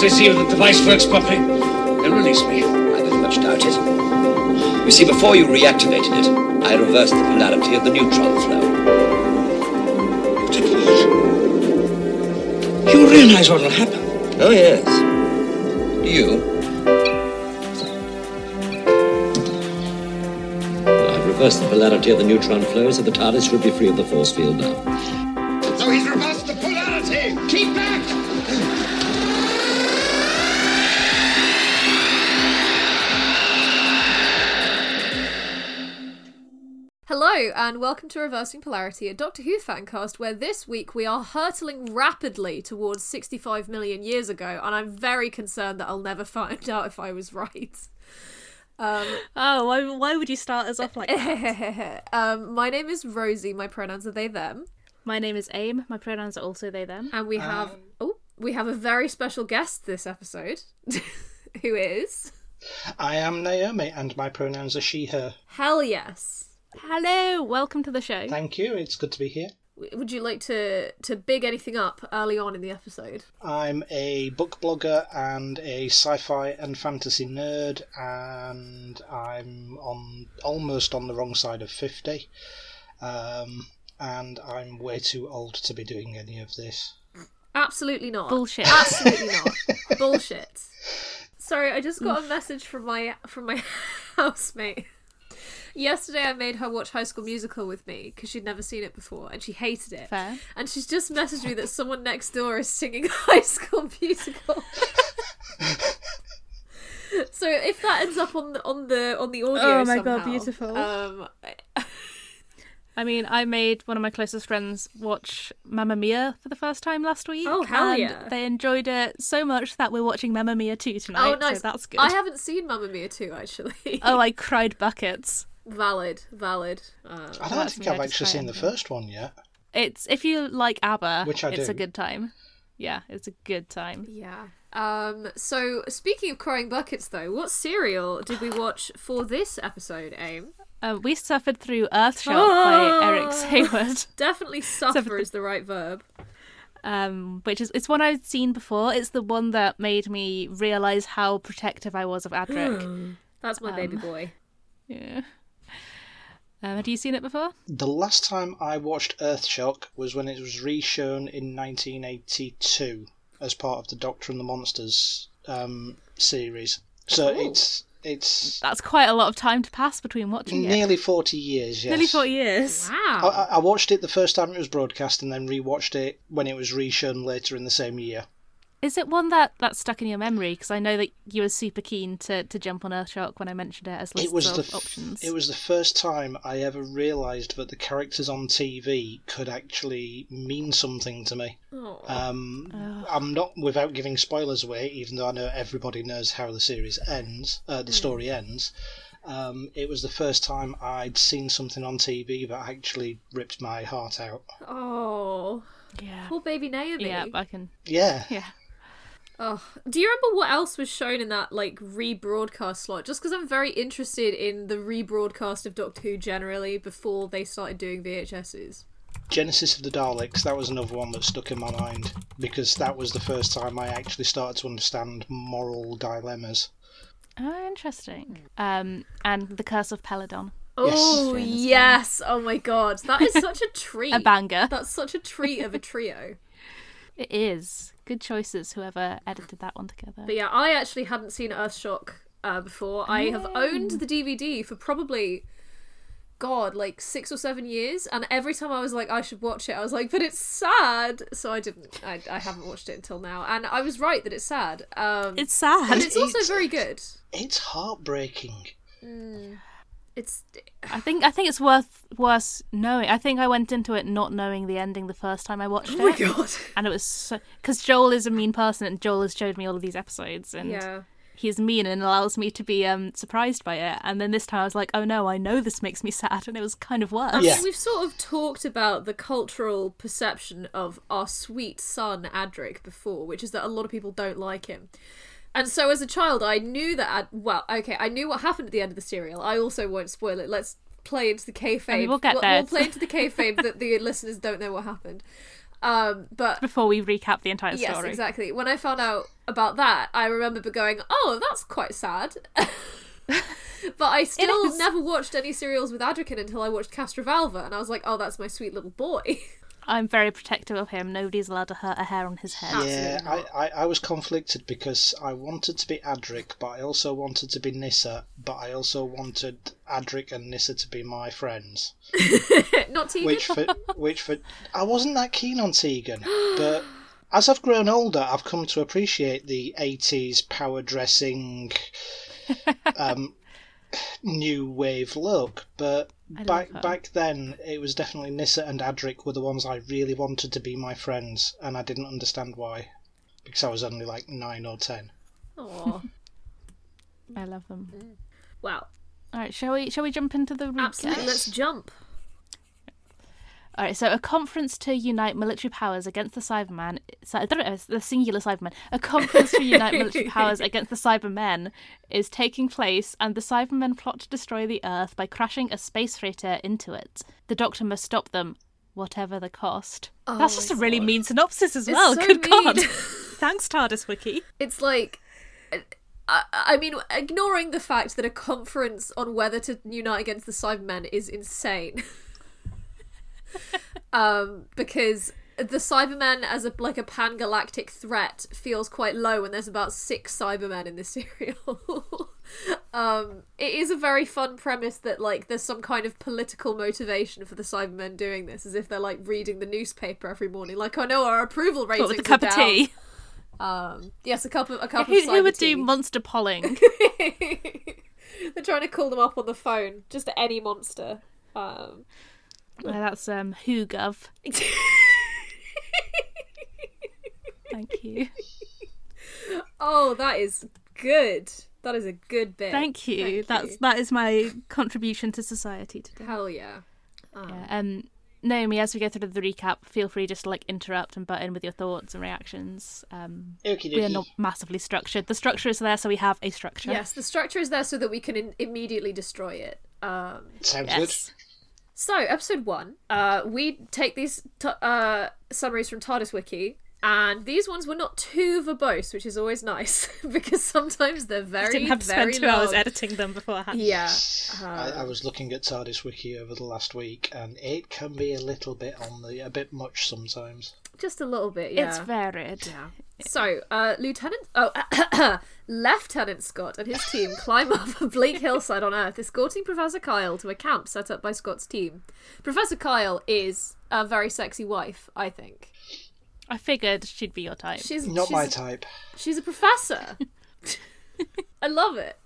Once they see that the device works properly, they'll release me. I very much doubt it. You see, before you reactivated it, I reversed the polarity of the neutron flow. You did? You realize what will happen? Oh, yes. Do you? I've reversed the polarity of the neutron flow, so the TARDIS should be free of the force field now. And welcome to Reversing Polarity, a Doctor Who fancast where this week we are hurtling rapidly towards 65 million years ago, and I'm very concerned that I'll never find out if I was right. Um, Oh, why, why would you start us off like that? um, my name is Rosie, my pronouns are they, them, My name is Aim. My pronouns are also they, them. and we have, oh, we have a very special guest this episode, who is, I am Naomi, and my pronouns are she, her. hell yes. Hello, welcome to the show. Thank you, it's good to be here. Would you like to, to big anything up early on in the episode? I'm a book blogger and a sci fi and fantasy nerd, and I'm on almost on the wrong side of 50. Um, and I'm way too old to be doing any of this. Absolutely not. Bullshit. Absolutely not. Bullshit. Sorry, I just got a message from my from my housemate. Yesterday, I made her watch High School Musical with me because she'd never seen it before and she hated it. Fair. And she's just messaged me that someone next door is singing High School Musical. so if that ends up on the on the on the audio, Oh my God, beautiful. Um, I mean, I made one of my closest friends watch Mamma Mia for the first time last week. Oh, hell and yeah. They enjoyed it so much that we're watching Mamma Mia 2 tonight. oh, nice. So that's good. I haven't seen Mamma Mia 2, actually. Oh, I cried buckets. Valid, valid. Uh, I don't think I I've actually seen the first one yet. It's if you like ABBA, Which I it's do. a good time. Yeah, it's a good time. Yeah. Um. So speaking of crying buckets, though, what serial did we watch for this episode? Aim. Um, we suffered through Earthshock by Eric Saward. Definitely suffer is the right verb. um, which is it's one I've seen before. It's the one that made me realize how protective I was of Adric. That's my baby Um, boy. yeah. Um, had you seen it before? The last time I watched Earthshock was when it was reshown in 1982 as part of the Doctor and the Monsters um, series. So Cool. it's it's That's quite a lot of time to pass between watching it. nearly 40 years. Yes. Nearly forty years. Wow. I- I watched it the first time it was broadcast and then rewatched it when it was reshown later in the same year. Is it one that that's stuck in your memory? Because I know that you were super keen to, to jump on Earthshock when I mentioned it as lists It was of the f- options. it was the first time I ever realised that the characters on TV could actually mean something to me. Oh. Um, I'm not without giving spoilers away, even though I know everybody knows how the series ends, uh, the story ends. Um, it was the first time I'd seen something on TV that actually ripped my heart out. oh. yeah. Poor baby Naomi. Yeah, I can. Yeah, Yeah. Oh, do you remember what else was shown in that like rebroadcast slot? Just because I'm very interested in the rebroadcast of Doctor Who generally before they started doing VHSs. Genesis of the Daleks. That was another one that stuck in my mind because that was the first time I actually started to understand moral dilemmas. Oh, interesting. Um, and the Curse of Peladon, Oh Yes. yes! Oh my god, that is such a treat. a banger. That's such a treat of a trio. It is good choices. Whoever edited that one together. But yeah, I actually hadn't seen Earthshock uh, before. I have owned the DVD for probably, God, like six or seven years, and every time I was like, I should watch it, I was like, but it's sad. So I didn't. I, I haven't watched it until now, and I was right that it's sad. Um, It's sad. but it's also It's- very good. It's heartbreaking. It's I think I think it's worth worth knowing. I think I went into it not knowing the ending the first time I watched oh my it, god. and it was because Joel is a mean person, and Joel has showed me all of these episodes, and Yeah. he's mean and allows me to be um surprised by it. And then this time I was like, oh no, I know this makes me sad, and it was kind of worse. I Yeah. mean, we've sort of talked about the cultural perception of our sweet son Adric before, which is that a lot of people don't like him. And so as a child, I knew that. Ad- well, okay, I knew what happened at the end of the serial. I also won't spoil it. Let's play into the kayfabe. I mean, we'll get we'll, there. we'll play into the kayfabe that the listeners don't know what happened. Um, but Before we recap the entire yes, story. exactly. When I found out about that, I remember going, "Oh, that's quite sad." but I still never watched any serials with Adric in until I watched Castrovalva, and I was like, "Oh, that's my sweet little boy." I'm very protective of him. Nobody's allowed to hurt a hair on his head. Yeah, I, I, I was conflicted because I wanted to be Adric, but I also wanted to be Nyssa, but I also wanted Adric and Nyssa to be my friends. Not Tegan. Which for which for I wasn't that keen on Tegan, but as I've grown older, I've come to appreciate the '80s power dressing, um, new wave look. But back her. back then, it was definitely Nyssa and Adric were the ones I really wanted to be my friends, and I didn't understand why, because I was only like nine or ten. Aw. I love them. Wow. All right, shall we? Shall we jump into the recap? Absolutely. Let's jump. All right, so a conference to unite military powers against the Cyberman. I don't know, it's the singular Cyberman. A conference to unite military powers against the Cybermen is taking place, and the Cybermen plot to destroy the Earth by crashing a space freighter into it. The Doctor must stop them, whatever the cost. Oh That's just a really mean synopsis as well. so Good God! Thanks, TARDIS Wiki. It's like. I mean, ignoring the fact that a conference on whether to unite against the Cybermen is insane. um, because the Cybermen as a like a pan-galactic threat feels quite low, and there's about six Cybermen in this serial. um, it is a very fun premise that like there's some kind of political motivation for the Cybermen doing this, as if they're like reading the newspaper every morning. Like, oh no, our approval ratings with a cup of tea? Um, yes, a cup of a cup Who, of who would cyber do monster polling? They're trying to call them up on the phone. Just any monster. Um, Uh, that's um, WhoGov. Thank you. oh, that is good. That is a good bit. Thank you. Thank That's you. that is my contribution to society today. Hell yeah. Yeah, um, Naomi, as we go through the recap, feel free just to like interrupt and butt in with your thoughts and reactions. Um, we are not massively structured. The structure is there, so we have a structure. Yes, the structure is there so that we can in- immediately destroy it. Um, Sounds Yes. So, episode one, uh, we take these t- uh, summaries from TARDIS Wiki, and these ones were not too verbose, which is always nice because sometimes they're very, Didn't have to very spend two hours editing them beforehand. Yeah. I, I was looking at TARDIS Wiki over the last week, and it can be a little bit on the a bit much sometimes. Just a little bit, yeah. It's varied. Yeah. So, uh, Lieutenant, oh, Lieutenant Scott and his team climb up a bleak hillside on Earth, escorting Professor Kyle to a camp set up by Scott's team. Professor Kyle is a very sexy wife, I think. I figured she'd be your type. She's Not she's, my type. She's a professor. I love it.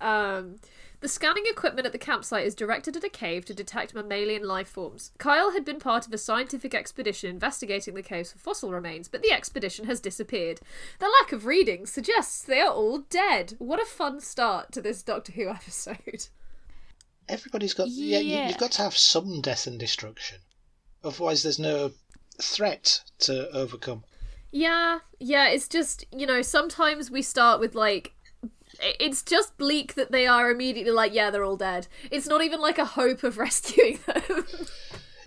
Um, the scanning equipment at the campsite is directed at a cave to detect mammalian life forms. Kyle had been part of a scientific expedition investigating the caves for fossil remains, but the expedition has disappeared. The lack of reading suggests they are all dead. What a fun start to this Doctor Who episode. Everybody's got yeah. you, Yeah. you've got to have some death and destruction, otherwise there's no threat to overcome. Yeah, yeah, it's just, you know, sometimes we start with like it's just bleak that they are immediately like, yeah, they're all dead. It's not even like a hope of rescuing them.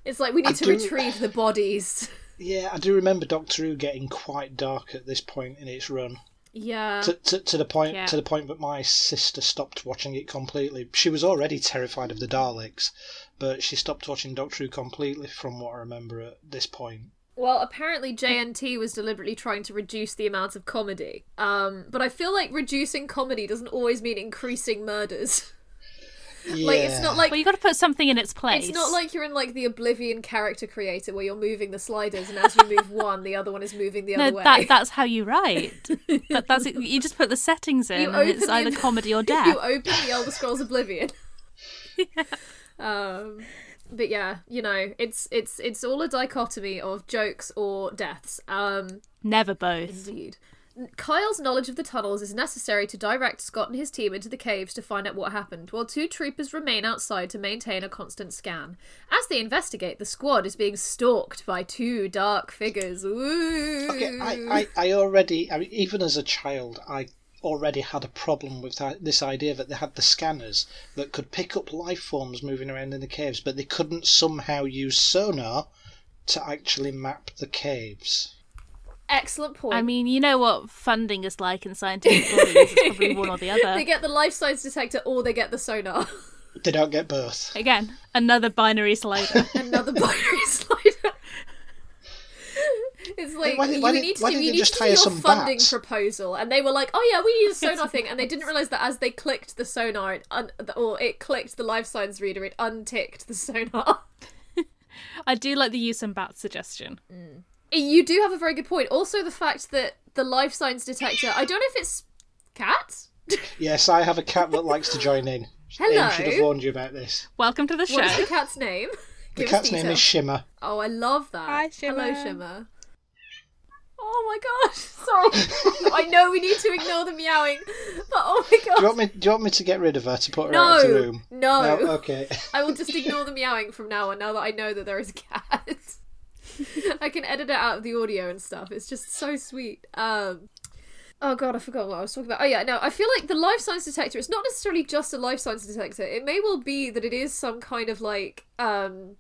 it's like we need I to do- retrieve the bodies. Yeah, I do remember Doctor Who getting quite dark at this point in its run. Yeah. To, to, to the point Yeah. to the point that my sister stopped watching it completely. She was already terrified of the Daleks, but she stopped watching Doctor Who completely from what I remember at this point. Well, apparently JNT was deliberately trying to reduce the amount of comedy. Um, but I feel like reducing comedy doesn't always mean increasing murders. Yeah. Like it's not like Well, you got to put something in its place. It's not like you're in like the Oblivion character creator where you're moving the sliders and as you move one, the other one is moving the no, other way. that that's how you write. that, that's it. You just put the settings in, You and open it's the- either comedy or death. you open the Elder Scrolls Oblivion. Um, but yeah, you know, it's it's it's all a dichotomy of jokes or deaths. Um, Never both. Indeed. Kyle's knowledge of the tunnels is necessary to direct Scott and his team into the caves to find out what happened, while two troopers remain outside to maintain a constant scan. As they investigate, the squad is being stalked by two dark figures. Ooh. Okay, I, I, I already, I mean, even as a child, I already had a problem with that, this idea that they had the scanners that could pick up life forms moving around in the caves, but they couldn't somehow use sonar to actually map the caves? Excellent point. I mean, you know what funding is like in scientific bodies. It's probably one or the other. they get the life science detector or they get the sonar. They don't get both. Again, another binary slider. Another binary slider. It's like Why did- you why did- need to why do, you need just to do your funding bats? proposal, and they were like, "Oh yeah, we use a sonar thing," and they didn't realize that as they clicked the sonar, it un- or it clicked the life science reader, it unticked the sonar. I do like the use and bat suggestion. Mm. You do have a very good point. Also, the fact that the life science detector, I don't know if it's cat. Yes, I have a cat that likes to join in. Hello. Aim should have warned you about this. Welcome to the show. What is the cat's name? The Give cat's name is Shimmer. Oh, I love that. Hi, Hello, Shimmer. Oh my gosh! Sorry, I know we need to ignore the meowing, but oh my Do you god! want me? Do you want me to get rid of her to put her out of the room? no. No. Okay. I will just ignore the meowing from now on. Now that I know that there is a cat, I can edit it out of the audio and stuff. It's just so sweet. Um, oh god, I forgot what I was talking about. Oh yeah, no, I feel like the life science detector. It's not necessarily just a life science detector. It may well be that it is some kind of like um.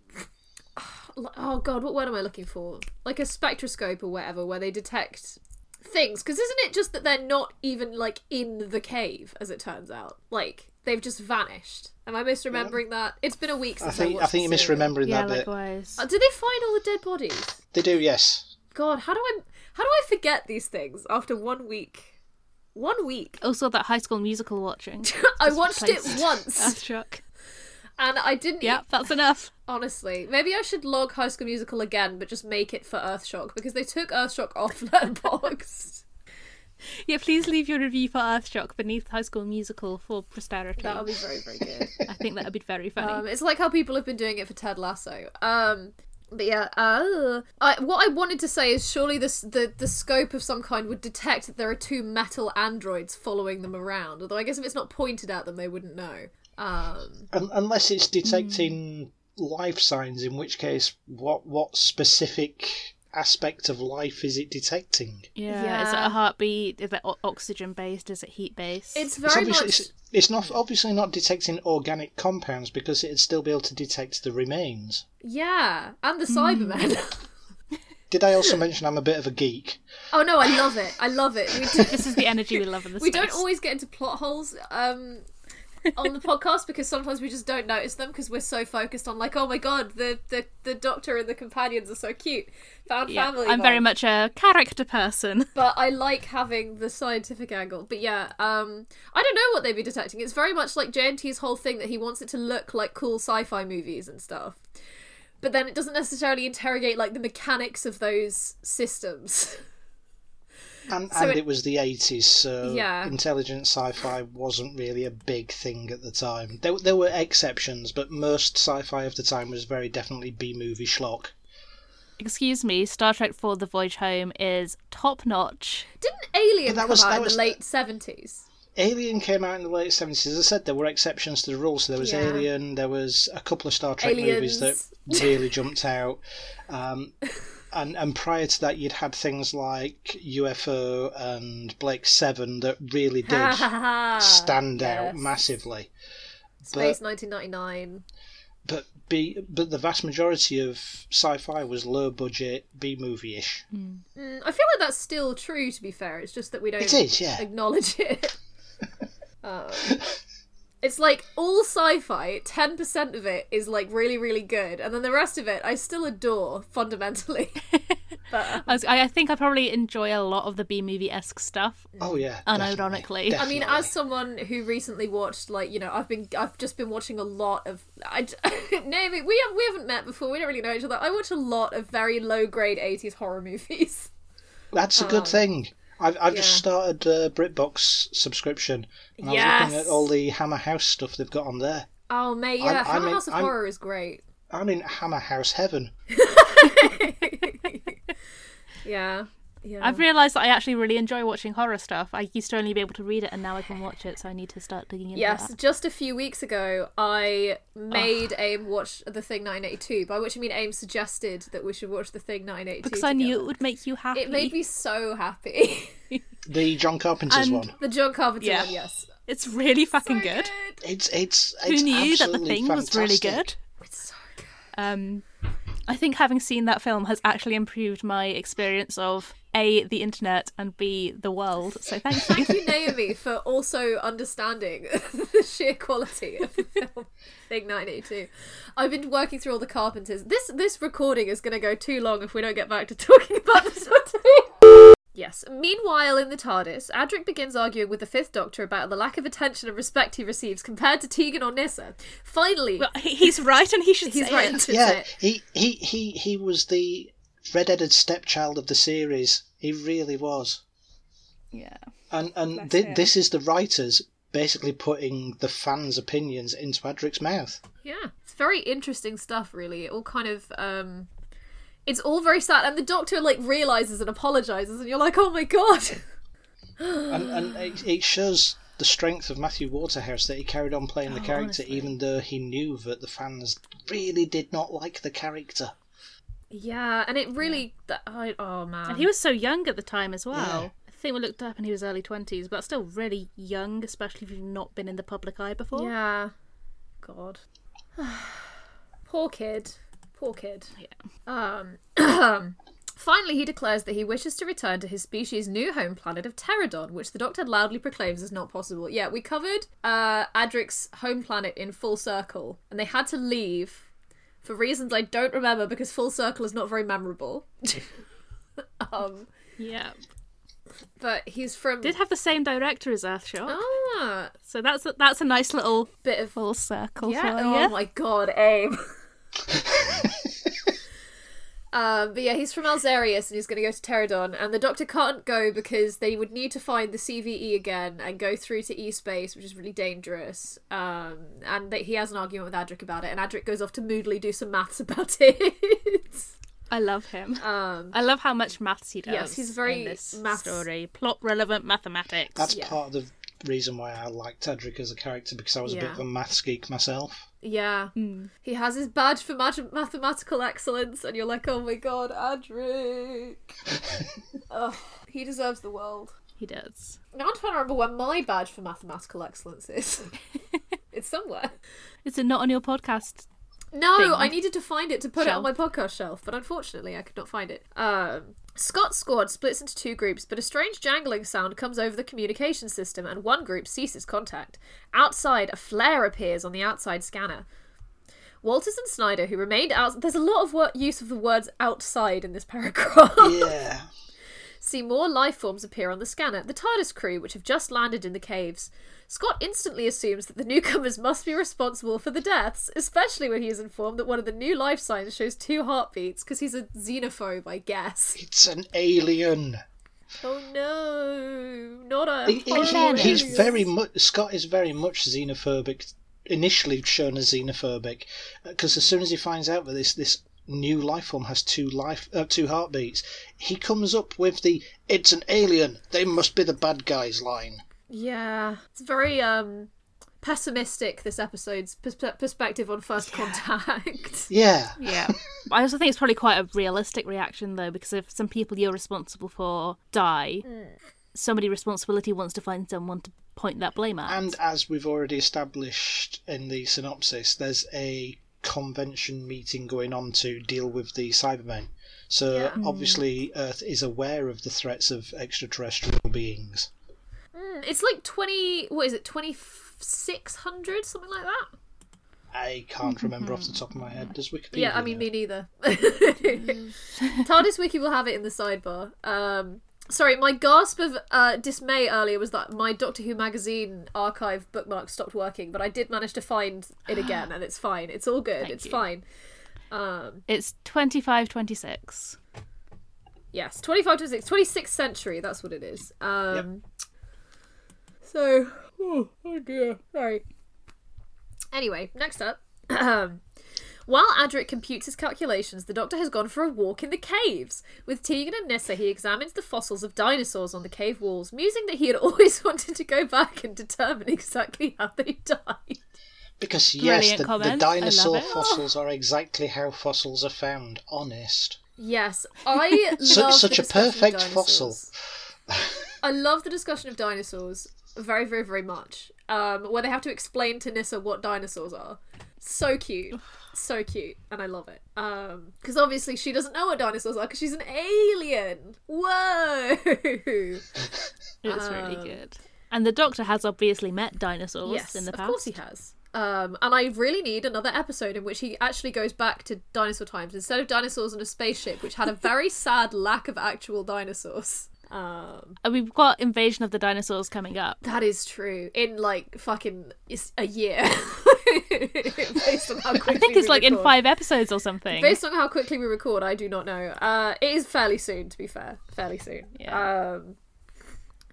Oh god, what word am I looking for? Like a spectroscope or whatever, where they detect things. Because isn't it just that they're not even like in the cave, as it turns out? Like they've just vanished. Am I misremembering that? It's been a week since I, think I watched think you're misremembering yeah, that bit. likewise. Uh, did they find all the dead bodies? They do, yes. God, how do I how do I forget these things after one week? One week. Also, that High School Musical watching. I watched it once, Earthshock. And I didn't. Yep, that's enough. Honestly, maybe I should log High School Musical again, but just make it for Earthshock because they took Earthshock off Letterboxd. Yeah, please leave your review for Earthshock beneath High School Musical for posterity. that would be very very good. I think that would be very funny. Um, it's like how people have been doing it for Ted Lasso. Um, but yeah, uh, I, what I wanted to say is surely this the the scope of some kind would detect that there are two metal androids following them around. Although I guess if it's not pointed at them, they wouldn't know. Um, Un- unless it's detecting life signs, in which case, what what specific aspect of life is it detecting? yeah, is it a heartbeat? Is it o- oxygen based? Is it heat based? it's It's very obviously much it's, it's not obviously not detecting organic compounds because it'd still be able to detect the remains. yeah, and the Cybermen. Did I also mention I'm a bit of a geek? oh no, I love it. I love it. We do- This is the energy we love in the we space. don't always get into plot holes um on the podcast because sometimes we just don't notice them because we're so focused on like oh my god the the, the doctor and the companions are so cute. Found Yeah, family I'm very much a character person. but i like having the scientific angle. But yeah um i don't know what they'd be detecting. It's very much like jnt's whole thing that he wants it to look like cool sci-fi movies and stuff. But then it doesn't necessarily interrogate like the mechanics of those systems And, So and it- it, was the 80s, so Yeah. intelligent sci-fi wasn't really a big thing at the time. There, there were exceptions, but most sci-fi of the time was very definitely B-movie schlock. Excuse me, Star Trek for The Voyage Home is top notch. didn't alien that come was- out that in was- the late 70s Alien came out in the late 70s. As I said, there were exceptions to the rule. So there was Yeah. Alien, there was a couple of Star Trek movies that Aliens. really jumped out. Um, and, and prior to that, you'd had things like UFO and Blake 7 that really did stand out massively. Space 1999. But B, but the vast majority of sci-fi was low budget B movie ish. Mm, I feel like that's still true. To be fair, it's just that we don't It is, yeah. acknowledge it. um, it's like all sci-fi. Ten percent of it is like really, really good, and then the rest of it I still adore fundamentally. but um, I, was, I I think I probably enjoy a lot of the B movie esque stuff. Oh yeah, Unironically. definitely, I mean, as someone who recently watched, like you know, I've been, I've just been watching a lot of. I name it. We have, we haven't met before. We don't really know each other. I watch a lot of very low grade '80s horror movies. That's a good um, thing. I've, I've just started a BritBox subscription, and I was looking at all the Hammer House stuff they've got on there. Oh mate, I'm- yeah, I'm Hammer in- House of I'm- Horror is great. I'm in Hammer House heaven. Yeah, yeah. I've realised that I actually really enjoy watching horror stuff. I used to only be able to read it, and now I can watch it, so I need to start digging into Yes, that. just a few weeks ago, I made AIM watch The Thing 1982, by which I mean AIM suggested that we should watch The Thing 1982. Because I knew it would make you happy. It made me so happy. The John Carpenter's And- one. the John Carpenter Yeah. one, yes. It's really fucking So good. It's it's it's Who knew that the absolutely thing was really good? It's so good. Um, I think having seen that film has actually improved my experience of A, the internet, and B, the world. So thank you. Thank you, Naomi, for also understanding the sheer quality of the film Thing 1982. I've been working through all the Carpenters. This this recording is going to go too long if we don't get back to talking about this one. Yes. Meanwhile, in the TARDIS, Adric begins arguing with the Fifth Doctor about the lack of attention and respect he receives compared to Tegan or Nyssa. Finally, Well, he's right and he should he's say right. it. Yeah, it. he, he, he, he was the red-headed stepchild of the series. He really was. Yeah. And and Bless thi- him. this is the writers basically putting the fans' opinions into Adric's mouth. Yeah, it's very interesting stuff. Really, it all kind of um, it's all very sad, and the Doctor like realizes and apologizes, and you're like, oh my god. and and it, it shows the strength of Matthew Waterhouse that he carried on playing the Oh, character honestly. even though he knew that the fans really did not like the character. Yeah, and it really. That, I, oh man. And he was so young at the time as well. Yeah. I think we looked up and he was early 20s, but still really young, especially if you've not been in the public eye before. Yeah. God. Poor kid. Poor kid. Yeah. Um. Finally, he declares that he wishes to return to his species' new home planet of Terradon, which the Doctor loudly proclaims is not possible. Yeah, we covered uh, Adric's home planet in Full Circle, and they had to leave for reasons I don't remember because Full Circle is not very memorable. um, Yeah. but he's from. Did have the same director as Earthshock. ah So that's a, that's a nice little bit of full circle Yeah. for Oh you. my god, aim. um, but yeah, he's from Alzarius and he's going to go to Terradon, and the Doctor can't go because they would need to find the CVE again and go through to E space, which is really dangerous. Um, and that he has an argument with Adric about it, and Adric goes off to moodily do some maths about it. I love him. um, I love how much maths he does. Yes, he's very in this maths- story. Plot relevant mathematics. That's Yeah. part of the reason why I liked Adric as a character because I was a bit of a maths geek myself. Yeah, he has his badge for mag- mathematical excellence, and you're like, oh my god, Adric. oh, he deserves the world. He does. Now I'm trying to remember where my badge for mathematical excellence is. it's somewhere. Is it not on your podcast? No, Thing. I needed to find it to put it on my podcast shelf, but unfortunately I could not find it. Um, Scott's squad splits into two groups, but a strange jangling sound comes over the communication system, and one group ceases contact. Outside, a flare appears on the outside scanner. Walters and Snyder, who remained out, there's a lot of use of the words outside in this paragraph. Yeah. see more life forms appear on the scanner, the TARDIS crew, which have just landed in the caves. Scott instantly assumes that the newcomers must be responsible for the deaths, especially when he is informed that one of the new life signs shows two heartbeats, because he's a xenophobe, I guess. It's an alien. Oh no, not a. He- he- he's very much Scott is very much xenophobic. Initially shown as xenophobic, because as soon as he finds out that this this new life form has two life uh, two heartbeats, he comes up with the "It's an alien. They must be the bad guys" line. Yeah, it's very um pessimistic. This episode's pers- perspective on first contact. Yeah, Yeah. I also think it's probably quite a realistic reaction though, because if some people you're responsible for die, somebody responsibility wants to find someone to point that blame at. and as we've already established in the synopsis, there's a convention meeting going on to deal with the Cybermen. So Yeah. obviously, Earth is aware of the threats of extraterrestrial beings. Mm, it's like twenty. What is it? Twenty six hundred, something like that. I can't remember off the top of my head. Does Wikipedia? Yeah, I mean know? me neither. TARDIS Wiki will have it in the sidebar. Um, sorry, my gasp of uh, dismay earlier was that my Doctor Who magazine archive bookmark stopped working, but I did manage to find it again, and it's fine. It's all good. Thank it's you. fine. Um, It's 25 26. yes, 25 to 6, 26th century, that's what it is. Um, So, oh, oh dear, sorry. Anyway, next up. While Adric computes his calculations, the Doctor has gone for a walk in the caves. With Tegan and Nyssa, he examines the fossils of dinosaurs on the cave walls, musing that he had always wanted to go back and determine exactly how they died. Because yes, the, the comment. I love dinosaur fossils are exactly how fossils are found. Honest. Yes, I Su- love such the a discussion of perfect fossil. I love the discussion of dinosaurs very, very, very much. Um, where they have to explain to Nyssa what dinosaurs are. So cute. So cute, and I love it. Um, because obviously she doesn't know what dinosaurs are because she's an alien. Whoa! It's really Um, good. And the Doctor has obviously met dinosaurs yes, in the past. of course he has. Um, and I really need another episode in which he actually goes back to dinosaur times instead of dinosaurs on a spaceship, which had a very sad lack of actual dinosaurs. Um, And we've got Invasion of the Dinosaurs coming up. that is true. In like fucking a year, based on how quickly I think it's like in five episodes or something. Based on how quickly we record, I do not know. Uh, it is fairly soon, to be fair. Fairly soon. Yeah. Um,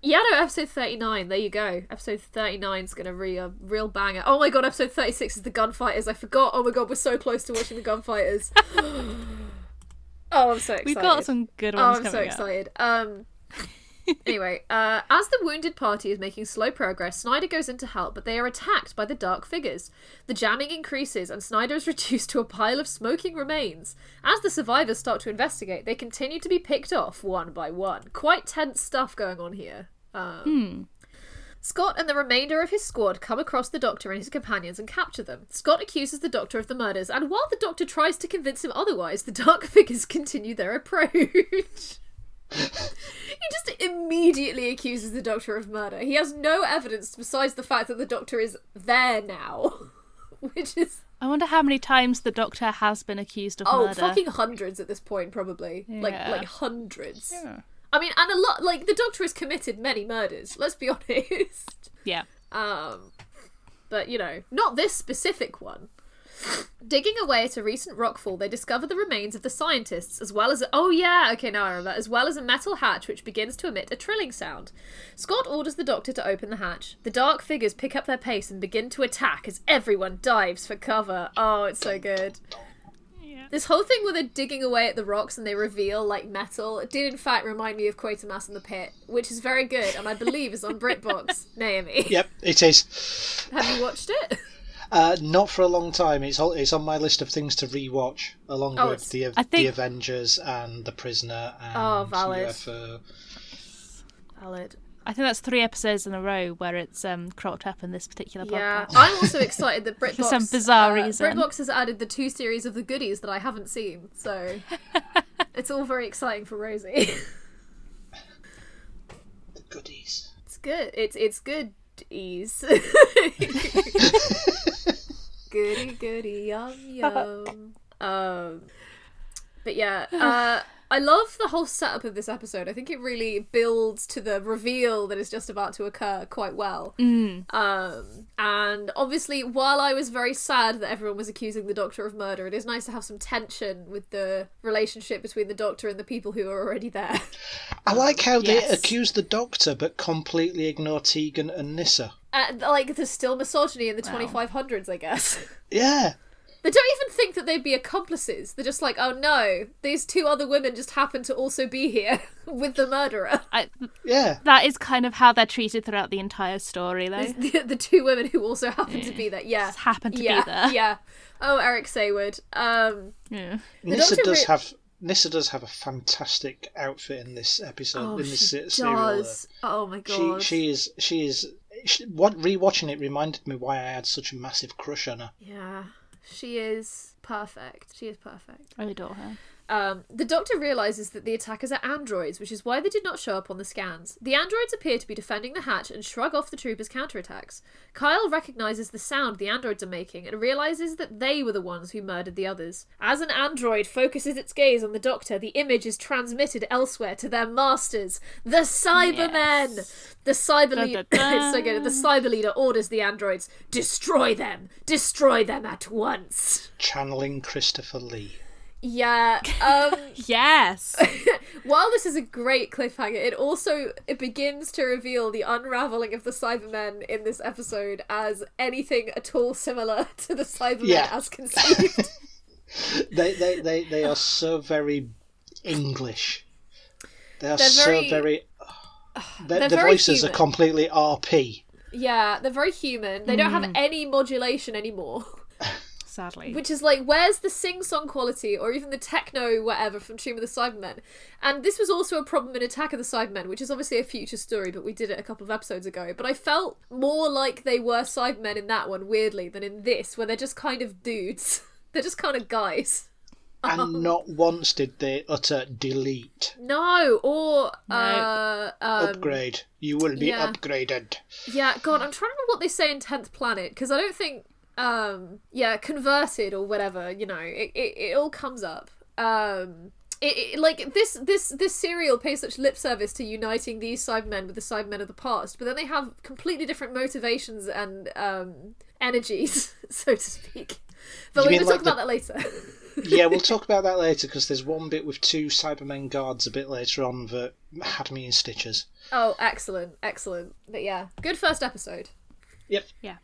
yeah, no, episode 39. There you go. Episode 39 is going to be a real banger. Oh my god, episode 36 is the gunfighters. I forgot. Oh my god, we're so close to watching the gunfighters. oh, I'm so excited. We've got some good ones. Oh, I'm so up. excited. Um. Anyway, uh, as the wounded party is making slow progress, Snyder goes in to help, but they are attacked by the dark figures. The jamming increases, and Snyder is reduced to a pile of smoking remains. As the survivors start to investigate, they continue to be picked off one by one. Quite tense stuff going on here. Um, Scott and the remainder of his squad come across the Doctor and his companions and capture them. Scott accuses the Doctor of the murders, and while the Doctor tries to convince him otherwise, the dark figures continue their approach. He just immediately accuses the Doctor of murder. He has no evidence besides the fact that the Doctor is there now. Which is I wonder how many times the Doctor has been accused of murder. oh murder. fucking hundreds at this point probably. Like like hundreds. Yeah. I mean and a lot like the Doctor has committed many murders, let's be honest. Yeah. Um, but you know, not this specific one. Digging away at a recent rockfall, they discover the remains of the scientists, as well as a, oh yeah, okay, now I remember, as well as a metal hatch which begins to emit a trilling sound. Scott orders the doctor to open the hatch. The dark figures pick up their pace and begin to attack as everyone dives for cover. Oh, it's so good. This whole thing where they're digging away at the rocks and they reveal like metal did in fact remind me of Quatermass in the Pit, which is very good and I believe is on BritBox. Naomi, Yep, it is. have you watched it? Uh, not for a long time. It's all, it's on my list of things to rewatch, along Oh, with the I think- the Avengers and the Prisoner and Oh, valid. UFO. Valid. I think that's three episodes in a row where it's um, cropped up in this particular podcast. Yeah. I'm also excited that BritBox some bizarre uh, reason. BritBox has added the two series of the goodies that I haven't seen, so it's all very exciting for Rosie. The goodies. it's good. It's it's good. Ease. Goody goody yum yum. Um, but yeah, uh, I love the whole setup of this episode. I think it really builds to the reveal that is just about to occur quite well. Um, and obviously, while I was very sad that everyone was accusing the Doctor of murder, it is nice to have some tension with the relationship between the Doctor and the people who are already there. I like how they Yes. accuse the Doctor but completely ignore Tegan and Nyssa. Uh, like, there's still misogyny in the 2500s, I guess. Yeah, They don't even think that they'd be accomplices. They're just like, oh no, these two other women just happen to also be here with the murderer. I, yeah. that is kind of how they're treated throughout the entire story, though. The, the two women who also happen to be there. Yeah. Just happen to be there. Yeah. Oh, Eric Saward. Um, Yeah. Nyssa Doctor does re- have Nyssa does have a fantastic outfit in this episode. oh, in this she se- serial. does. Oh my god. She god. she is she is. She, what rewatching it reminded me why I had such a massive crush on her. Yeah. She is perfect. She is perfect. I adore her. Um, the doctor realizes that the attackers are androids, which is why they did not show up on the scans. The androids appear to be defending the hatch and shrug off the troopers' counterattacks. Kyle recognizes the sound the androids are making and realizes that they were the ones who murdered the others. As an android focuses its gaze on the doctor, the image is transmitted elsewhere to their masters, the Cybermen. The cyber leader, da, da. it's so good. The cyber leader orders the androids, destroy them, destroy them at once. Channeling Christopher Lee. Yeah. Um. Yes. While this is a great cliffhanger, it also it begins to reveal the unraveling of the Cybermen in this episode as anything at all similar to the Cybermen Yeah. as conceived. They they, they, they are so very English. They are They're so very- very. The, the very voices human. are completely RP. yeah, they're very human. They don't Hmm. have any modulation anymore. Sadly. which is like where's the sing song quality or even the techno whatever from Tomb of the Cybermen and this was also a problem in Attack of the Cybermen which is obviously a future story but we did it a couple of episodes ago but I felt more like they were Cybermen in that one weirdly than in this where they're just kind of dudes they're just kind of guys And not once did they utter delete. no or uh um, Upgrade. You will be yeah. upgraded. Yeah, God, I'm trying to remember what they say in Tenth Planet because I don't think, um, yeah, converted or whatever. You know, it it, it all comes up. Um, it, it like this this this serial pays such lip service to uniting these Cybermen with the Cybermen of the past, but then they have completely different motivations and um energies, so to speak. But we're mean going to talk the- about that later. yeah, we'll talk about that later because there's one bit with two Cybermen guards a bit later on that had me in stitches. oh, excellent, excellent. But yeah, good first episode. Yep. Yeah.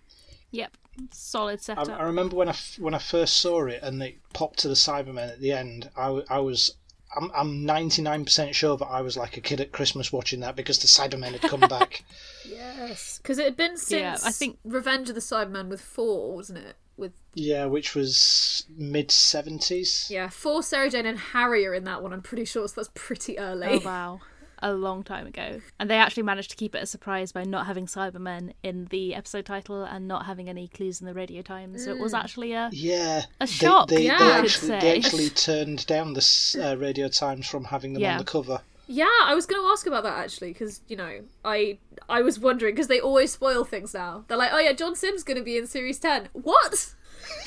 Yep. Solid I, setup. I remember when I f- when I first saw it and it popped to the Cybermen at the end. I was I'm I'm 99% sure that I was like a kid at Christmas watching that because the Cybermen had come back. Yes, because it had been since Yeah, I think- Revenge of the Cybermen with four, wasn't it? With yeah, which was mid 70s. Yeah, four Sarah Jane and Harry are in that one. I'm pretty sure, so that's pretty early. Oh wow. A long time ago. And they actually managed to keep it a surprise by not having Cybermen in the episode title and not having any clues in the radio time. So it was actually a Yeah, A they- shock, They, yeah, they, I could actually, they actually turned down the uh, Radio Times from having them Yeah. on the cover. Yeah, I was going to ask about that actually, because you know, I I was wondering because they always spoil things now. They're like, oh yeah, John Sim's going to be in series ten. What?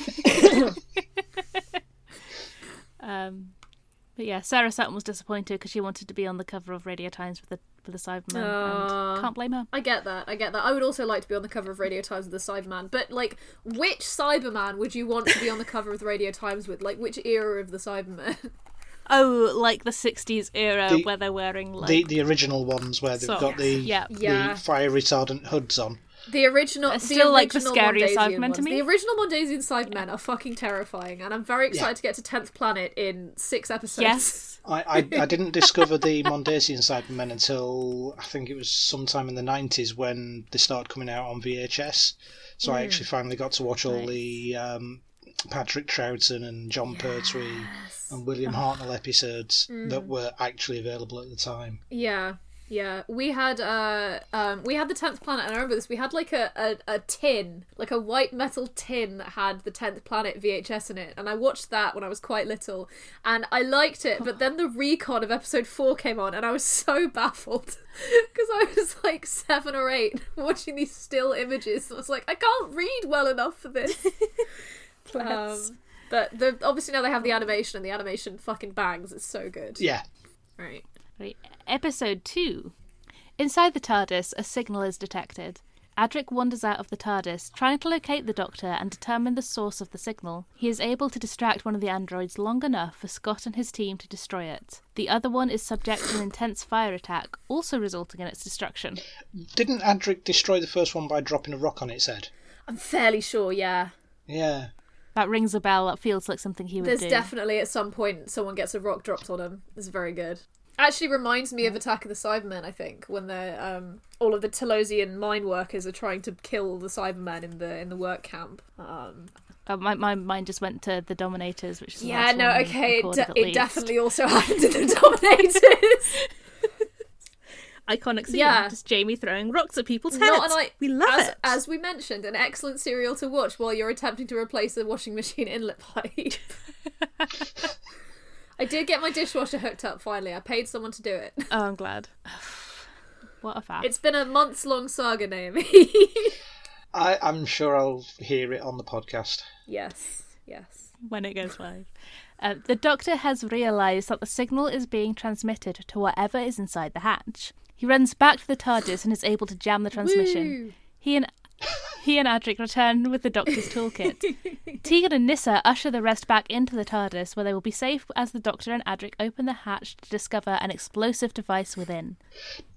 um but yeah, Sarah Sutton was disappointed because she wanted to be on the cover of Radio Times with the with the Cybermen, Aw. and can't blame her. I get that. I get that. I would also like to be on the cover of Radio Times with the Cyberman, but like, which Cyberman would you want to be on the cover of Radio Times with? Like, which era of the Cyberman? Oh, like the '60s era The- where they're wearing like The the original ones where they've socks. got the yeah, Yeah. the fire retardant hoods on. The original, They're the still, like, the original scariest Mondasian Cybermen to me. The original Mondasian Cybermen are fucking terrifying, and I'm very excited Yeah. to get to Tenth Planet in six episodes. yes, I, I, I didn't discover the Mondasian Cybermen until I think it was sometime in the 90s when they started coming out on VHS. So I actually finally got to watch all the um, Patrick Troughton and Jon Pertwee and William Hartnell episodes that were actually available at the time. Yeah, yeah. We had uh um we had the tenth planet, and I remember this. We had like a, a, a tin, like a white metal tin that had the tenth planet VHS in it, and I watched that when I was quite little, and I liked it. But then the recon of episode four came on, and I was so baffled because I was like seven or eight watching these still images. I was like, I can't read well enough for this. um, but the, obviously now they have the animation, and the animation fucking bangs. It's so good. Yeah. Right. Right. Episode 2. Inside the TARDIS, a signal is detected. Adric wanders out of the TARDIS, trying to locate the Doctor and determine the source of the signal. He is able to distract one of the androids long enough for Scott and his team to destroy it. The other one is subject to an intense fire attack, also resulting in its destruction. Didn't Adric destroy the first one by dropping a rock on its head? I'm fairly sure. Yeah. Yeah. That rings a bell. That feels like something he would There's do. definitely at some point someone gets a rock dropped on him. It's very good. Actually reminds me of Attack of the Cybermen, I think, when they're um, all of the Telosian mine workers are trying to kill the Cybermen in the in the work camp. Um, Uh, my, my mind just went to the Dominators, which is yeah, no, okay, it, recorded de- at it definitely also happened in the Dominators. iconic scene. Yeah. Just Jamie throwing rocks at people's heads. Not an I- we love as, it. As we mentioned, an excellent serial to watch while you're attempting to replace a washing machine inlet pipe. I did get my dishwasher hooked up finally. I paid someone to do it. Oh, I'm glad. what a fact. It's been a months long saga, Naomi. I, I'm sure I'll hear it on the podcast. yes, yes. when it goes live. Uh, the Doctor has realised that the signal is being transmitted to whatever is inside the hatch. He runs back to the TARDIS and is able to jam the transmission. Woo. He and he and Adric return with the Doctor's toolkit. Tegan and Nyssa usher the rest back into the TARDIS, where they will be safe as the Doctor and Adric open the hatch to discover an explosive device within.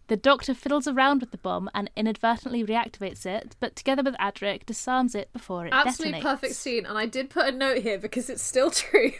The Doctor fiddles around with the bomb and inadvertently reactivates it, but together with Adric, disarms it before it Absolutely detonates. perfect scene, and I did put a note here because it's still true.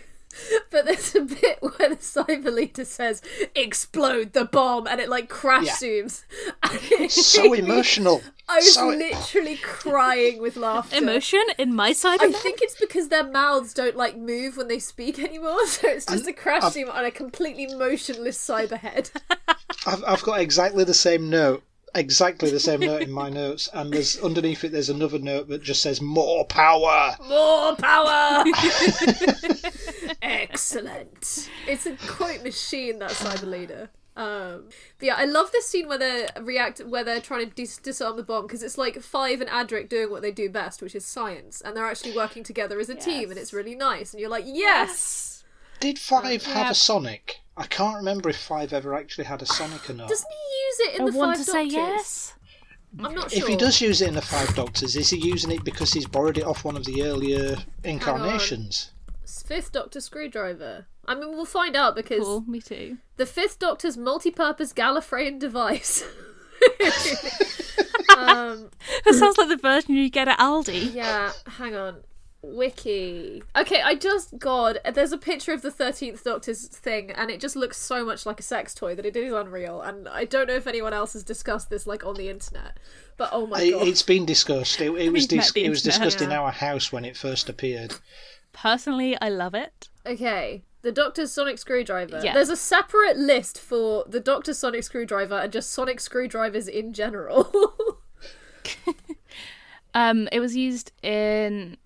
But there's a bit where the cyber leader says, "Explode the bomb," and it like crash Yeah. zooms. So emotional. I was So- literally crying with laughter. Emotion in my side I of think it's because their mouths don't like move when they speak anymore, so it's just a crash I've- team on a completely motionless cyberhead. I've, I've got exactly the same note. Exactly the same note in my notes, and there's underneath it. There's another note that just says "more power." More power! Excellent. It's a quote machine, that cyber leader. Um, but yeah, I love this scene where they react, where they're trying to dis- disarm the bomb because it's like Five and Adric doing what they do best, which is science, and they're actually working together as a team, and it's really nice. And you're like, yes. Did Five have Yeah. a Sonic? I can't remember if Five ever actually had a Sonic or not. Doesn't he use it in I the want Five to say yes. I'm not sure. If he does use it in the Five Doctors, is he using it because he's borrowed it off one of the earlier incarnations? Fifth Doctor screwdriver. I mean, we'll find out because Cool, me too. the Fifth Doctor's multi-purpose Gallifreyan device. um, That sounds like the version you get at Aldi. yeah, hang on. Wiki. Okay, I just God, there's a picture of the Thirteenth Doctor's thing, and it just looks so much like a sex toy that it is unreal. And I don't know if anyone else has discussed this like on the internet, but oh my It, god, it's been discussed. It, it was dis- it was internet. discussed in our house when it first appeared. Personally, I love it. Okay, the Doctor's sonic screwdriver. Yeah. There's a separate list for the Doctor's sonic screwdriver and just sonic screwdrivers in general. Um, it was used in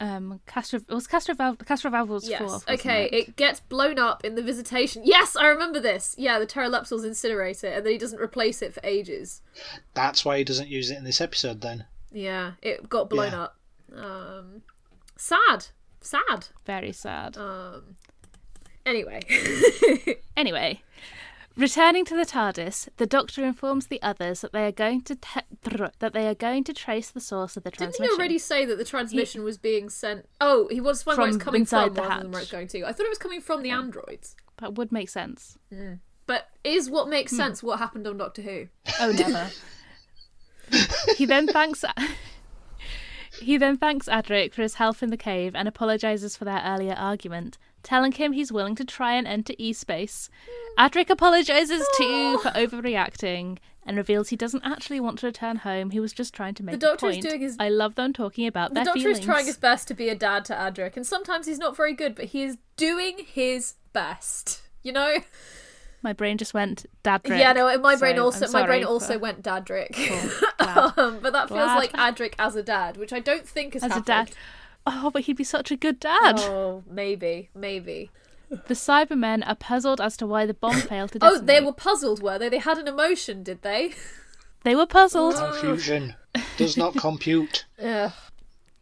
um Castro. It was Castro Val. Castro Val was yes. fourth. okay, it? it gets blown up in the visitation. Yes, I remember this. Yeah, the Terileptils incinerate it, and then he doesn't replace it for ages. That's why he doesn't use it in this episode. Then Yeah, it got blown Yeah. up. Um, sad, sad. very sad. Um, anyway, Anyway, returning to the TARDIS, the Doctor informs the others that they are going to te- that they are going to trace the source of the transmission. didn't he already say that the transmission was being sent? Oh, he wants to find where it's From coming from the rather than where hatch. it's going to. I thought it was coming from the androids. That would make sense. But is what Hmm. makes sense what happened on Doctor Who? Oh, never. he then thanks. He then thanks Adric for his help in the cave and apologizes for their earlier argument, telling him he's willing to try and enter E space. Adric apologizes too for overreacting and reveals he doesn't actually want to return home. He was just trying to make The a Doctor is doing his- I love them talking about The their Doctor feelings. is trying his best to be a dad to Adric, and sometimes he's not very good, but he is doing his best. You know? My brain just went Dadric. Yeah, no. My brain so also, I'm my brain also but went Dadric. glad. um, but that feels Glad. like Adric as a dad, which I don't think is As a dad. Oh, but he'd be such a good dad. Oh, maybe, maybe. The Cybermen are puzzled as to why the bomb failed to Oh, they were puzzled, were they? They had an emotion, did they? They were puzzled. confusion does not compute. Ugh.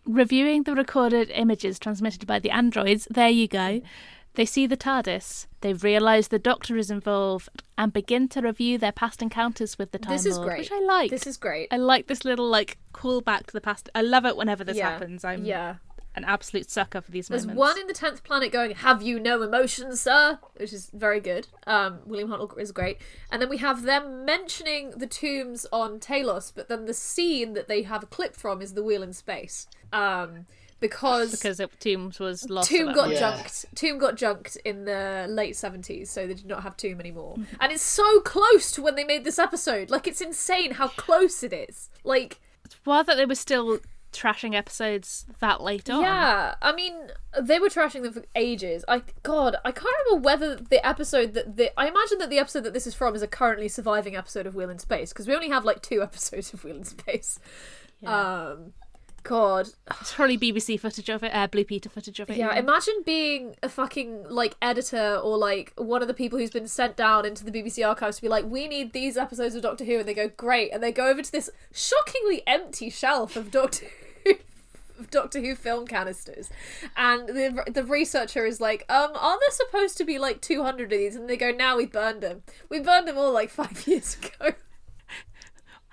Reviewing the recorded images transmitted by the androids, there you go. They see the TARDIS. They realise the Doctor is involved and begin to review their past encounters with the Time This is Lord, great. which I like. This is great. I like this little like call back to the past. I love it whenever this yeah. happens. I'm yeah. an absolute sucker for these There's moments. one in the tenth planet going, "Have you no emotions, sir?" Which is very good. Um, William Hunt is great, and then we have them mentioning the tombs on Telos, but then the scene that they have a clip from is the wheel in space. Um, because because it, Tombs was lost. Tomb got. Yeah. junked. Tomb got junked in the late seventies, so they did not have Tomb anymore. Mm-hmm. And it's so close to when they made this episode. Like it's insane how close it is. Like Well, that they were still trashing episodes that late on. Yeah, I mean, they were trashing them for ages. I God, I can't remember whether the episode that the I imagine that the episode that this is from is a currently surviving episode of Wheel in Space because we only have like two episodes of Wheel in Space. Um, God, It's probably BBC footage of it, uh, Blue Peter footage of it. yeah. Imagine being a fucking like editor or like one of the people who's been sent down into the BBC archives to be like, we need these episodes of Doctor Who, and they go great, and they go over to this shockingly empty shelf of Doctor Who. of Doctor Who film canisters, and the the researcher is like, um, are there supposed to be like two hundred of these? And they go, now we burned them. We burned them all like five years ago.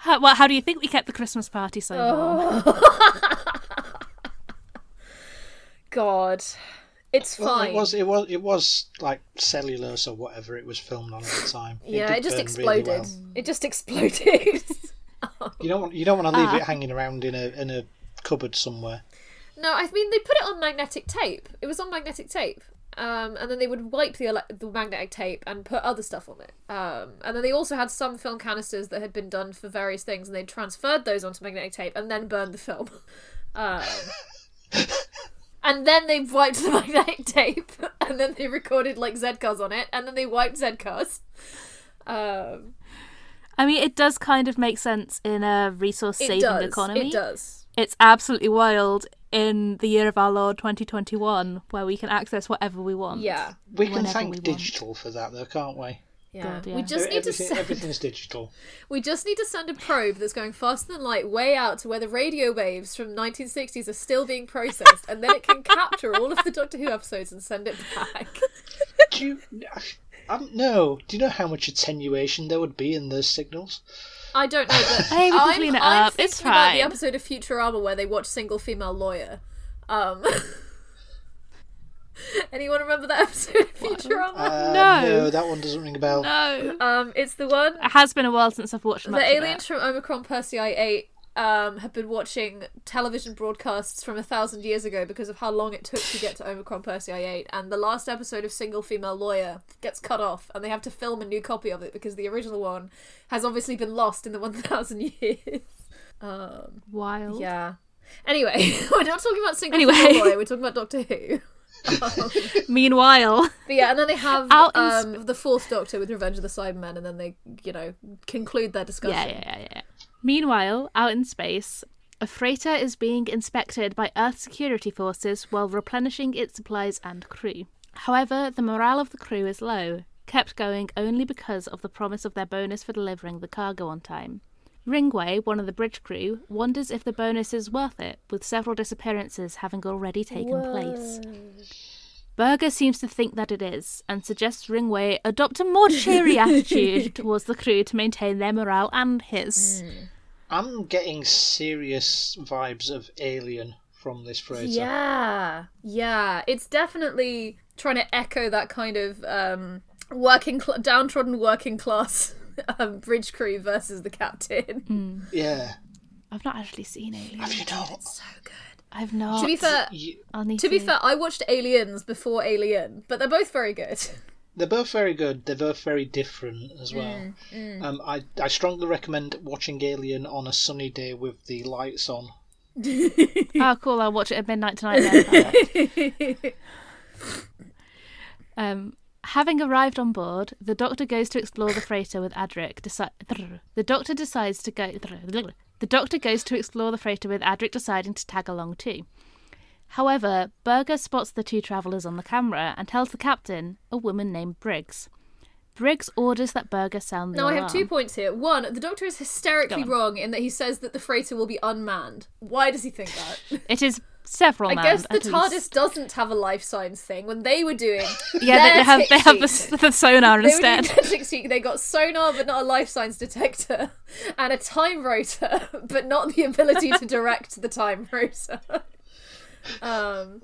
How, well, how do you think we kept the Christmas party so Oh. God, it's Well, fine. it was it was it was like cellulose or whatever it was filmed on at the time. yeah, did it just burn really exploded. well. It just exploded. You don't want you don't want to leave Ah. it hanging around in a in a cupboard somewhere. No, I mean they put it on magnetic tape. It was on magnetic tape, Um, and then they would wipe the ele- the magnetic tape and put other stuff on it. Um, and then they also had some film canisters that had been done for various things, and they transferred those onto magnetic tape and then burned the film. Um, and then they wiped the magnetic tape, and then they recorded like Z cars on it, and then they wiped Z cars. Um, I mean, it does kind of make sense in a resource saving economy. It does. It's absolutely wild in the year of our Lord 2021, where we can access whatever we want. Yeah. We can thank we want. digital for that, though, can't we? Yeah. God, yeah. We just need to Everything, send, everything's digital. we just need to send a probe that's going faster than light way out to where the radio waves from 1960s are still being processed, and then it can capture all of the Doctor Who episodes and send it back. Do you? Um, no. Do you know how much attenuation there would be in those signals? I don't know, but Hey, we can I'm, clean it I'm up. It's thinking about the episode of Futurama where they watch single female lawyer. Um, anyone remember that episode of Futurama? Uh, No. no, that one doesn't ring a bell. No. um, it's the one It has been a while since I've watched much the of aliens it. from Omicron Persei 8 um, have been watching television broadcasts from a thousand years ago because of how long it took to get to Omicron Persei 8. And the last episode of Single Female Lawyer gets cut off, and they have to film a new copy of it because the original one has obviously been lost in the 1,000 years. Um, Wild. yeah. Anyway, we're not talking about Single Anyway. Female Lawyer, we're talking about Doctor Who. Um, Meanwhile, but yeah, and then they have um, the fourth Doctor with Revenge of the Cybermen, and then they, you know, conclude their discussion. yeah, yeah, yeah, yeah. Meanwhile, out in space, a freighter is being inspected by Earth security forces while replenishing its supplies and crew. However, the morale of the crew is low, kept going only because of the promise of their bonus for delivering the cargo on time. Ringway, one of the bridge crew, wonders if the bonus is worth it, with several disappearances having already taken place. Berger seems to think that it is, and suggests Ringway adopt a more cheery attitude towards the crew to maintain their morale and his. Hmm. I'm getting serious vibes of Alien from this phrase. Yeah, yeah. It's definitely trying to echo that kind of um, working, cl- downtrodden working class um, bridge crew versus the captain. Yeah. I've not actually seen Alien. Have you not? So good. I've not. To be fair, You- I'll need to be fair, I watched Aliens before Alien, but they're both very good. They're both very good. They're both very different as well. Mm, Um, I I strongly recommend watching Alien on a sunny day with the lights on. oh, cool. I'll watch it at midnight tonight. Then. Um, having arrived on board, the Doctor goes to explore the freighter with Adric. Deci- the Doctor decides to go. The Doctor goes to explore the freighter with Adric deciding to tag along too. However, Berger spots the two travellers on the camera and tells the captain, a woman named Briggs. Briggs orders that Berger sound the Now I have two points here. One, the Doctor is hysterically Go on. wrong in that he says that the freighter will be unmanned. Why does he think that? It is several. I manned, guess the at TARDIS least. doesn't have a life signs thing. When they were doing, Yeah, they, they have they have the, the sonar They instead. tick They got sonar, but not a life signs detector, and a time rotor, but not the ability to direct the time rotor. Um,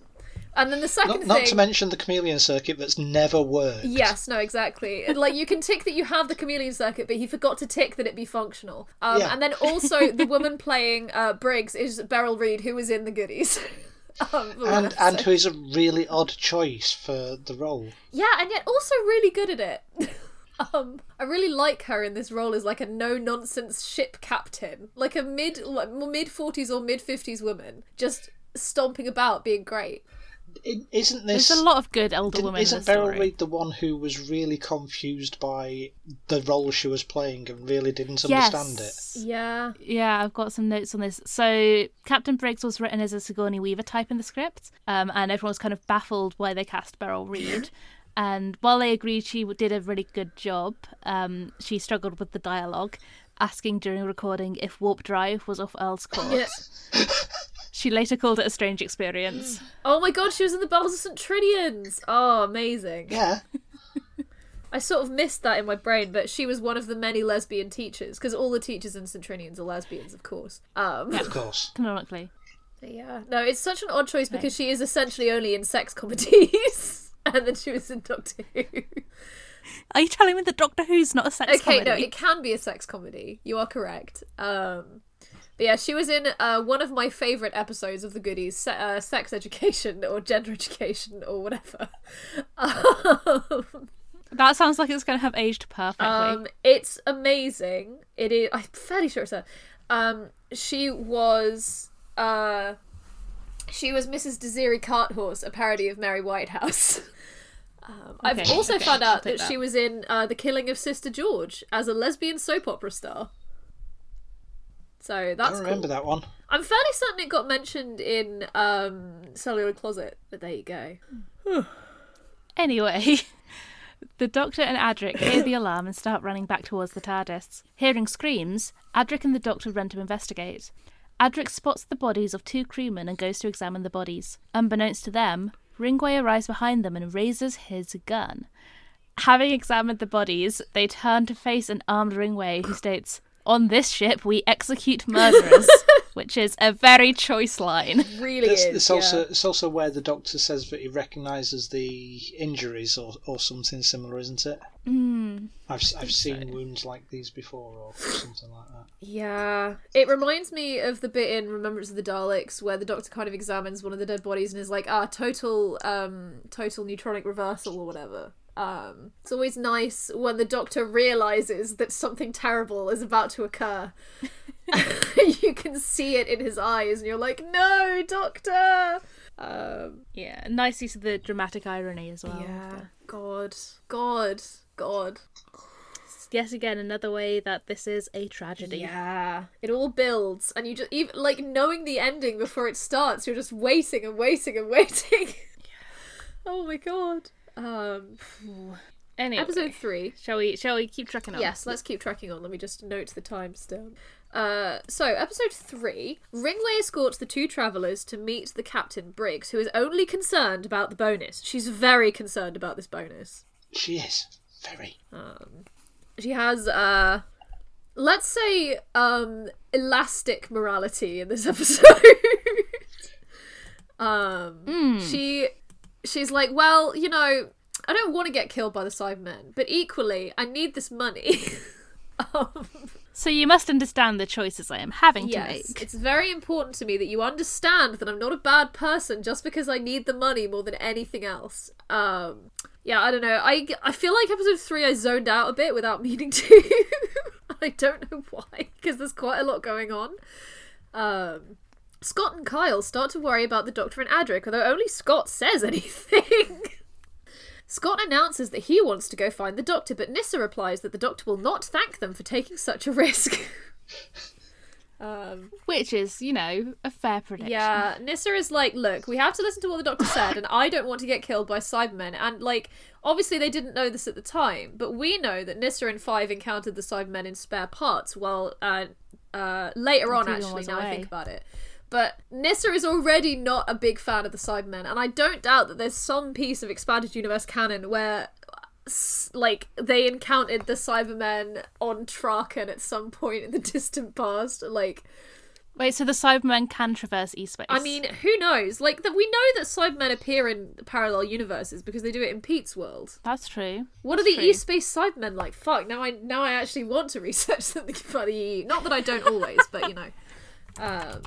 and then the second Not, not thing, to mention the chameleon circuit that's never worked. Yes, no, exactly. Like you can tick that you have the chameleon circuit, but he forgot to tick that it be functional. Um, Yeah. And then also the woman playing uh, Briggs is Beryl Reid, who was in the goodies. um, And and who's a really odd choice for the role. yeah, and yet also really good at it. um, I really like her in this role as like a no nonsense ship captain, like a mid like, mid forties or mid fifties woman, just stomping about, being great. I- Isn't this? There's a lot of good elder women Isn't this Beryl story. Reed the one who was really confused by the role she was playing and really didn't Yes. understand it? Yeah. Yeah, I've got some notes on this. So Captain Briggs was written as a Sigourney Weaver type in the script, um, and everyone was kind of baffled why they cast Beryl Reid. and while they agreed she did a really good job, um, she struggled with the dialogue, asking during recording if warp drive was off Earl's course. Yeah. She later called it a strange experience. Oh my god, she was in the Belles of St. Trinian's! Oh, amazing. Yeah. I sort of missed that in my brain, but she was one of the many lesbian teachers, because all the teachers in St. Trinians are lesbians, of course. Um, Of course. Canonically. yeah. No, it's such an odd choice because she is essentially only in sex comedies. and then she was in Doctor Who. Are you telling me that Doctor Who's not a sex okay, comedy? no, it can be a sex comedy. You are correct. Um, But yeah, she was in uh, one of my favorite episodes of The Goodies, se- uh, sex education or gender education or whatever. Um, That sounds like it's going to have aged perfectly. um, it's amazing. It is. I'm fairly sure it's her. Um, she was. Uh, she was Mrs. Desiree Carthorse, a parody of Mary Whitehouse. Um, I've also okay, found out that, that. she was in uh, The Killing of Sister George as a lesbian soap opera star. So I that's don't remember cool. that one. I'm fairly certain it got mentioned in um, Celluloid Closet, but there you go. Anyway, the Doctor and Adric hear the alarm and start running back towards the TARDIS. Hearing screams, Adric and the Doctor run to investigate. Adric spots the bodies of two crewmen and goes to examine the bodies. Unbeknownst to them, Ringway arrives behind them and raises his gun. Having examined the bodies, they turn to face an armed Ringway who states, On this ship, we execute murderers, which is a very choice line. Really It's, is. it's yeah. also it's also where the doctor says that he recognises the injuries or, or something similar, isn't it? Mm. I've s- I've seen wounds like these before or something like that. Yeah, it reminds me of the bit in Remembrance of the Daleks where the Doctor kind of examines one of the dead bodies and is like, "Ah, total, um, total neutronic reversal or whatever." Um, it's always nice when the Doctor realizes that something terrible is about to occur. you can see it in his eyes, and you're like, "No, Doctor." Um, Yeah, nice use of the dramatic irony as well. yeah, God, God, God. Yes, again, another way that this is a tragedy. Yeah, it all builds, and you just even like knowing the ending before it starts. You're just waiting and waiting and waiting. oh my god. Um, Anyway, episode three. shall we? Shall we keep tracking on? Yes, let's keep tracking on. Let me just note the times down. Uh, so episode three, Ringway escorts the two travelers to meet the captain Briggs, who is only concerned about the bonus. She's very concerned about this bonus. She is very. she has uh let's say um elastic morality in this episode um she she's like well you know i don't want to get killed by the cybermen but equally i need this money. Um, So you must understand the choices I am having to yes make. it's very important to me that you understand that i'm not a bad person just because i need the money more than anything else. Um yeah i don't know. I i feel like episode 3 i zoned out a bit without meaning to. I don't know why because there's quite a lot going on. Um Scott and Kyle start to worry about the Doctor and Adric, although only Scott says anything. Scott announces that he wants to go find the Doctor, but Nyssa replies that the Doctor will not thank them for taking such a risk. um, Which is, you know, a fair prediction. yeah, Nyssa is like, look, we have to listen to what the Doctor said, and I don't want to get killed by Cybermen. And, like, obviously they didn't know this at the time, but we know that Nyssa and Five encountered the Cybermen in spare parts, well, uh, uh, later on, actually, now I think about it. But Nyssa is already not a big fan of the Cybermen, and I don't doubt that there's some piece of expanded universe canon where, like, they encountered the Cybermen on Traken at some point in the distant past. Like, Wait, so the Cybermen can traverse e-space? I mean, who knows? Like, that we know that Cybermen appear in parallel universes because they do it in Pete's world. that's true. What are the true. E-space Cybermen like? Fuck, now I now I actually want to research something about the E. Not that I don't always, but you know. Um,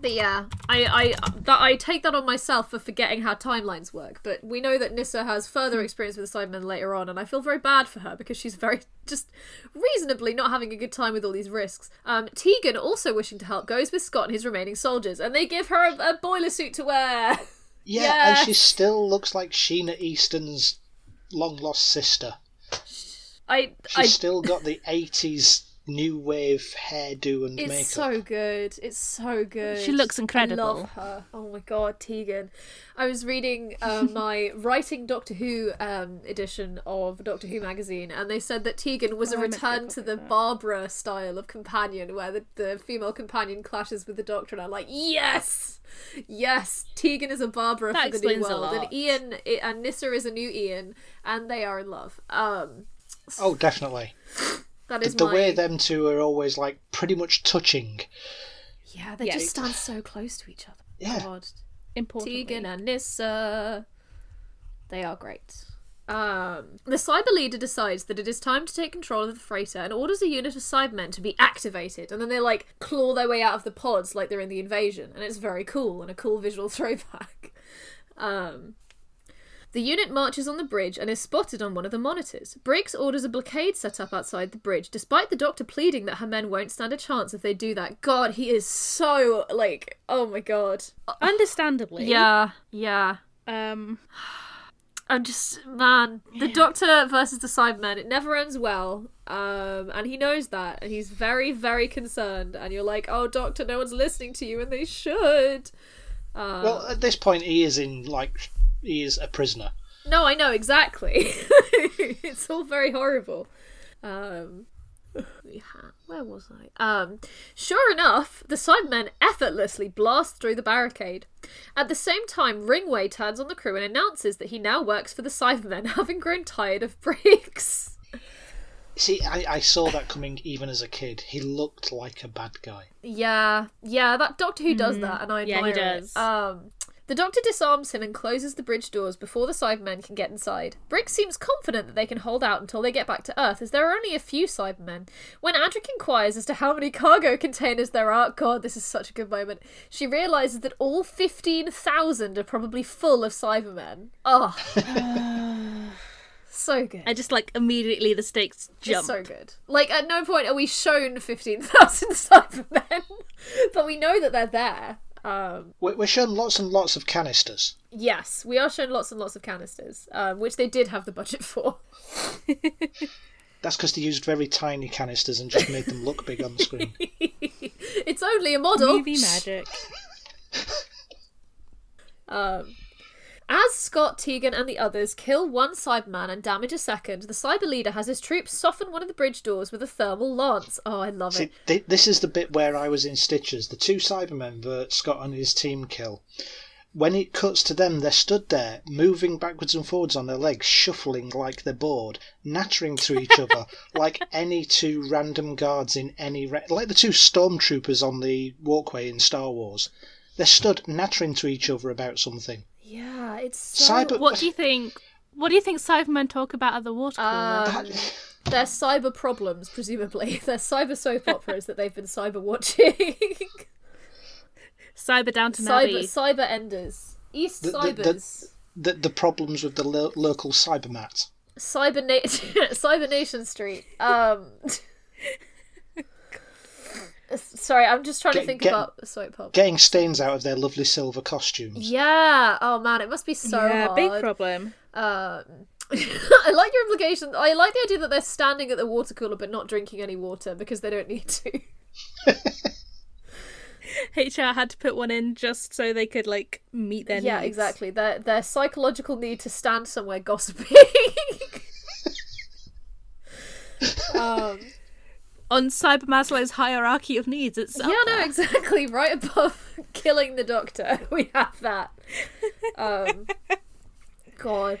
but yeah, I I that I take that on myself for forgetting how timelines work. But we know that Nyssa has further experience with the Cybermen later on, and I feel very bad for her because she's very just reasonably not having a good time with all these risks. Um, Tegan, also wishing to help, goes with Scott and his remaining soldiers, and they give her a, a boiler suit to wear. Yeah, and she still looks like Sheena Easton's long lost sister. I She's I still got the 80s new wave hairdo and It's makeup. It's so good. It's so good. She looks I incredible. love her. Oh my god, Tegan. I was reading uh, my writing Doctor Who um, edition of Doctor Who magazine, and they said that Tegan was a Oh, I meant to go return to the that. Barbara style of companion, where the, the female companion clashes with the Doctor, and I'm like, yes, yes, Tegan is a Barbara That for the new explains a world, and. Ian and Nyssa is a new Ian, and they are in love. Um, Oh, definitely. that The, is the my way them two are always like pretty much touching. yeah. They Yeah. just stand so close to each other. Yeah. God. Importantly. Tegan and Nyssa. They are great. Um, the cyber leader decides that it is time to take control of the freighter and orders a unit of cybermen to be activated. And then they like claw their way out of the pods like they're in the invasion, and it's very cool and a cool visual throwback. Um, the unit marches on the bridge and is spotted on one of the monitors. Briggs orders a blockade set up outside the bridge, despite the doctor pleading that her men won't stand a chance if they do that. God, he is so like, oh my god. Understandably. Yeah, yeah. Um. I'm just man, the Doctor versus the Cybermen. It never ends well, um, and he knows that, and he's very, very concerned. And you're like, "Oh, Doctor, no one's listening to you, and they should." Uh, Well, at this point, he is in like he is a prisoner. no, I know exactly. it's all very horrible. Um, where was I? Um, sure enough, the Cybermen effortlessly blast through the barricade. At the same time, Ringway turns on the crew and announces that he now works for the Cybermen, having grown tired of Briggs. See, I, I saw that coming even as a kid. He looked like a bad guy. Yeah, yeah, that Doctor Who does that, and I yeah, he does. it. Um, the Doctor disarms him and closes the bridge doors before the Cybermen can get inside. Briggs seems confident that they can hold out until they get back to Earth, as there are only a few Cybermen. When Adric inquires as to how many cargo containers there are, God, this is such a good moment. She realizes that all fifteen thousand are probably full of Cybermen. Oh, so good. I just like immediately the stakes jump. It's so good. Like at no point are we shown fifteen thousand Cybermen, but we know that they're there. Um, We're we're shown lots and lots of canisters. yes, we are shown lots and lots of canisters, um, which they did have the budget for. That's because they used very tiny canisters and just made them look big on the screen. it's only a model. Movie magic. Um, as Scott, Tegan, and the others kill one Cyberman and damage a second, the Cyber leader has his troops soften one of the bridge doors with a thermal lance. Oh, I love See, it. thi- this is the bit where I was in stitches. The two Cybermen that Scott and his team kill. When it cuts to them, they're stood there, moving backwards and forwards on their legs, shuffling like they're bored, nattering to each other like any two random guards in any. Re- like the two stormtroopers on the walkway in Star Wars. They're stood nattering to each other about something. Yeah, it's so. Cyber. What do you think? What do you think Cybermen talk about at the water cooler? Um, they're cyber problems, presumably. They're cyber soap operas that they've been cyber watching. Cyber Downton cyber cyber enders. East The- the- Cybers. the, the problems with the lo- local cybermat. Cyber Na- Cyber Nation Street. Um Sorry, I'm just trying to think get- about a soap opera. Getting stains out of their lovely silver costumes. Yeah. Oh man, it must be so yeah, hard. big problem. Um, I like your implication. I like the idea that they're standing at the water cooler but not drinking any water because they don't need to. HR had to put one in just so they could like meet their yeah, needs. exactly. Their their psychological need to stand somewhere gossiping. um, On Cyber Maslow's hierarchy of needs, it's yeah, no, exactly. Right above killing the doctor, we have that. Um, God.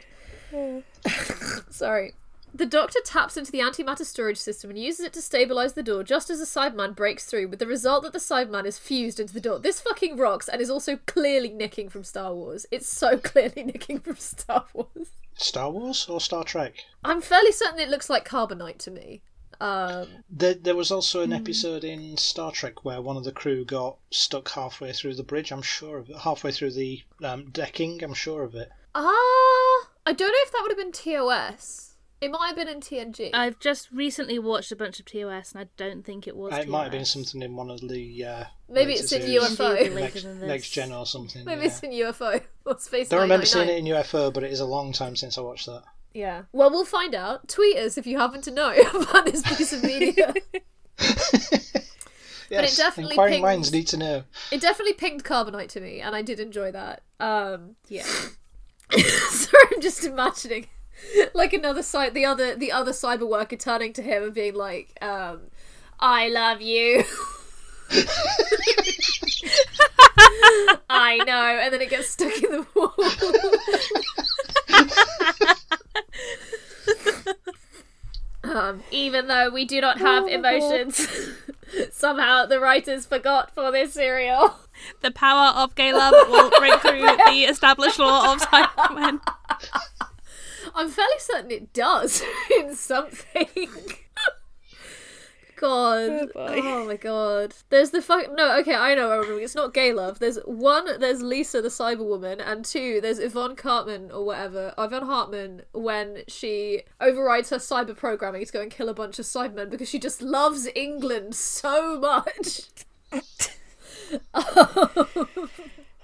Sorry. The doctor taps into the antimatter storage system and uses it to stabilize the door just as the Cyberman breaks through, with the result that the Cyberman is fused into the door. This fucking rocks and is also clearly nicking from Star Wars. It's so clearly nicking from Star Wars. Star Wars or Star Trek? I'm fairly certain it looks like carbonite to me. Um, There, there was also an episode in Star Trek where one of the crew got stuck halfway through the bridge. I'm sure of it. Halfway through the um, decking. I'm sure of it. ah, I don't know if that would have been TOS. It might have been in TNG. I've just recently watched a bunch of TOS, and I don't think it was. it might have been something in one of the. Uh, Maybe it's in series. UFO. Next, next gen or something. Maybe yeah. it's in UFO or Space Don't remember seeing it in UFO, but it is a long time since I watched that. Yeah. Well, we'll find out. Tweet us if you happen to know about this piece of media. Yes, definitely inquiring pings- minds need to know. it definitely pinged carbonite to me, and I did enjoy that. Um, Yeah. sorry, I'm just imagining like another side, the other the other cyber worker turning to him and being like, um, "I love you." I know, and then it gets stuck in the wall. um, even though we do not have emotions, somehow the writers forgot for this serial. The power of gay love will break through the established law of Cybermen. I'm fairly certain it does in something. God. Oh. Oh, my god. There's the fuck. No, okay, I know. I'm. It's not gay love. There's one. There's Lisa the Cyberwoman, and two. There's Yvonne Cartman or whatever. Yvonne Hartman when she overrides her cyber programming to go and kill a bunch of Cybermen because she just loves England so much.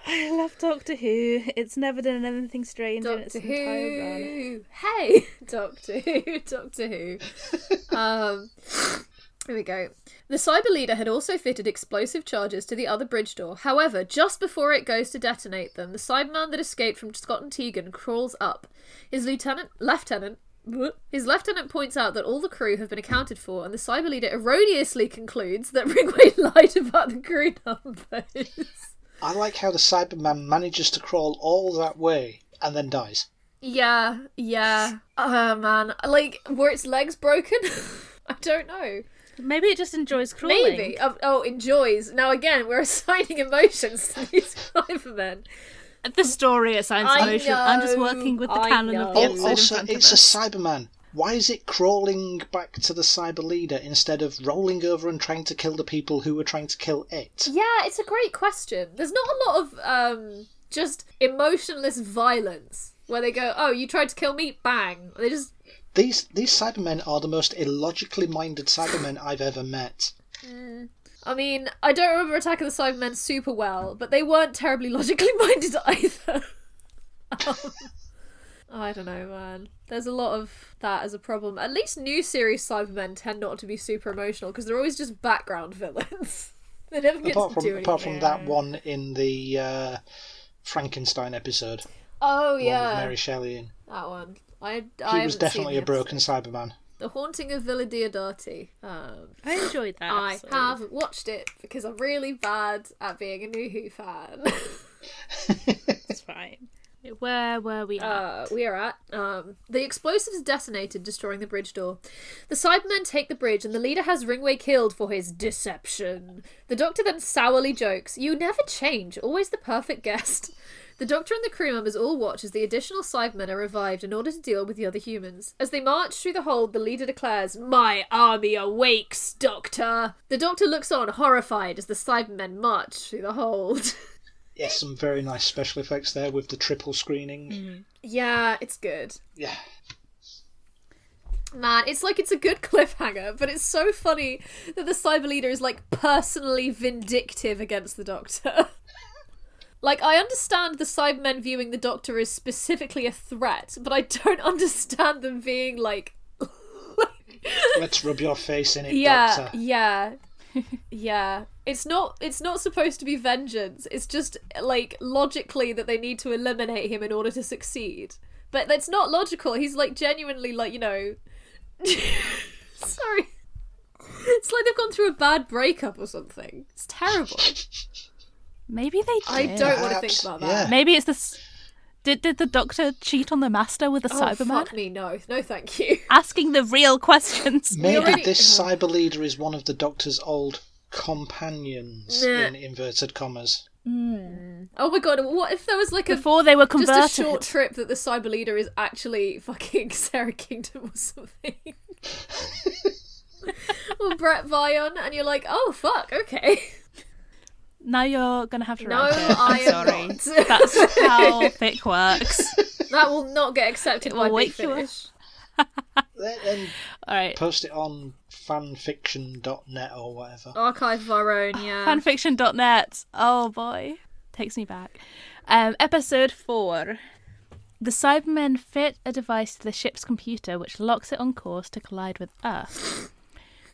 I love Doctor Who. It's never done anything strange in its Doctor entire run. Who. Hey, Doctor Who. Doctor Who. um, here we go. The cyber leader had also fitted explosive charges to the other bridge door. However, just before it goes to detonate them, the Cyberman that escaped from Scott and Tegan crawls up. His lieutenant, lieutenant, his lieutenant points out that all the crew have been accounted for, and the cyber leader erroneously concludes that Ringway lied about the crew numbers. I like how the Cyberman manages to crawl all that way and then dies. Yeah, yeah. Oh man, like were its legs broken? I don't know. Maybe it just enjoys crawling. Maybe. Oh, oh, enjoys. Now again, we're assigning emotions to these Cybermen. The story assigns I emotion. I'm just working with the I canon of the know. Episode also, it's a. Cyberman. Why is it crawling back to the cyber leader instead of rolling over and trying to kill the people who were trying to kill it? Yeah, it's a great question. There's not a lot of um just emotionless violence where they go, "Oh, you tried to kill me, bang." They just These these Cybermen are the most illogically minded Cybermen I've ever met. I mean, I don't remember Attack of the Cybermen super well, but they weren't terribly logically minded either. um, I don't know, man. There's a lot of that as a problem. At least new series Cybermen tend not to be super emotional because they're always just background villains. they never get Apart to from do anything. apart from that one in the uh, Frankenstein episode, oh the one with yeah, Mary Shelley in. that one. I, I He was definitely a broken. Cyberman. The Haunting of Villa Diodati. Um, I enjoyed that. I episode. have watched it because I'm really bad at being a New Who fan. It's fine. Where were we at? uh, we are at. Um, the explosives detonated, destroying the bridge door. The Cybermen take the bridge, and the leader has Ringway killed for his deception. The Doctor then sourly jokes, "You never change, always the perfect guest." The Doctor and the crew members all watch as the additional Cybermen are revived in order to deal with the other humans. As they march through the hold, the leader declares, "My army awakes, Doctor." The Doctor looks on, horrified, as the Cybermen march through the hold. Yes, some very nice special effects there with the triple screening. Mm. yeah, it's good. Yeah. Man, it's like it's a good cliffhanger, but it's so funny that the cyber leader is like personally vindictive against the doctor. like, I understand the Cybermen viewing the doctor as specifically a threat, but I don't understand them being like. Let's rub your face in it, yeah, Doctor. yeah, yeah. It's not. It's not supposed to be vengeance. It's just like logically that they need to eliminate him in order to succeed. But that's not logical. He's like genuinely like you know. Sorry. It's like they've gone through a bad breakup or something. It's terrible. Maybe they did. I don't want to think about that. yeah. Maybe it's this. Did did the Doctor cheat on the Master with the Oh Cyberman? fuck me, no, no, thank you. Asking the real questions. Maybe already- this cyber leader is one of the Doctor's old companions, Nah. in inverted commas. Hmm. Oh my god, what if there was like a Before they were just a short trip that the cyber leader is actually fucking Sara Kingdom or something. or Bret Vyon, and you're like, oh fuck, okay. Now you're gonna have to No, rank it. I'm I am sorry. not. That's how fic works. that will not get accepted It by will Big wake. Finish. Then- Then All right. post it on fanfiction.net or whatever. Archive of our own, yeah. Fanfiction.net. Oh boy. Takes me back. Um, episode 4. The Cybermen fit a device to the ship's computer which locks it on course to collide with Earth.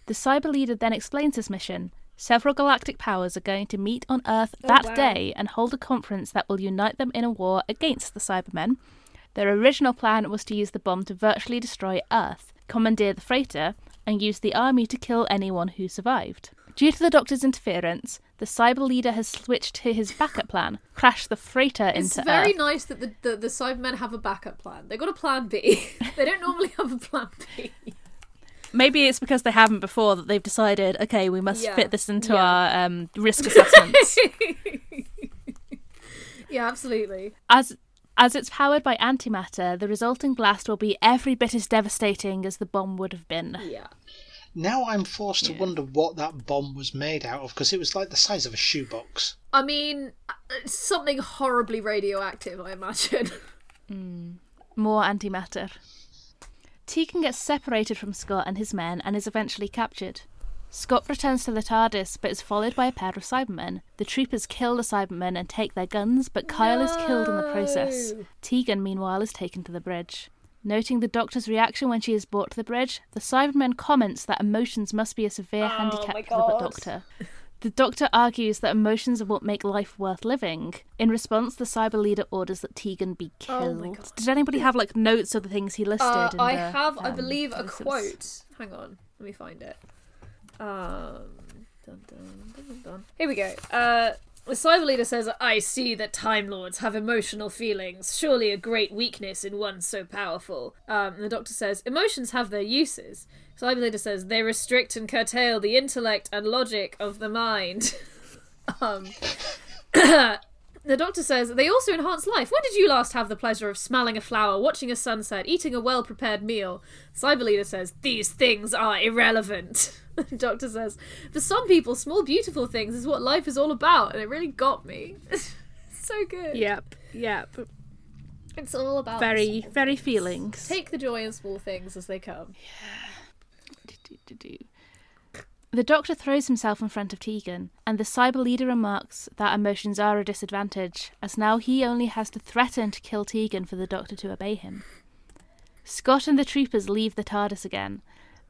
The cyber leader then explains his mission. Several galactic powers are going to meet on Earth oh, that wow. day and hold a conference that will unite them in a war against the Cybermen. Their original plan was to use the bomb to virtually destroy Earth, commandeer the freighter, and use the army to kill anyone who survived. Due to the Doctor's interference, the cyber leader has switched to his backup plan crash the freighter It's into It's very Earth. nice that the, the, the Cybermen have a backup plan. They've got a plan B. they don't normally have a plan B. Maybe it's because they haven't before that they've decided, okay, we must Yeah. fit this into Yeah. our um, risk assessments. yeah, absolutely. as As it's powered by antimatter, the resulting blast will be every bit as devastating as the bomb would have been. Yeah. Now I'm forced to wonder what that bomb was made out of because it was like the size of a shoebox. I mean, uh, something horribly radioactive, I imagine. More antimatter. Tegan gets separated from Scott and his men and is eventually captured. Scott returns to the TARDIS but is followed by a pair of Cybermen. The troopers kill the Cybermen and take their guns, but Kyle is killed in the process. No. Tegan, meanwhile, is taken to the bridge. Noting the Doctor's reaction when she is brought to the bridge, the Cyberman comments that emotions must be a severe oh handicap Oh my for the Doctor. The Doctor argues that emotions are what make life worth living. In response, the Cyber leader orders that Tegan be Oh killed. God. Did anybody have like notes of the things he listed? Uh, I the, have, I um, believe, a quote. Hang on, let me find it. Um, dun, dun, dun, dun, dun. Here we go. Uh, the cyber leader says, "I see that Time Lords have emotional feelings. Surely a great weakness in one so powerful." Um, and the Doctor says, "Emotions have their uses." Leader says, "They restrict and curtail the intellect and logic of the mind." um. The doctor says they also enhance life. When did you last have the pleasure of smelling a flower, watching a sunset, eating a well prepared meal? Cyber leader says these things are irrelevant. The doctor says for some people, small beautiful things is what life is all about, and it really got me. so good. Yep, yep. It's all about Very, very feelings. Take the joy in small things as they come. The Doctor throws himself in front of Tegan, and the cyber leader remarks that emotions are a disadvantage, as now he only has to threaten to kill Tegan for the Doctor to obey him. Scott and the troopers leave the TARDIS again,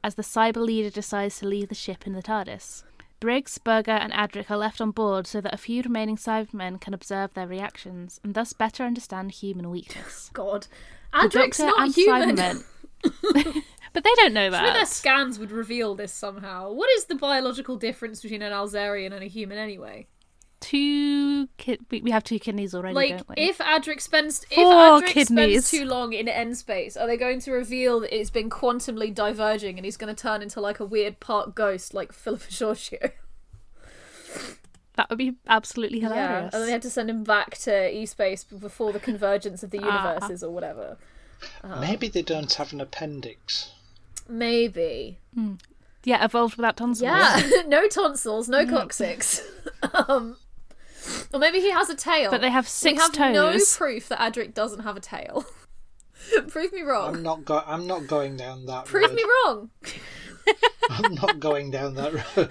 as the cyber leader decides to leave the ship in the TARDIS. Briggs, Berger, and Adric are left on board so that a few remaining Cybermen can observe their reactions and thus better understand human weakness. God, Adric's not and human. Cybermen. but they don't know Maybe their scans would reveal this somehow. What is the biological difference between an Alzarian and a human anyway? Two kid- we we have two kidneys already, like don't we? if Adric spends if Four Adric kidneys. spends too long in end space, are they going to reveal that it's been quantumly diverging and he's going to turn into like a weird part ghost like Philip Giorgio? That would be absolutely Yeah, hilarious. and then they have to send him back to E space before the convergence of the Ah. universes or whatever. Maybe they don't have an appendix. Maybe. yeah, evolved without tonsils. Yeah, no tonsils, no coccyx. um, or maybe he has a tail. But they have we six have no proof that Adric doesn't have a tail. Prove me wrong. I'm not go- I'm not going down that road. Prove road. me wrong. I'm not going down that road.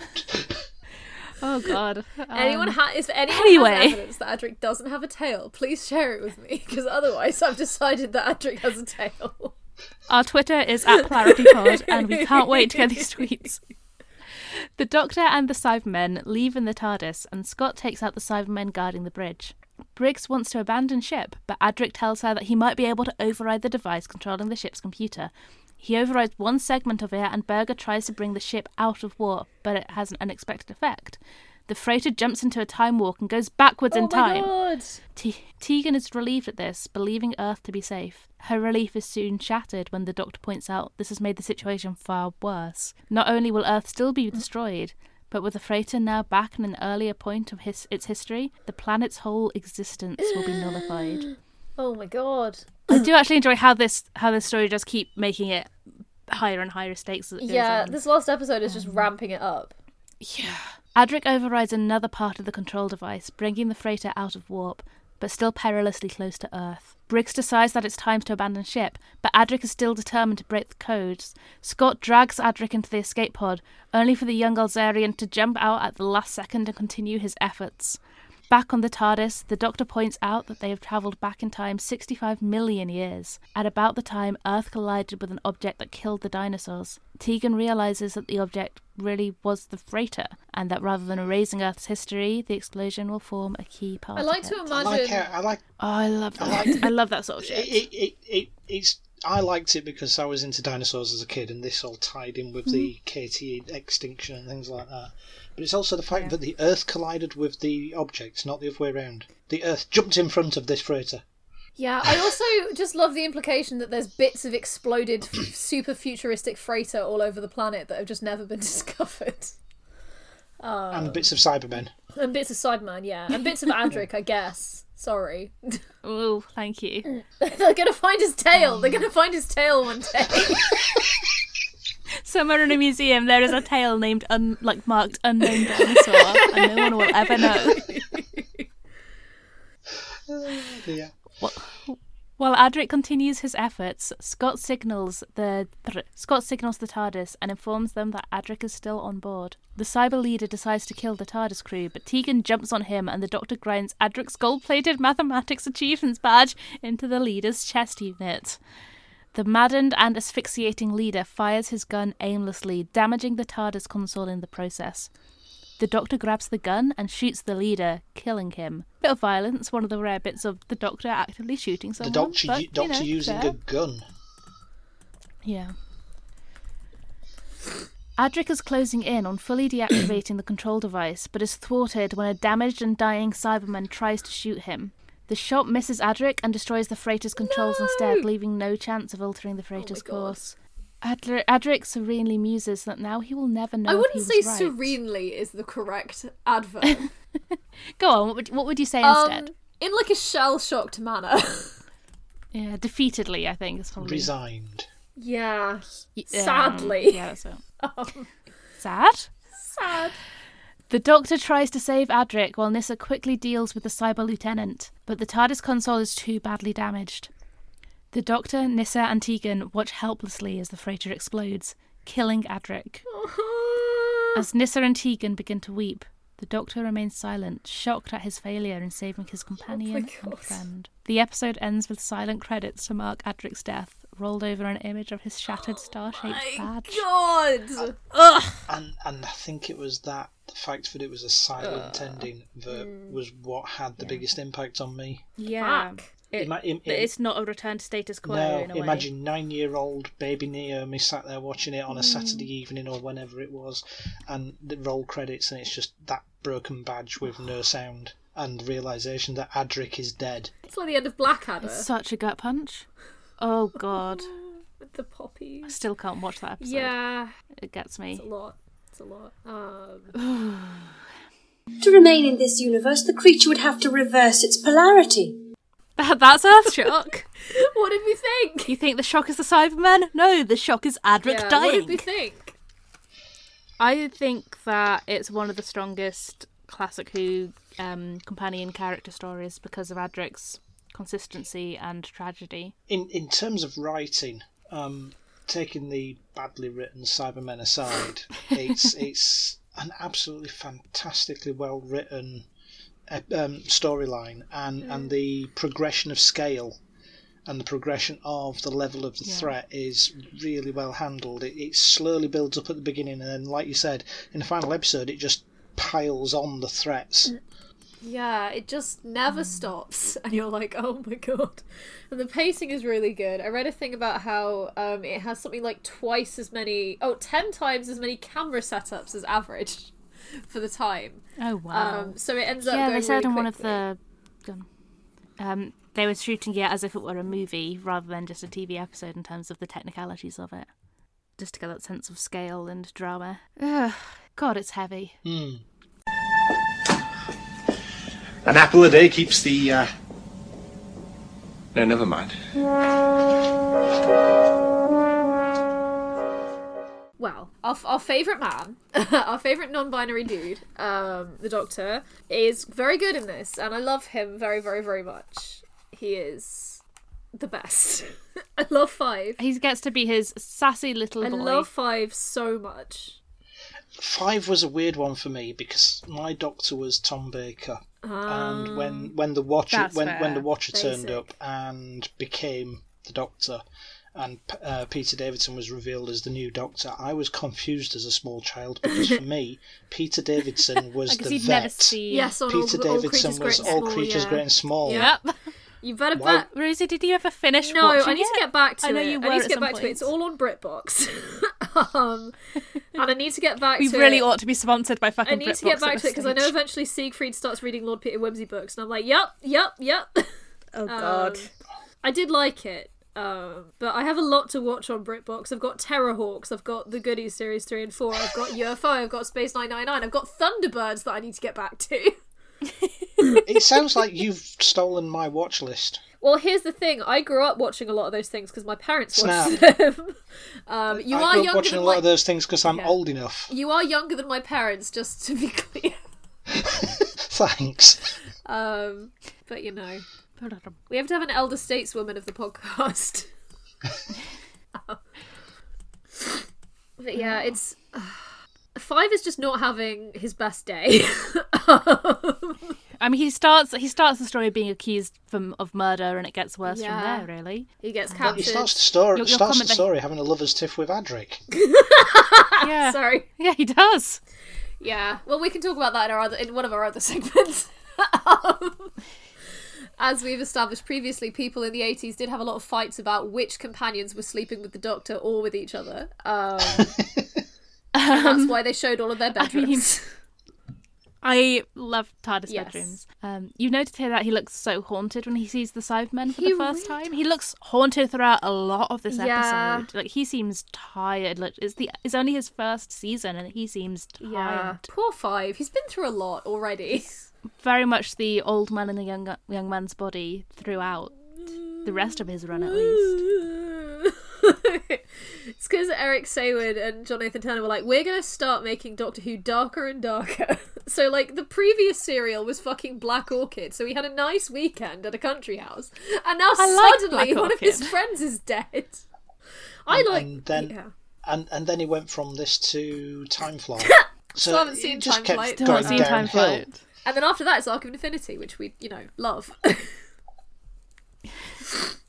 Oh god. Anyone Um, ha- if anyone anyway. has evidence that Adric doesn't have a tail, please share it with me because otherwise I've decided that Adric has a tail. Our Twitter is at PolarityPod, and we can't wait to get these tweets. The Doctor and the Cybermen leave in the TARDIS, and Scott takes out the Cybermen guarding the bridge. Briggs wants to abandon ship, but Adric tells her that he might be able to override the device controlling the ship's computer. He overrides one segment of it, and Berger tries to bring the ship out of warp, but it has an unexpected effect. The freighter jumps into a time warp and goes backwards oh in my time. Te- Tegan is relieved at this, believing Earth to be safe. Her relief is soon shattered when the Doctor points out this has made the situation far worse. Not only will Earth still be destroyed, but with the freighter now back in an earlier point of his- its history, the planet's whole existence will be nullified. Oh my god! I do actually enjoy how this how this story does keep making it higher and higher stakes. as it goes Yeah, on. this last episode is Um, just ramping it up. Adric overrides another part of the control device, bringing the freighter out of warp, but still perilously close to Earth. Briggs decides that it's time to abandon ship, but Adric is still determined to break the codes. Scott drags Adric into the escape pod, only for the young Alzarian to jump out at the last second and continue his efforts. Back on the TARDIS, the Doctor points out that they have travelled back in time 65 million years, at about the time Earth collided with an object that killed the dinosaurs. Tegan realises that the object really was the freighter, and that rather than erasing Earth's history, the explosion will form a key part I like of to it. I imagine. like how, I like Oh, I love that. I love that sort of it, shit. it, it, it, it's I liked it because I was into dinosaurs as a kid, and this all tied in with the mm-hmm. KT extinction and things like that. But it's also the fact that the Earth collided with the object, not the other way around. The Earth jumped in front of this freighter. Yeah, I also just love the implication that there's bits of exploded super futuristic freighter all over the planet that have just never been discovered. and um, bits of Cybermen. And bits of Cybermen, yeah. And bits of Adric, I guess. Sorry. Oh, thank you. They're gonna find his tail. They're gonna find his tail one day. Somewhere in a museum, there is a tail named un- like marked unknown dinosaur, and no one will ever know. Yeah. While Adric continues his efforts, Scott signals the Scott signals the TARDIS and informs them that Adric is still on board. The cyber leader decides to kill the TARDIS crew, but Tegan jumps on him and the Doctor grinds Adric's gold-plated mathematics achievements badge into the leader's chest unit. The maddened and asphyxiating leader fires his gun aimlessly, damaging the TARDIS console in the process. The Doctor grabs the gun and shoots the leader, killing him. Bit of violence, one of the rare bits of the Doctor actively shooting The someone. doctor, but, u- you doctor know, using fair. a gun. Yeah. Adric is closing in on fully deactivating the control device, but is thwarted when a damaged and dying Cyberman tries to shoot him. The shot misses Adric and destroys the freighter's controls instead, leaving no chance of altering the freighter's oh God. course. Adler- Adric serenely muses that now he will never know. I wouldn't he say was right. serenely is the correct adverb. Go on. What would, what would you say um, instead? in like a shell shocked manner. Yeah, defeatedly. I think is probably Resigned. yeah. Y- sadly. Yeah, that's it. Um, Sad. sad. The Doctor tries to save Adric while Nyssa quickly deals with the Cyber Lieutenant, but the TARDIS console is too badly damaged. The Doctor, Nyssa, and Tegan watch helplessly as the freighter explodes, killing Adric. As Nyssa and Tegan begin to weep, the Doctor remains silent, shocked at his failure in saving his oh companion and friend. The episode ends with silent credits to mark Adric's death, rolled over an image of his shattered oh star-shaped My badge. God. And and I think it was that the fact that it was a silent ending that mm. was what had the biggest impact on me. Yeah, Fuck. It, Ima- im- it's not a return to status quo no, in a imagine nine-year-old baby Naomi sat there watching it on a Saturday evening or whenever it was, and the roll credits, and it's just that broken badge with no sound and realization that Adric is dead. It's like the end of Blackadder Such a gut punch. Oh god. with the poppies. I still can't watch that episode. Yeah, It gets me. it's a lot. It's a lot. Um, To remain in this universe, the creature would have to reverse its polarity. That's Earth shock. what did we think? you think the shock is the Cybermen? No, the shock is Adric Yeah, what did we think? I think that it's one of the strongest classic Who um, companion character stories because of Adric's consistency and tragedy. In in terms of writing, um, taking the badly written Cybermen aside, it's it's an absolutely fantastically well written um, storyline, and and the progression of scale and the progression of the level of the threat is really well handled. It, it slowly builds up at the beginning, and then, like you said, in the final episode, it just piles on the threats. Yeah, it just never stops, and you're like, oh my god. And the pacing is really good. I read a thing about how um, it has something like twice as many, oh, ten times as many camera setups as average for the time. Oh wow. Um, so it ends up yeah, going they said really in one of the um, they were shooting it as if it were a movie rather than just a TV episode in terms of the technicalities of it, just to get that sense of scale and drama. Ugh, God, it's heavy. Hmm. An apple a day keeps the. Uh... No, never mind. Well, our, our favorite man, our favorite non-binary dude, um, the Doctor, is very good in this, and I love him very, very, very much. He is the best. I love Five. He gets to be his sassy little I boy. love Five so much. Five was a weird one for me because my doctor was Tom Baker, and when when the watcher when fair. when the watcher turned up and became the doctor, and uh, Peter Davison was revealed as the new doctor, I was confused as a small child because for me, Peter Davison was the you'd vet. never seen. Yes, on Peter all, all Davison creatures was great all creatures yeah. great and small. Yep. You better Why- bet. Rosie, did you ever finish No, watching I need to get back to I know it. you I need to get some back to it. It's all on BritBox. um, and I need to get back We to really it. ought to be sponsored by fucking I need to get back to it because I know eventually Siegfried starts reading Lord Peter Wimsey books, and I'm like, yep, yep, yep. Oh Um, I did like it. Um, but I have a lot to watch on BritBox. I've got Terrahawks, I've got the Goodies series three and four, I've got UFO, I've got Space Nine Nine Nine, I've got Thunderbirds that I need to get back to. it sounds like you've stolen my watch list. Well, here's the thing. I grew up watching a lot of those things because my parents watched Snap. them. um, you I are grew up younger watching than a lot my... of those things because I'm Yeah. old enough. You are younger than my parents, just to be clear. Thanks. Um, but you know, we have to have an elder stateswoman of the podcast. but yeah, it's five is just not having his best day. I mean, he starts he starts the story being accused from of murder, and it gets worse Yeah. from there. Really, he gets captured. He starts the story. Your- your starts the story having a lovers' tiff with Adric. yeah, Sorry. yeah, he does. Yeah. Well, we can talk about that in our other in one of our other segments. Um, As we've established previously, people in the 80s did have a lot of fights about which companions were sleeping with the doctor or with each other. Um, that's why they showed all of their bedrooms. I love TARDIS Yes. bedrooms. Um, you noticed here that he looks so haunted when he sees the Cybermen for He the first really time. He looks haunted throughout a lot of this Yeah. episode. Like he seems tired. Like it's the it's only his first season, and he seems tired. yeah. Poor Five. He's been through a lot already. Very much the old man in the young young man's body throughout the rest of his run, at least. it's because Eric Saward and John Nathan Turner were like, we're going to start making Doctor Who darker and darker. so, like, the previous serial was fucking Black Orchid, so he had a nice weekend at a country house. And now I suddenly Black one of his friends is dead. I like. and then yeah. and and then he went from this to Time Flight. So Still haven't seen Time kept Flight. Still haven't seen Time. Flight. And then after that, it's Arc of Infinity, which we, you know, love.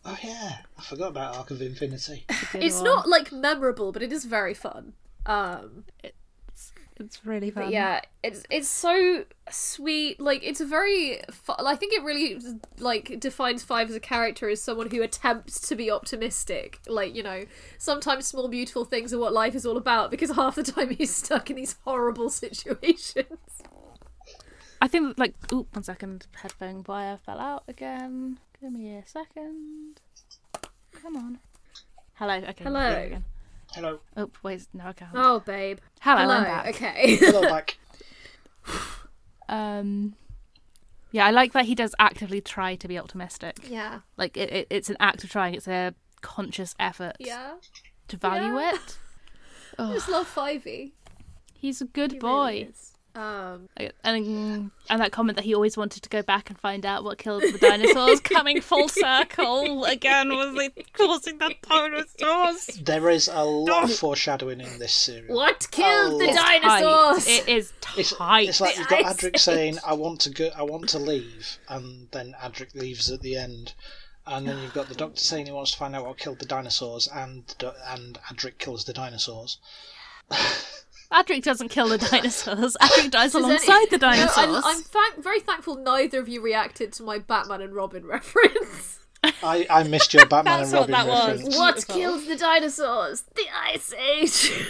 Oh yeah, I forgot about Arc of Infinity. It's one. not, like, memorable, but it is very fun. Um, It's really fun. Yeah, it's it's so sweet. Like it's a very. Fu- I think it really like defines Five as a character as someone who attempts to be optimistic. Like you know, sometimes small beautiful things are what life is all about. Because half the time he's stuck in these horrible situations. I think like oop, one second, headphone wire fell out again. Give me a second. Come on. Hello. Okay. Hello. there. Hello, Oh wait, no I can't. Oh, babe. Hello, Hello. I'm back. Okay. hello back. Um, yeah, I like that he does actively try to be optimistic. yeah. Like it, it, it's an act of trying. It's a conscious effort Yeah. to value Yeah. it. I just love Fivey. He's a good He boy. really is. Um. and and that comment that he always wanted to go back and find out what killed the dinosaurs coming full circle again was it causing the dinosaurs There is a lot of foreshadowing in this series. What killed the It's dinosaurs? it is It's, tight it's like you've got Adric Age. saying, "I want to go, I want to leave," and then Adric leaves at the end, and then you've got the Doctor saying he wants to find out what killed the dinosaurs, and and Adric kills the dinosaurs. Adric doesn't kill the dinosaurs Adric dies Does any- alongside the No, dinosaurs I'm, I'm thank- very thankful neither of you reacted to my Batman and Robin reference. I, I missed your Batman and That's what Robin that was. reference. What Beautiful. killed the dinosaurs? The Ice Age.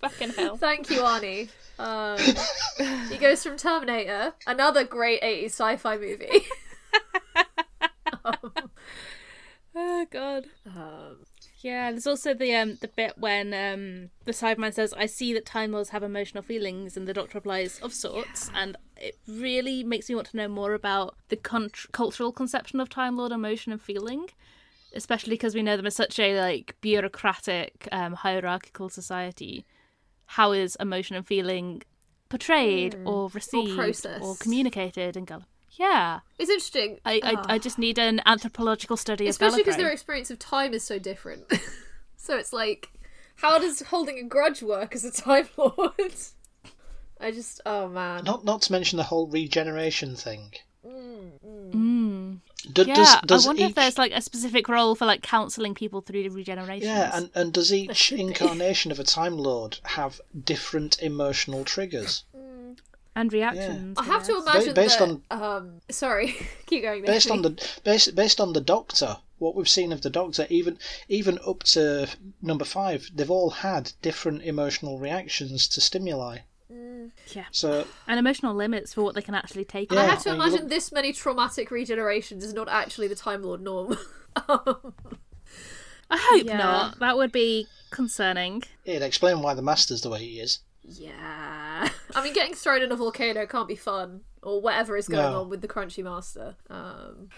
fucking hell Thank you, Arnie. Um, he goes from Terminator, another great 80s sci-fi movie. oh god Um, Yeah, there's also the um the bit when um the Cyberman says, "I see that Time Lords have emotional feelings," and the Doctor replies, "Of sorts," and it really makes me want to know more about the con- cultural conception of Time Lord emotion and feeling, especially because we know them as such a like bureaucratic, um, hierarchical society. How is emotion and feeling portrayed or received or, processed. communicated in Gallifrey? Yeah, it's interesting. I, I, Ah. I just need an anthropological study Especially of because their experience of time is so different. so it's like, how does holding a grudge work as a Time Lord? I just, oh man. Not not to mention the whole regeneration thing. Mm. Do, Yeah, does, does I wonder each, if there's like a specific role for like counselling people through the regeneration. yeah, and, and does each incarnation of a Time Lord have different emotional triggers? and reactions. I have to yes. imagine based that. um, sorry, keep going. based on the based, based on the Doctor, what we've seen of the Doctor, even even up to number five, they've all had different emotional reactions to stimuli. Yeah. So and emotional limits for what they can actually take. I have to imagine look- this many traumatic regenerations is not actually the Time Lord norm. Um, I hope Yeah. not. That would be concerning. it'd explain why the Master's the way he is. Yeah. I mean, getting thrown in a volcano can't be fun, or whatever is going No. on with the Crunchy Master. Um,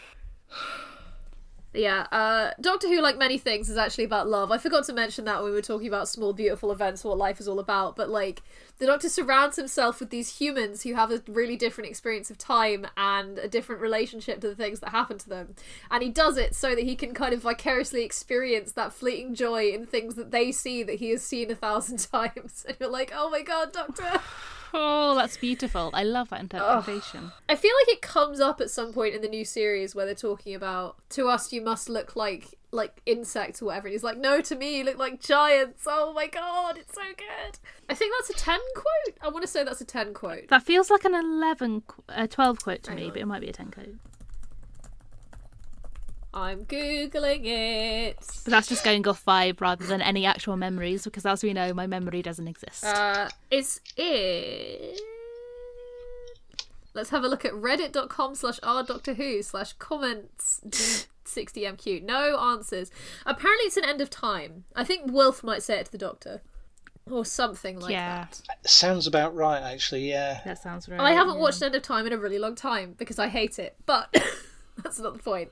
yeah, uh, Doctor Who, like many things, is actually about love. I forgot to mention that when we were talking about small, beautiful events, what life is all about. But, like, the Doctor surrounds himself with these humans who have a really different experience of time and a different relationship to the things that happen to them. And he does it so that he can kind of vicariously experience that fleeting joy in things that they see that he has seen a thousand times. And you're like, oh my god, Doctor. Oh, that's beautiful. I love that interpretation. I feel like it comes up at some point in the new series where they're talking about to us you must look like like insects or whatever. And he's like, no, to me you look like giants. Oh my god, it's so good. I think that's a ten quote. I want to say that's a ten quote. That feels like an 11, a uh, 12 quote to Hang me, on. but it might be a 10 quote. I'm googling it. But that's just going off vibe rather than any actual memories, because as we know, my memory doesn't exist. Uh, it's in. Let's have a look at reddit.com slash r doctor who slash comments 60mq. No answers. Apparently, it's an end of time. I think Wilf might say it to the doctor. Or something like Yeah. that. Sounds about right, actually. Yeah. that sounds right. I haven't yeah. watched End of Time in a really long time because I hate it, but that's not the point.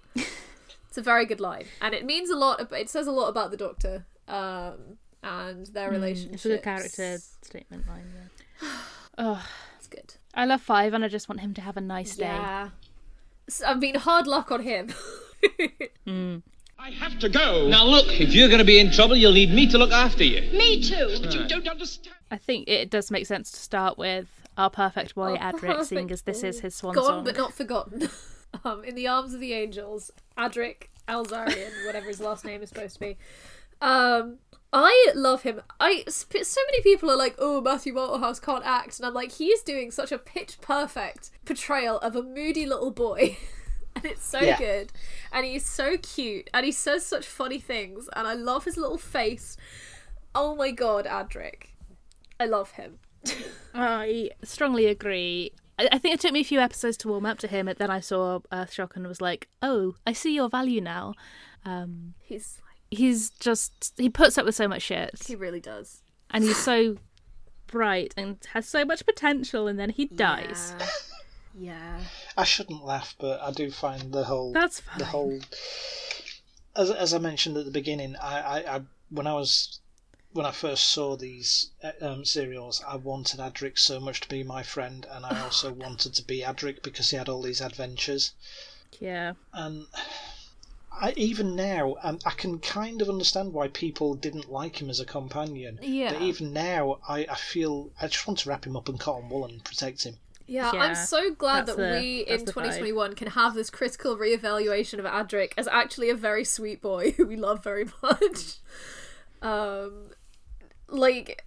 It's a very good line, and it means a lot. It says a lot about the Doctor um, and their relationship. Mm, It's a good character statement line. Yeah. oh, It's good. I love Five, and I just want him to have a nice day. Yeah. S- I mean, hard luck on him. I have to go. Now look, if you're going to be in trouble, you'll need me to look after you. Me too. But you don't understand. I think it does make sense to start with our perfect boy Our Adric, seeing as this is his swan Gone song. but not forgotten. um, in the arms of the angels, Adric Alzarian, whatever his last name is supposed to be. Um, I love him. I so many people are like, "Oh, Matthew Waterhouse can't act," and I'm like, he's doing such a pitch perfect portrayal of a moody little boy. And it's so Yeah. good. And he's so cute. And he says such funny things. And I love his little face. Oh my god, Adric. I love him. I strongly agree. I, I think it took me a few episodes to warm up to him, and then I saw Earthshock and was like, "Oh, I see your value now." Um, He's like, he's just he puts up with so much shit, he really does. and he's so bright and has so much potential, and then he dies. Yeah. yeah. I shouldn't laugh, but I do find the whole That's fine. the whole as as I mentioned at the beginning, I, I, I when I was when I first saw these uh, um, serials, I wanted Adric so much to be my friend, and I also wanted to be Adric because he had all these adventures. Yeah, And I, even now, um, I can kind of understand why people didn't like him as a companion. Yeah. But even now, I, I feel I just want to wrap him up in cotton wool and protect him. Yeah, Yeah, I'm so glad that the- we in the vibe. 2021 can have this critical reevaluation of Adric as actually a very sweet boy who we love very much. Um, like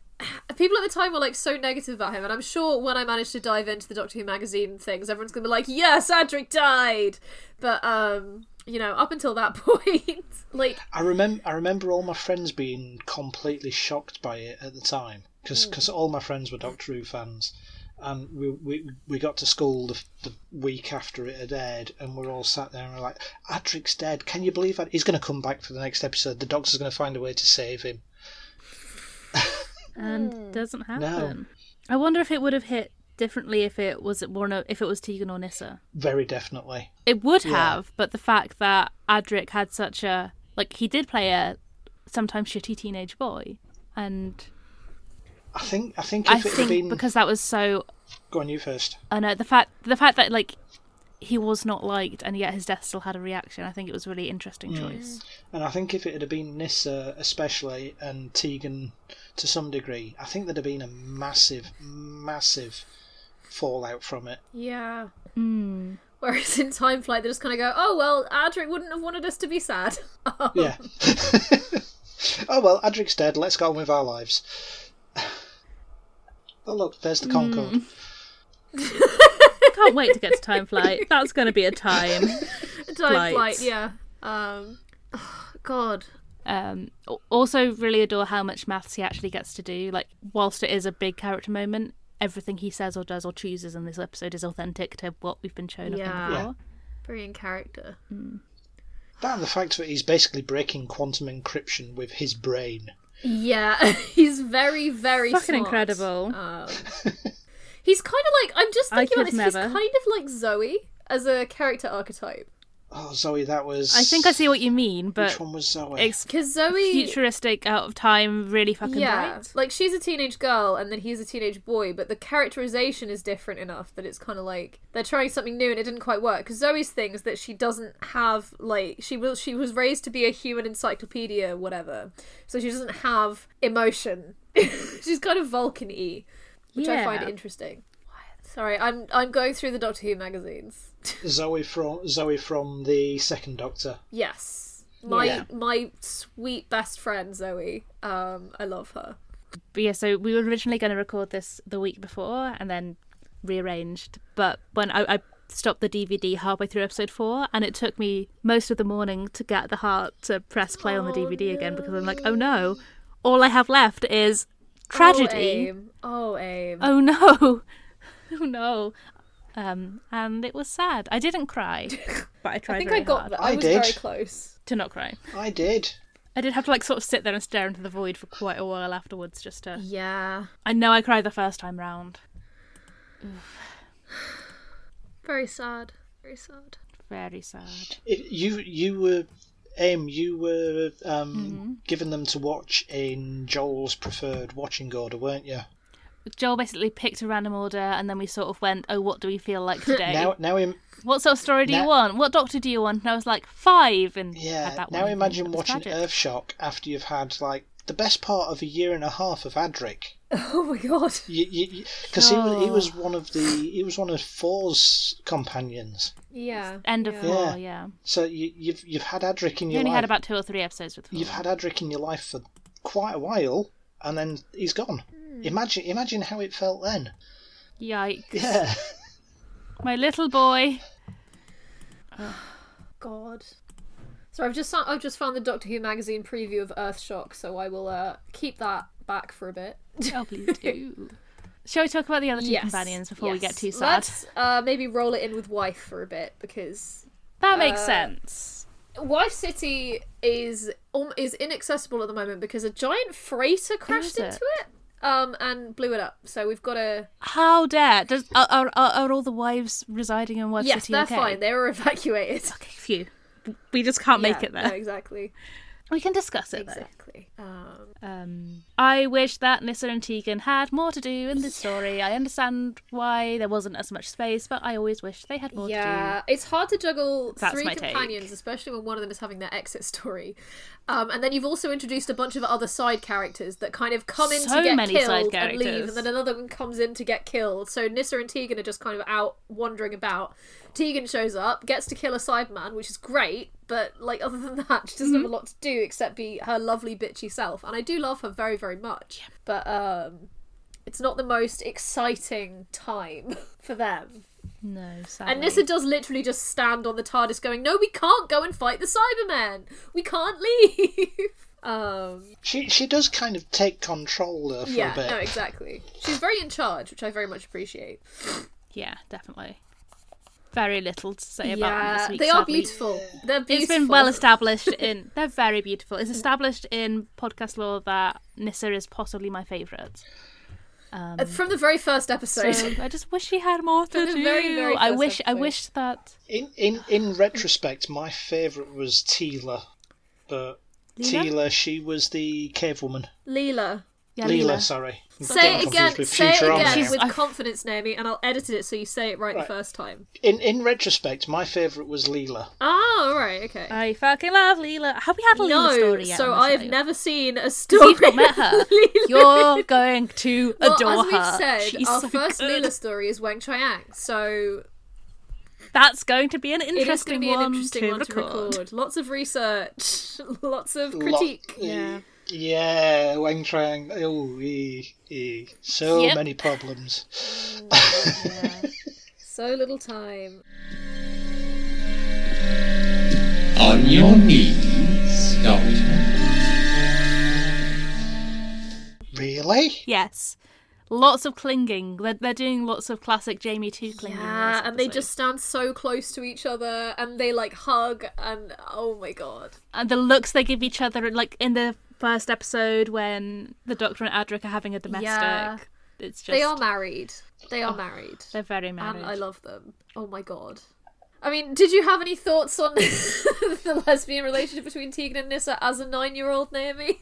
people at the time were like so negative about him, and I'm sure when I managed to dive into the Doctor Who magazine things, everyone's gonna be like, "Yes, Adric died," but um, you know, up until that point, like, I remember I remember all my friends being completely shocked by it at the time because because all my friends were Doctor Who fans, and we we, we got to school the, the week after it had aired, and we're all sat there and we're like, "Adric's dead! Can you believe that? He's going to come back for the next episode. The Doctor's going to find a way to save him." And hmm. doesn't happen. I wonder if it would have hit differently if it was one of, if it was Tegan or Nyssa. Very definitely. It would Yeah. have, but the fact that Adric had such a like he did play a sometimes shitty teenage boy, and I think I think I if it had think been because that was so go on you first. I know the fact the fact that like he was not liked and yet his death still had a reaction. I think it was a really interesting choice. And I think if it had been Nyssa, especially, and Tegan to some degree, I think there'd have been a massive, massive fallout from it. yeah. Mm. Whereas in Time Flight, they just kind of go, "Oh well, Adric wouldn't have wanted us to be sad." Yeah. oh well, Adric's dead. Let's go on with our lives. Oh look, there's the Concorde. Can't wait to get to Time Flight. That's going to be a time. Time Flight. Flight, yeah. Um, God, Um, also, really adore how much maths he actually gets to do. Like, whilst it is a big character moment, everything he says or does or chooses in this episode is authentic to what we've been shown of Yeah. him before. very in character. That and the fact that he's basically breaking quantum encryption with his brain. Yeah, he's very, very Fucking smart. incredible. Um, He's kind of like I'm just thinking about could this. He's kind of like Zoe as a character archetype. Oh, Zoe, that was. I think I see what you mean, but Which one was Zoe? it's Because Zoe, futuristic, out of time, really fucking yeah, bright. like she's a teenage girl and then he's a teenage boy, but the characterization is different enough that it's kind of like they're trying something new and it didn't quite work. Because Zoe's thing is that she doesn't have like she will she was raised to be a human encyclopedia, whatever. So she doesn't have emotion. she's kind of Vulcan-y, which I find interesting. Sorry, I'm I'm going through the Doctor Who magazines. Zoe from Zoe from the second Doctor. Yes. My Yeah. my sweet best friend Zoe. Um, I love her. But yeah, so we were originally going to record this the week before and then rearranged. But when I, I stopped the DVD halfway through episode four, and it took me most of the morning to get the heart to press play on the DVD again because I'm like, oh no, all I have left is tragedy. Oh, aim. Oh, aim. Oh no, oh no. Um, and it was sad. I didn't cry, but I tried I think very I got hard that. I I was did. very close. to not cry. I did. I did have to like sort of sit there and stare into the void for quite a while afterwards, just to. Yeah. I know I cried the first time round. Very sad. Very sad. Very sad. It, you you were Aim. You were um, Mm-hmm. given them to watch in Joel's preferred watching order, weren't you? Joel basically picked a random order, and then we sort of went, "Oh, what do we feel like today? Now now im- what sort of story do you want? What Doctor do you want?" And I was like, five, and had yeah. that Now one. imagine watching. Earthshock after you've had like the best part of a year and a half of Adric. Oh my god. Because he, was, he Oh. was one of the he was one of Four's companions. Yeah. End of yeah. four, Yeah. yeah. So you, you've you've had Adric in You your You only life. had about two or three episodes with. You've had Adric in your life for quite a while, and then he's gone. Hmm. Imagine imagine how it felt then. Yikes! Yeah. My little boy. God. So I've just I've just found the Doctor Who magazine preview of Earthshock, so I will uh, keep that back for a bit. Oh, please do. Shall we talk about the other two Yes, companions before we get too sad? Let's uh, maybe roll it in with Wife for a bit because That makes uh, sense. Wife City is um, is inaccessible at the moment because a giant freighter crashed it? into it um and blew it up. So we've got a. How dare? Does are, are, are all the wives residing in Wife yes, City they're okay? fine. They were evacuated. Okay, phew. We just can't make it there. No, exactly. We can discuss it. Exactly. Um, Um, I wish that Nyssa and Tegan had more to do in this story. I understand why there wasn't as much space, but I always wish they had more yeah, it's hard to juggle That's three my take. companions, especially when one of them is having their exit story. Um, and then you've also introduced a bunch of other side characters that kind of come in So to get side killed and leave, and then another one comes in to get killed. So Nyssa and Tegan are just kind of out wandering about. Tegan shows up, gets to kill a Cyberman, which is great, but like other than that, she doesn't Mm-hmm. have a lot to do except be her lovely bitchy self. And I do love her very, very much. But um, it's not the most exciting time for them. No, sadly. And Nyssa does literally just stand on the TARDIS going, No, we can't go and fight the Cybermen. We can't leave. um She she does kind of take control there for Yeah, a bit. no, exactly. She's very in charge, which I very much appreciate. Yeah, definitely. Very little to say about them this week. they are beautiful. They're beautiful. It's been well established in. They're very beautiful. It's established in podcast lore that Nyssa is possibly my favourite. Uh, From the very first episode. So I just wish she had more to do. very, very I first wish. I episode. wish that. In in in retrospect, my favourite was Tila, but Leela? Tila she was the cave woman. Leela. Yeah, Leela, Leela. sorry. I'm Say it again. Say it again now. with I've- confidence, Naomi, and I'll edit it so you say it right, Right. the first time. In in retrospect, my favourite was Leela. Oh, right, okay. I fucking love Leela. Have we had a Leela story yet? so I have show? never seen a story. You've not met her. Leela. You're going to well, adore as we've said, She's our so first good. Leela story is Weng-Chiang, so That's going to be an it is going interesting to be an one interesting to one to record. record. Lots of research, lots of Lot- critique. Yeah. Yeah, Weng-Chiang. Oh, eh, eh. so Yep. many problems. So little time. On your knees, Doctor. Really? Yes. Lots of clinging. They're, they're doing lots of classic Jamie 2 clinging. Yeah, and they just stand so close to each other, and they like hug, and oh my god. And the looks they give each other, like in the first episode when the Doctor and Adric are having a domestic. Yeah. It's just They are married. They are oh, married. they're very married. And I love them. Oh my god. I mean, did you have any thoughts on the lesbian relationship between Tegan and Nyssa as a nine-year-old Naomi?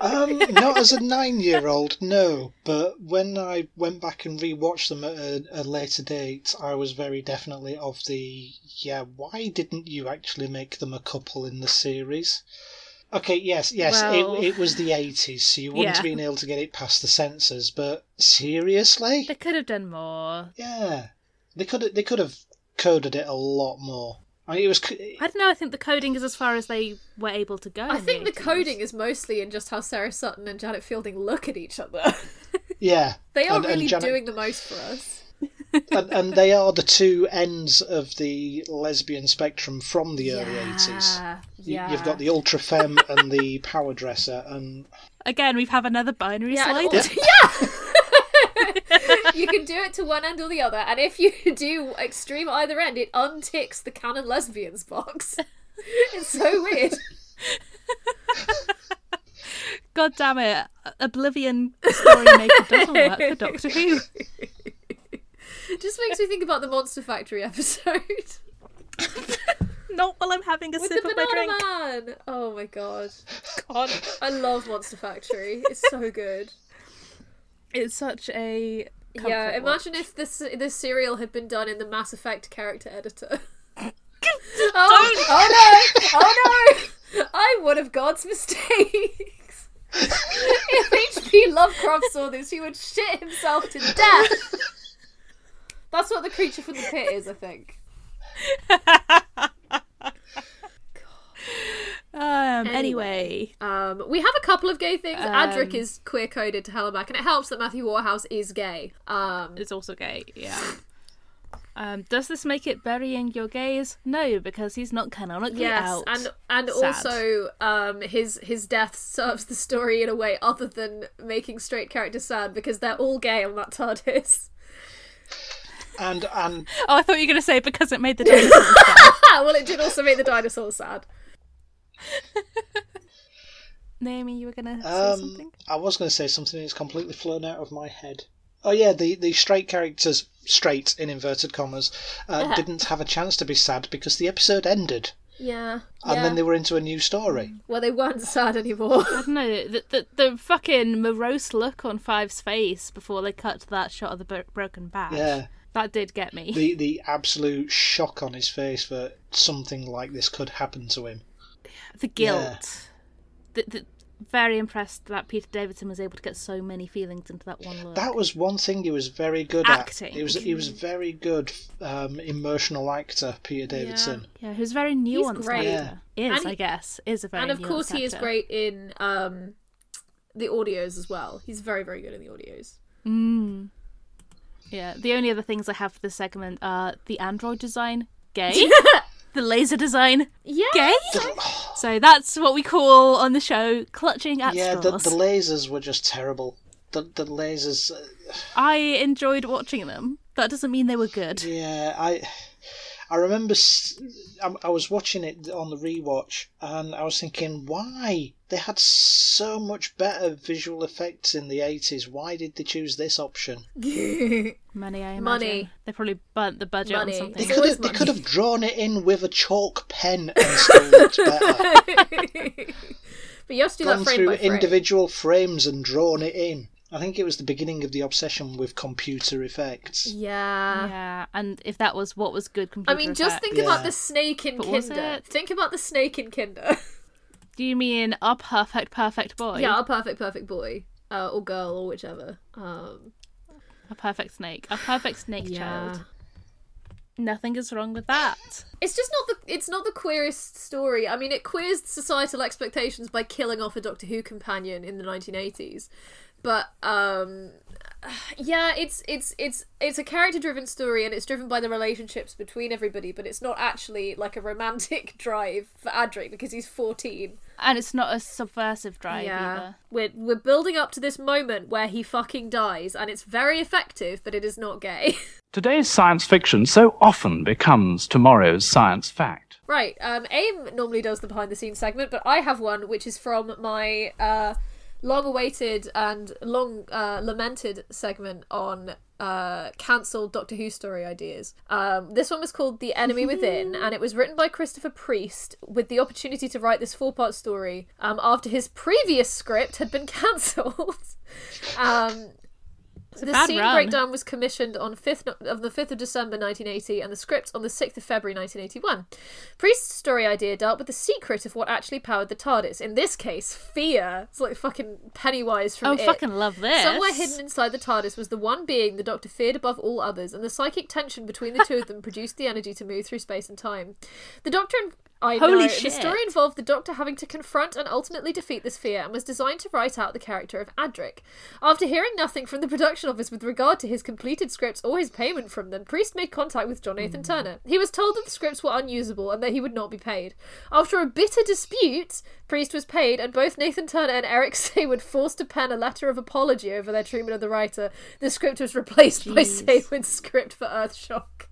Um, not as a nine-year-old, no. But when I went back and rewatched them at a, a later date, I was very definitely of the yeah. Why didn't you actually make them a couple in the series? Okay, yes, yes, Well- it, it was the eighties, so you wouldn't Yeah. have been able to get it past the censors. But seriously, They could have done more. yeah, they could they could have coded it a lot more. I mean, it was c- I don't know. I think the coding is as far as they were able to go. I think the 80s. coding is mostly in just how Sarah Sutton and Janet Fielding look at each other. yeah. they are and- and really Janet- doing the most for us. and, and they are the two ends of the lesbian spectrum from the early eighties. Yeah, You, yeah. You've got the ultra femme and the power dresser, and Again, we have another binary yeah, and slide. also- yeah. You can do it to one end or the other, and if you do extreme either end, it unticks the canon lesbians box. It's so weird. God damn it! Oblivion story maker doesn't work for Doctor Who. Just makes me think about the Monster Factory episode Not while I'm having a with sip the of my banana drink. man. Oh my god, God, I love Monster Factory. It's so good. it's such a yeah, imagine watch. if this this serial had been done in the Mass Effect character editor. oh, oh no! Oh no! I'm one of God's mistakes. if H.P. Lovecraft saw this, he would shit himself to death. That's what the creature from the pit is, I think. Um. Anyway, Um, we have a couple of gay things. Adric Um, is queer coded to Hellebuck, and it helps that Matthew Waterhouse is gay. Um, it's also gay. Yeah. Um. Does this make it burying your gays? No, because he's not canonically yes, out. and and Sad. also um, his his death serves the story in a way other than making straight characters sad because they're all gay on that TARDIS. and and Oh, I thought you were going to say because it made the dinosaurs sad. Well, it did also make the dinosaurs sad. Naomi, you were going to say um, something? I was going to say something that's completely flown out of my head. Oh yeah, the the straight characters, straight in inverted commas, uh, didn't have a chance to be sad because the episode ended, Yeah, and yeah. then they were into a new story. well, they weren't sad anymore. I don't know. The, the, the fucking morose look on Five's face before they cut to that shot of the bro- broken back. Yeah, That did get me. the the absolute shock on his face that something like this could happen to him. The guilt. The, the, very impressed that Peter Davison was able to get so many feelings into that one look. That was one thing he was very good Acting. at. He was he was a very good um, emotional actor, Peter Davison. yeah, he was very nuanced. great. actor. Is he- I guess is a very and of course, he is great in um, the audios as well. He's very, very good in the audios. Mm. Yeah. The only other things I have for this segment are the android design, gay. the laser design, Yeah, gay. So that's what we call on the show clutching at Yeah, the, straws. the lasers were just terrible. The the lasers. uh, I enjoyed watching them. That doesn't mean they were good. Yeah, I I remember I was watching it on the rewatch, and I was thinking, why they had so much better visual effects in the eighties? Why did they choose this option? Money, I imagine. Money. They probably burnt the budget Money. on something. They could have they could have drawn it in with a chalk pen and still looked better. but you have to do Gone that frame through by frame. individual frames and drawn it in. I think it was the beginning of the obsession with computer effects. Yeah. Yeah, and if that was what was good computer I mean, just effect- think Yeah. about the snake in But was Kinda. it? Think about the snake in Kinda. Do you mean a perfect, perfect boy? yeah, a perfect, perfect boy. Uh, or girl, or whichever. Um, A perfect snake. A perfect snake yeah. child. Nothing is wrong with that. It's just not the it's not the queerest story. I mean, it queers societal expectations by killing off a Doctor Who companion in the 1980s. But um yeah, it's it's it's it's a character driven story and it's driven by the relationships between everybody, but it's not actually like a romantic drive for Adric because he's 14. And it's not a subversive drive either. We're we're building up to this moment where he fucking dies and it's very effective, but it is not gay. Today's science fiction so often becomes tomorrow's science fact. Right. Um, AIM normally does the behind the scenes segment, but I have one which is from my uh, long-awaited and long uh, lamented segment on uh, cancelled Doctor Who story ideas. Um, this one was called The Enemy Within, and it was written by Christopher Priest with the opportunity to write this four-part story um, after his previous script had been cancelled. um, the scene run. breakdown was commissioned on 5th of the 5th of December 1980 and the script on the 6th of February 1981. Priest's story idea dealt with the secret of what actually powered the TARDIS. In this case, fear. It's like fucking Pennywise from Oh, It. fucking love this. Somewhere hidden inside the TARDIS was the one being the Doctor feared above all others, and the psychic tension between the two of them produced the energy to move through space and time. The Doctor and I Holy know. shit. The story involved the Doctor having to confront and ultimately defeat this fear and was designed to write out the character of Adric. After hearing nothing from the production office with regard to his completed scripts or his payment from them, Priest made contact with John Nathan hmm. Turner. He was told that the scripts were unusable and that he would not be paid. After a bitter dispute, Priest was paid, and both Nathan Turner and Eric Saward forced to pen a letter of apology over their treatment of the writer. The script was replaced by Jeez. Saward's script for Earthshock.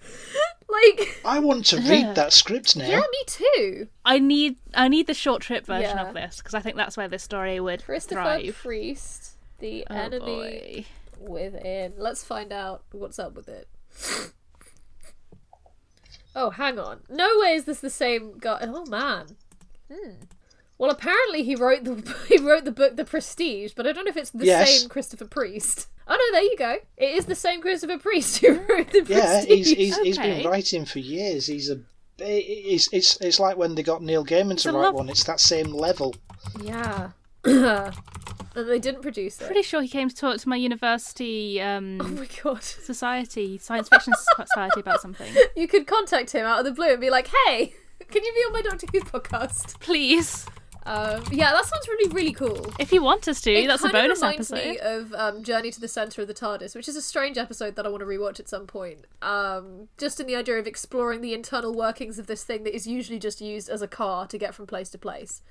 like, I want to read that script now. yeah, me too. I need I need the short trip version Yeah. of this because I think that's where this story would Christopher thrive. Priest, the Oh, enemy boy. within. Let's find out what's up with it. Oh, hang on. No way is this the same guy. Oh man. Hmm. Well, apparently he wrote the he wrote the book The Prestige, but I don't know if it's the Yes. same Christopher Priest. Oh no, there you go. It is the same Christopher Priest who wrote The Yeah, Prestige. he's he's, he's been writing for years. He's a it's, it's it's like when they got Neil Gaiman to write lov- one. It's that same level. Yeah. and they didn't produce it. Pretty sure he came to talk to my university um, Oh my god. society, science fiction society about something. You could contact him out of the blue and be like, "Hey, can you be on my Doctor Who podcast?" Please, Um, yeah, that sounds really, really cool. if you want us to, It that's a of bonus reminds episode. me of um, Journey to the Center of the TARDIS, which is a strange episode that I want to rewatch at some point. Um, just in the idea of exploring the internal workings of this thing that is usually just used as a car to get from place to place,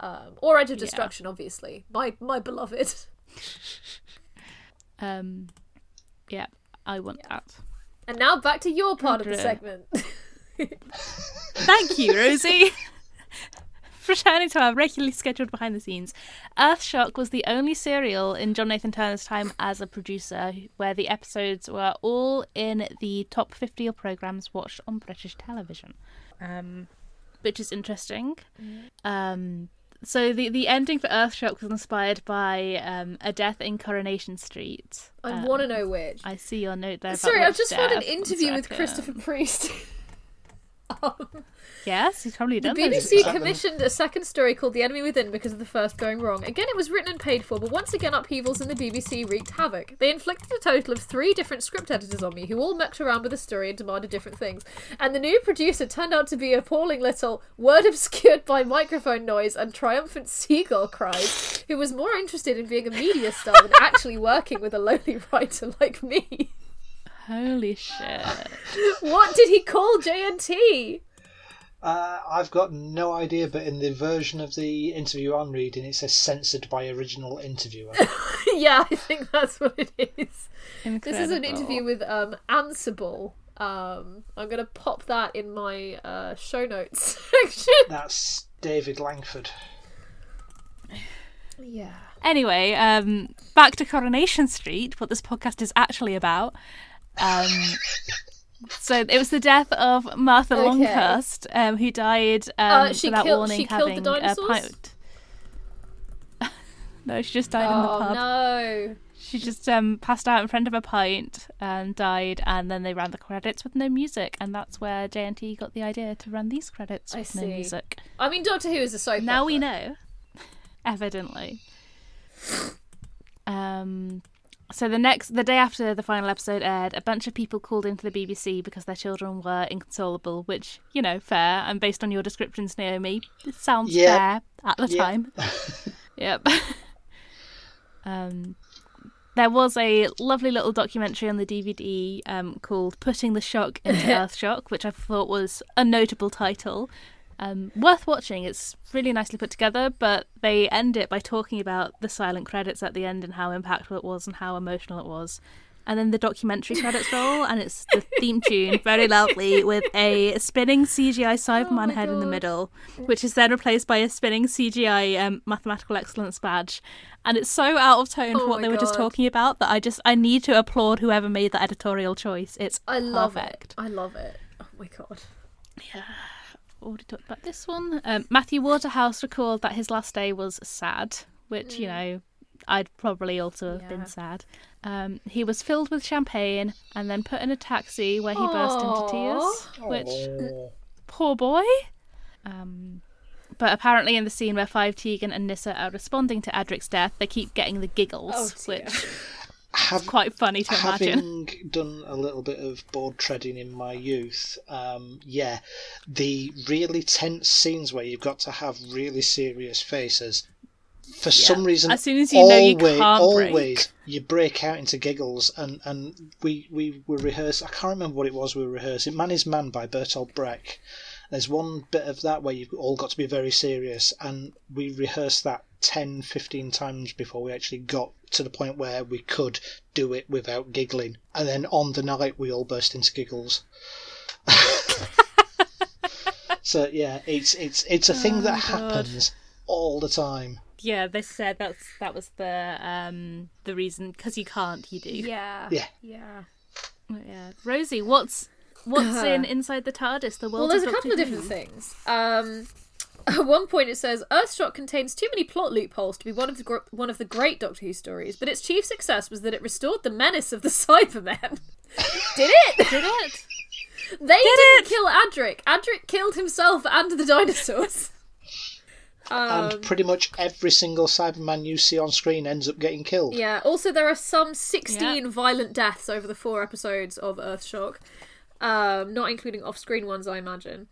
um, or Edge of Destruction, obviously. My my beloved. Um, yeah, I want that. And now back to your part of the segment. Thank you, Rosie. Returning to our regularly scheduled behind the scenes, Earthshock was the only serial in John Nathan Turner's time as a producer where the episodes were all in the top 50 of programmes watched on British television, um, which is interesting. Um, so the, the ending for Earthshock was inspired by um, a death in Coronation Street. I Um, want to know which. I see your note there. Sorry, I've just found an interview with. Christopher Priest. um, Yes, he's probably The done those BBC commissioned a second story called The Enemy Within because of the first going wrong. Again, it was written and paid for, but once again, upheavals in the BBC wreaked havoc. They inflicted a total of three different script editors on me who all mucked around with the story and demanded different things. And the new producer turned out to be appalling little, word obscured by microphone noise and triumphant seagull cries, who was more interested in being a media star than actually working with a lowly writer like me. Holy shit. What did he call JNT? Uh, I've got no idea, but in the version of the interview I'm reading, it says censored by original interviewer. yeah, I think that's what it is. This is an interview with um Ansible. Um, I'm gonna pop that in my uh, show notes section. That's David Langford. Yeah. Anyway, um, back to Coronation Street, what this podcast is actually about. Um, so it was the death of Martha Okay. Longhurst, um, who died um, Uh, she without killed- warning, she killed the having dinosaurs? a pint. no, she just died in the Oh pub. no. She just um, passed out in front of a pint and died, and then they ran the credits with no music, and that's where J and T got the idea to run these credits I with no see. music. I mean, Doctor Who is a soap Now we know, evidently. Um, so the next, the day after the final episode aired, a bunch of people called into the BBC because their children were inconsolable. Which you know, fair. And based on your descriptions, Naomi, it sounds Yeah. fair at the Yeah. time. yep. um, there was a lovely little documentary on the DVD um, called "Putting the Shock into Earth Shock," which I thought was a notable title. Um, worth watching. It's really nicely put together, but they end it by talking about the silent credits at the end and how impactful it was and how emotional it was. and then the documentary credits roll, and it's the theme tune, very loudly, with a spinning CGI Cyberman my head in the middle, which is then replaced by a spinning CGI um, mathematical excellence badge. And it's so out of tone for Oh what my they were just talking about that I just I need to applaud whoever made that editorial choice. It's I love perfect. it. I love it. Oh my god. Already talked about this one. Um, Matthew Waterhouse recalled that his last day was sad, which, you know, I'd probably also have Yeah. been sad. Um, he was filled with champagne and then put in a taxi where he burst into tears, which, Oh. poor boy. Um, but apparently, in the scene where Five Tegan and Nyssa are responding to Adric's death, they keep getting the giggles, Oh, which Have, is quite funny to imagine. having done a little bit of board treading in my youth, um, yeah, the really tense scenes where you've got to have really serious faces. For some reason, As soon as you know you can't always break. you break out into giggles, and, and we we were rehearsed. I can't remember what it was we were rehearsing. Man is Man by Bertolt Brecht. There's one bit of that where you've all got to be very serious, and we rehearsed that 10, 15 times before we actually got to the point where we could do it without giggling. And then on the night, we all burst into giggles. so yeah, it's it's it's a thing that happens all the time. Yeah, they said that's that was the um the reason because you can't, you do. Yeah. Yeah. Yeah. Yeah, Rosie, what's what's in inside the TARDIS? The world. Well, there's a couple of different things. Um, at one point, it says Earthshock contains too many plot loopholes to be one of the gr- one of the great Doctor Who stories, but its chief success was that it restored the menace of the Cybermen. Did it? Did it? They didn't kill Adric. Adric killed himself and the dinosaurs. Um, and pretty much every single Cyberman you see on screen ends up getting killed. Yeah. Also, there are some 16 violent deaths over the four episodes of Earthshock, um, not including off-screen ones, I imagine.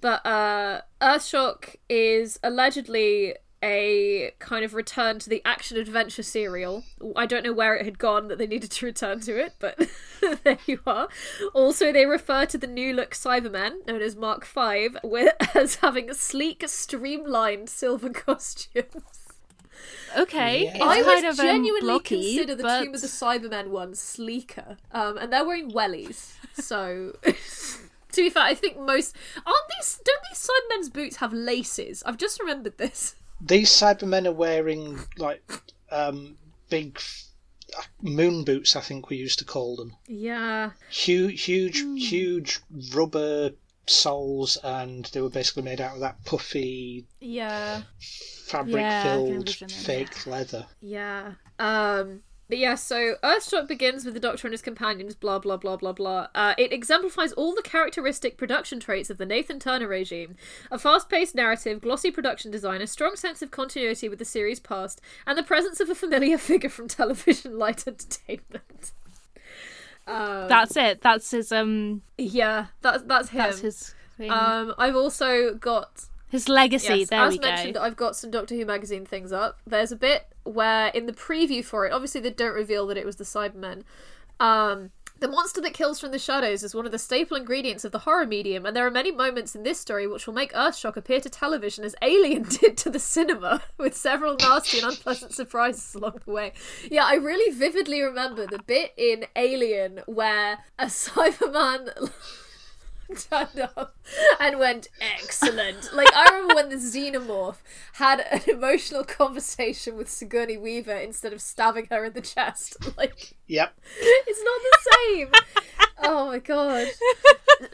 But uh, Earthshock is allegedly a kind of return to the action adventure serial. I don't know where it had gone that they needed to return to it, but there you are. Also, they refer to the new look Cybermen, known as Mark V, with, as having sleek, streamlined silver costumes. Okay, Yeah. it's I kind would of um, genuinely blocky, consider the but... Tomb of the Cybermen one sleeker, um, and they're wearing wellies. So, to be fair, I think most aren't these. Don't these Cybermen's boots have laces? I've just remembered this. These Cybermen are wearing like um, big moon boots. I think we used to call them. Yeah, Huge, huge, huge rubber soles, and they were basically made out of that puffy yeah, Yeah, fabric-filled them, fake leather. yeah. Um, but yeah, so Earthshock begins with the Doctor and his companions, blah blah blah blah blah. Uh, it exemplifies all the characteristic production traits of the Nathan Turner regime: a fast-paced narrative, glossy production design, a strong sense of continuity with the series past, and the presence of a familiar figure from television light entertainment. Um, That's it. That's his um. yeah, that's that's him. That's his thing. Um, I've also got his legacy. Yes, there as we mentioned, go. I've got some Doctor Who magazine things up. There's a bit where in the preview for it, obviously they don't reveal that it was the Cybermen. Um, the monster that kills from the shadows is one of the staple ingredients of the horror medium, and there are many moments in this story which will make Earthshock appear to television as Alien did to the cinema, with several nasty and unpleasant surprises along the way. Yeah, I really vividly remember the bit in Alien where a Cyberman turned up and went excellent. Like I remember when the xenomorph had an emotional conversation with Sigourney Weaver instead of stabbing her in the chest. Like Yep. it's not the same. oh my god.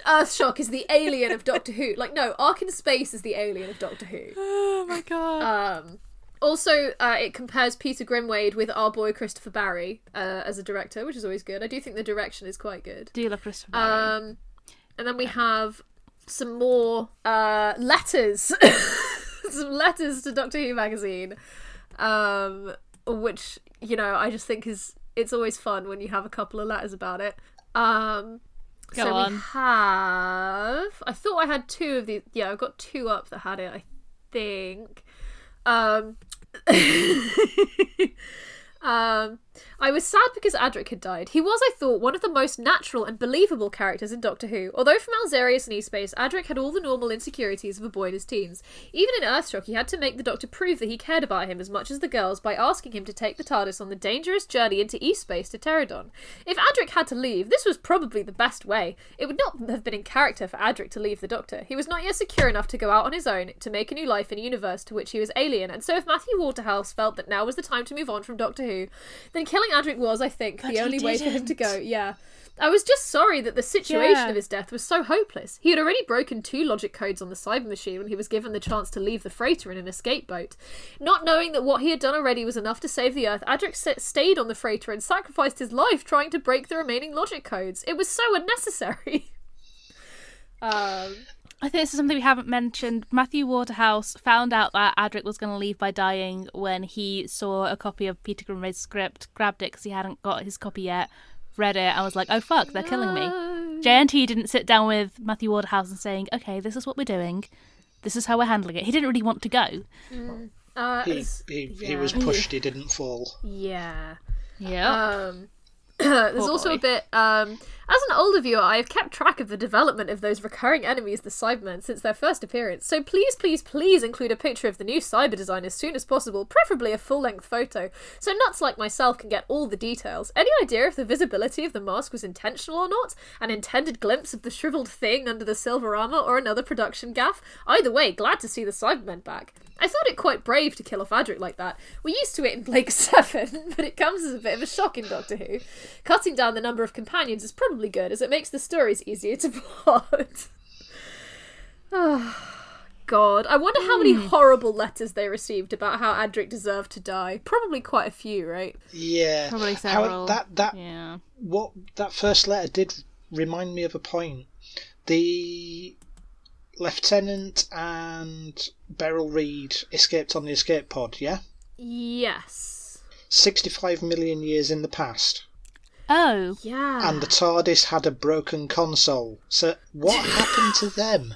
Earthshock is the alien of Doctor Who. Like no, Ark in Space is the alien of Doctor Who. oh my god. Um, also, uh, it compares Peter Grimwade with our boy Christopher Barry uh, as a director, which is always good. I do think the direction is quite good. Do you love Christopher? Barry? Um, and then we have some more uh, letters, some letters to Doctor Who magazine, um, which you know I just think is it's always fun when you have a couple of letters about it. Um, Go so on. we have. I thought I had two of these. Yeah, I've got two up that had it. I think. Um, um, I was sad because Adric had died. He was, I thought, one of the most natural and believable characters in Doctor Who. Although from Alzarius and E-Space, Adric had all the normal insecurities of a boy in his teens. Even in Earthshock, he had to make the Doctor prove that he cared about him as much as the girls by asking him to take the TARDIS on the dangerous journey into E-Space to Terradon. If Adric had to leave, this was probably the best way. It would not have been in character for Adric to leave the Doctor. He was not yet secure enough to go out on his own to make a new life in a universe to which he was alien, and so if Matthew Waterhouse felt that now was the time to move on from Doctor Who, then killing Adric was, I think, But the he only way for him to go. Yeah. I was just sorry that the situation Yeah. of his death was so hopeless. He had already broken two logic codes on the cyber machine when he was given the chance to leave the freighter in an escape boat. Not knowing that what he had done already was enough to save the Earth, Adric stayed on the freighter and sacrificed his life trying to break the remaining logic codes. It was so unnecessary. um, I think this is something we haven't mentioned. Matthew Waterhouse found out that Adric was going to leave by dying when he saw a copy of Peter Grimwade's script, grabbed it because he hadn't got his copy yet, read it, and was like, oh fuck, they're killing me. JNT didn't sit down with Matthew Waterhouse and saying, okay, this is what we're doing, this is how we're handling it. He didn't really want to go. uh, He, it's- he, he was pushed, he didn't fall. Yeah. Yeah. Um, there's Poor also a bit. Um, as an older viewer, I have kept track of the development of those recurring enemies, the Cybermen, since their first appearance. So please, please, please include a picture of the new cyber design as soon as possible, preferably a full length photo, so nuts like myself can get all the details. Any idea if the visibility of the mask was intentional or not? An intended glimpse of the shriveled thing under the silver armor, or another production gaff? Either way, glad to see the Cybermen back. I thought it quite brave to kill off Adric like that. We're used to it in Blake 7, but it comes as a bit of a shock in Doctor Who. Cutting down the number of companions is probably good, as it makes the stories easier to plot. Oh, God. I wonder how many hmm. horrible letters they received about how Adric deserved to die. Probably quite a few, right? Yeah. Probably How- that that yeah. what that first letter did remind me of a point. The lieutenant and Beryl Reid escaped on the escape pod. Yeah, Yes. sixty-five million years in the past, Oh, Yeah. and the TARDIS had a broken console. So what happened to them?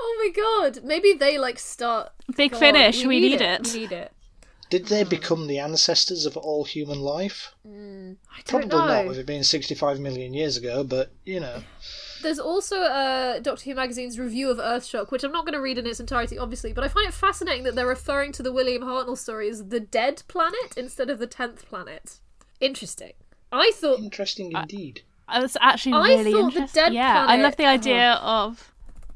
Oh my god. Maybe they, like, start. Big God, finish, we need it. We need it. Did they become the ancestors of all human life? I don't Probably know. not, with it being sixty-five million years ago. But you know, There's also uh, Doctor Who magazine's review of Earthshock, which I'm not going to read in its entirety, obviously, but I find it fascinating that they're referring to the William Hartnell story as the dead planet instead of the tenth planet. Interesting. I thought interesting indeed. that's actually I really thought the interesting. dead yeah, I love the idea of.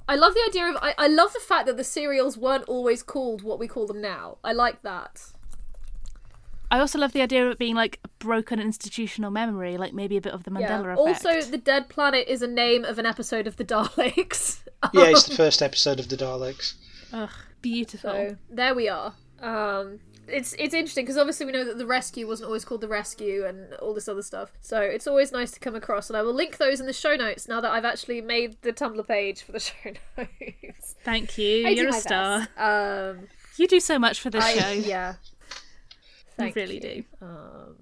I love the idea of I, I love the fact that the serials weren't always called what we call them now. I like that. I also love the idea of it being like broken institutional memory, like maybe a bit of the Mandela effect. Also, the dead planet is a name of an episode of the Daleks. Yeah, it's the first episode of the Daleks. Ugh, beautiful. So there we are. Um, it's it's interesting because obviously we know that the rescue wasn't always called the rescue and all this other stuff. So it's always nice to come across, and I will link those in the show notes now that I've actually made the Tumblr page for the show notes. Thank you. I You're a star. Um, You do so much for this I- show. yeah. Thank you really you. do. Um,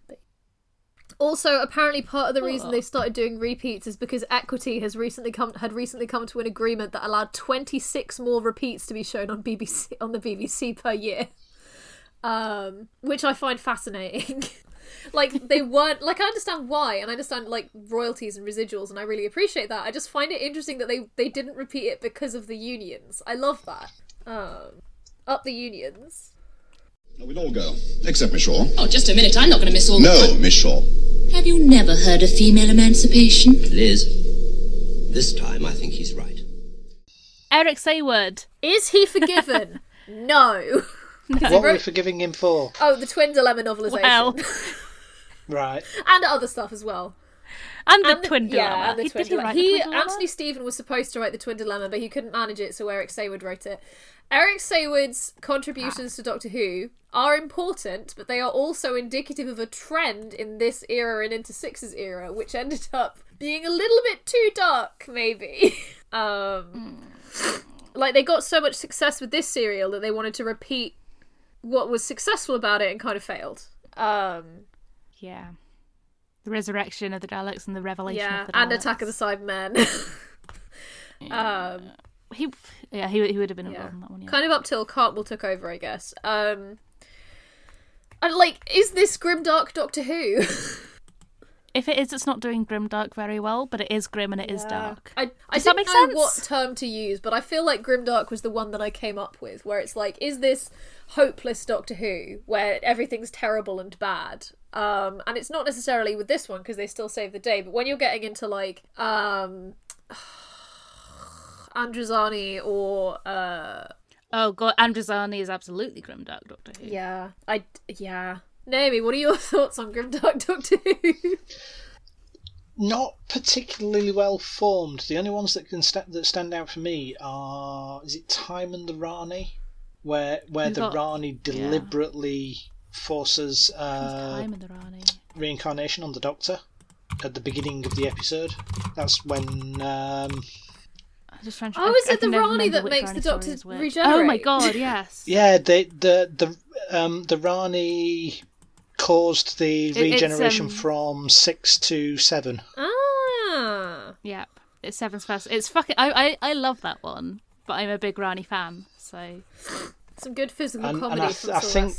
also, apparently, part of the reason they started doing repeats is because Equity has recently come had recently come to an agreement that allowed twenty six more repeats to be shown on BBC on the BBC per year, um, which I find fascinating. like they weren't like I understand why, and I understand like royalties and residuals, and I really appreciate that. I just find it interesting that they they didn't repeat it because of the unions. I love that. Um, up the unions. We'll all go, except Miss Shaw. Oh, just a minute. I'm not going to miss all No, Miss Shaw. Have you never heard of female emancipation? Liz, this time I think he's right. Eric Saward. Is he forgiven? no. What were we forgiving him for? Oh, the Twin Dilemma novelization. Well. Right. and other stuff as well. And the And the- Twin Dilemma. Yeah, and the He- Twin did he Dilemma. write the He, Twin Dilemma? Anthony Steven was supposed to write the Twin Dilemma, but he couldn't manage it, so Eric Saward wrote it. Eric Saward's contributions to Doctor Who are important, but they are also indicative of a trend in this era and into Six's era, which ended up being a little bit too dark, maybe. um, like they got so much success with this serial that they wanted to repeat what was successful about it and kind of failed. Um, Yeah. The resurrection of the Daleks and the revelation yeah, of the Daleks. and Attack of the Cybermen. um, he, yeah, he, he would have been Yeah. involved in that one. Yeah. kind of up till Cartmel took over, I guess. Um, And like, is this grimdark Doctor Who? If it is, it's not doing grimdark very well, but it is grim and it is Yeah. dark. I, I Does that make know sense? what term to use, but I feel like grimdark was the one that I came up with, where it's like, is this hopeless Doctor Who, where everything's terrible and bad? Um, and it's not necessarily with this one because they still save the day, but when you're getting into like um, Androzani or uh, Oh god, Androzani is absolutely grimdark Doctor Who. yeah, I yeah. Naomi, what are your thoughts on grimdark Doctor Who? Not particularly well formed. The only ones that can sta- that stand out for me are is it Time and the Rani, where where You've the got- Rani yeah. deliberately forces uh, Time and the Rani. reincarnation on the Doctor at the beginning of the episode. That's when um, I'm just to. Oh, is I it can the Rani that makes Rani the story Doctor regenerate? Oh my god, yes. yeah they the the um, the Rani caused the it's, regeneration um, from six to seven. Ah. Yep. It's Seven's first. It's fucking. I, I I love that one, but I'm a big Rani fan. So Some good physical And- and comedy I from th- I think-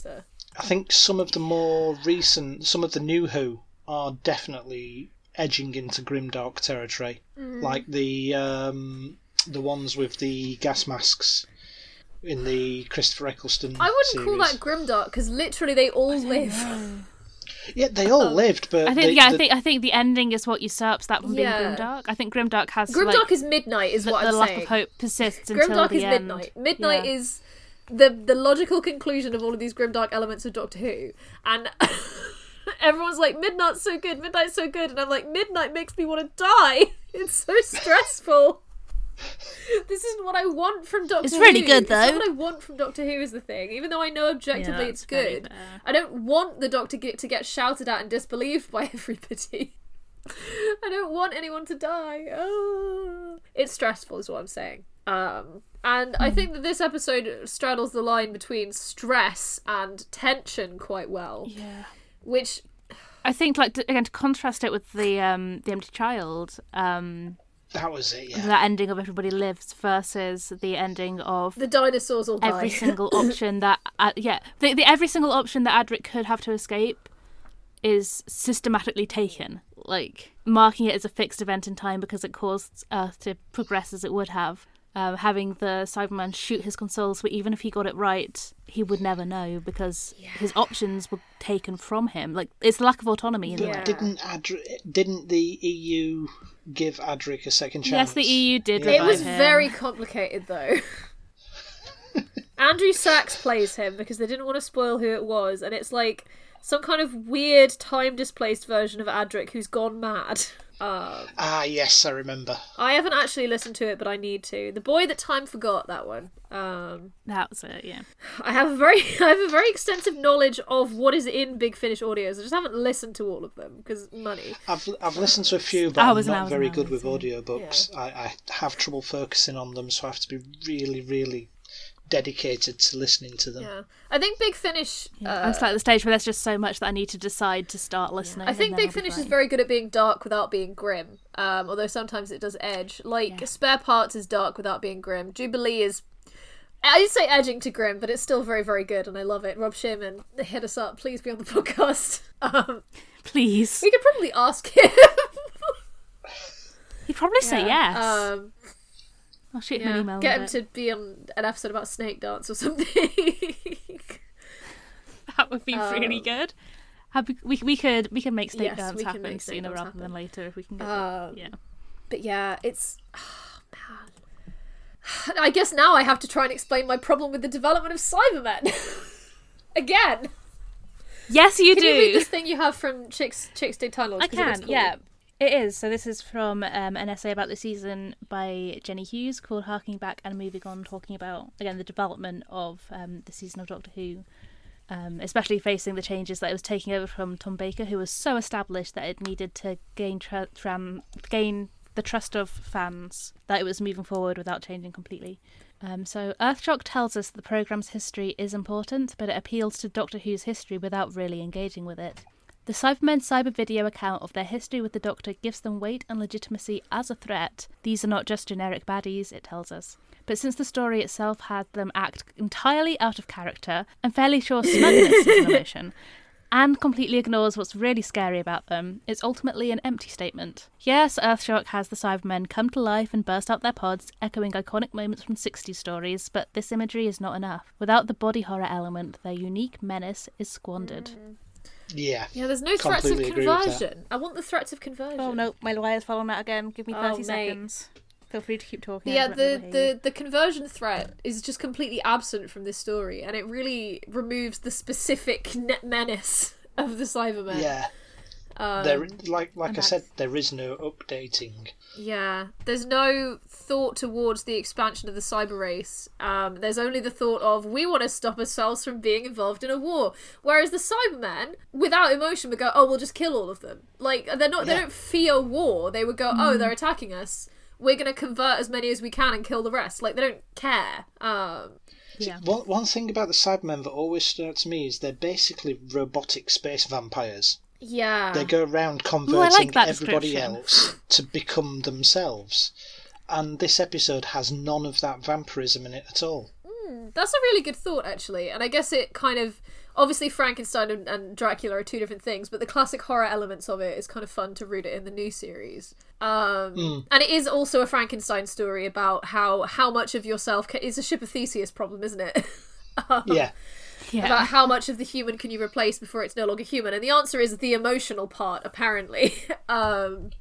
I think some of the more recent, some of the new Who are definitely edging into grimdark territory, Mm. like the um, the ones with the gas masks in the Christopher Eccleston. I wouldn't call that grimdark because literally they all live. Yeah, they all um, lived, but I think the- yeah, the- I think I think the ending is what usurps that from Yeah. being grimdark. I think grimdark has Grimdark like, is midnight, is the, what the I'm lack saying. of hope persists until Grimdark the is end. midnight. Midnight Yeah. is the the logical conclusion of all of these grimdark elements of Doctor Who, and everyone's like, "Midnight's so good, Midnight's so good," and I'm like, "Midnight makes me want to die. It's so stressful." This isn't what I want from Doctor It's Who. really good, though. what I want from Doctor Who is the thing. Even though I know objectively Yeah, it's good. I don't want the Doctor get, to get shouted at and disbelieved by everybody. I don't want anyone to die. Oh. It's stressful, is what I'm saying. Um, and I think that this episode straddles the line between stress and tension quite well. Yeah. Which I think like to, again to contrast it with the um the empty child um that was it. Yeah, that ending of everybody lives versus the ending of the dinosaurs all die. every single option that uh, yeah the, the every single option that Adric could have to escape is systematically taken like marking it as a fixed event in time because it caused Earth to progress as it would have um, having the Cyberman shoot his consoles but even if he got it right he would never know because his options were taken from him like it's the lack of autonomy in a way But didn't Adri- didn't the EU give Adric a second chance? yes the EU did Yeah. It was him. very complicated though. Andrew Sachs plays him because they didn't want to spoil who it was, and it's like some kind of weird time displaced version of Adric who's gone mad. Um, Ah, yes, I remember. I haven't actually listened to it, but I need to. The boy that time forgot that one. Um, that was it yeah I have a very, I have a very extensive knowledge of what is in Big Finish audios. I just haven't listened to all of them because money. I've I've listened to a few, but Hours I'm not very good hours, with audiobooks. I, I have trouble focusing on them, so I have to be really, really dedicated to listening to them. Yeah, I think Big Finish. I'm uh, just at the stage where there's just so much that I need to decide to start listening. I think Big I'll Finish is very good at being dark without being grim. Um, although sometimes it does edge. Like Spare Parts is dark without being grim. Jubilee is. I'd say edging to grim, but it's still very, very good, and I love it. Rob Shearman, hit us up. Please be on the podcast. Um, Please. we could probably ask him. He'd probably say yes. Um, I'll shoot him an email. get him with to be on an episode about Snake Dance or something. That would be really Um, good. Happy, we we could we can make Snake Yes, Dance happen sooner rather happen. than later if we can get Um, it. Yeah. But yeah, it's. Oh, man. I guess now I have to try and explain my problem with the development of Cybermen. Again. Yes, you Can do. you this thing you have from Chicks Chicks Time Lords? I can, yeah. It is. So this is from um, an essay about the season by Jenny Hughes called "Harking Back and Moving On," talking about again the development of um, the season of Doctor Who, um, especially facing the changes that it was taking over from Tom Baker, who was so established that it needed to gain tra- tram- gain the trust of fans that it was moving forward without changing completely. Um, so Earthshock tells us the programme's history is important, but it appeals to Doctor Who's history without really engaging with it. The Cybermen's cyber video account of their history with the Doctor gives them weight and legitimacy as a threat. These are not just generic baddies, it tells us. but since the story itself had them act entirely out of character, I'm fairly sure smugness is an omission, and completely ignores what's really scary about them, it's ultimately an empty statement. Yes, Earthshock has the Cybermen come to life and burst out their pods, echoing iconic moments from 60s stories, but this imagery is not enough. Without the body horror element, their unique menace is squandered. Mm. Yeah. Yeah, there's no threats of Completely agree with that. conversion. I want the threats of conversion. Oh no, my wire's fallen out again. Give me Oh, 30 mate. seconds. Feel free to keep talking. Yeah, I just went the, the, the conversion threat is just completely absent from this story, and it really removes the specific net menace of the Cybermen. Yeah. Um, there, like like I said, there is no updating. Yeah, there's no thought towards the expansion of the cyber race. Um, there's only the thought of we want to stop ourselves from being involved in a war. Whereas the Cybermen, without emotion, would go, "Oh, we'll just kill all of them." Like they're not, they don't fear war. They would go, "Oh, Mm. they're attacking us. We're gonna convert as many as we can and kill the rest." Like they don't care. Um, Yeah. One one thing about the Cybermen that always stood out to me is they're basically robotic space vampires. Yeah, They go around Ooh, converting like everybody else to become themselves. And this episode has none of that vampirism in it at all. That's a really good thought, actually. And I guess it kind of. Obviously, Frankenstein and, and Dracula are two different things, but the classic horror elements of it is kind of fun to root it in the new series. Um, Mm. And it is also a Frankenstein story about how how much of yourself ca- is a ship of Theseus problem, isn't it? Um, Yeah. Yeah. About how much of the human can you replace before it's no longer human, and the answer is the emotional part, apparently. um,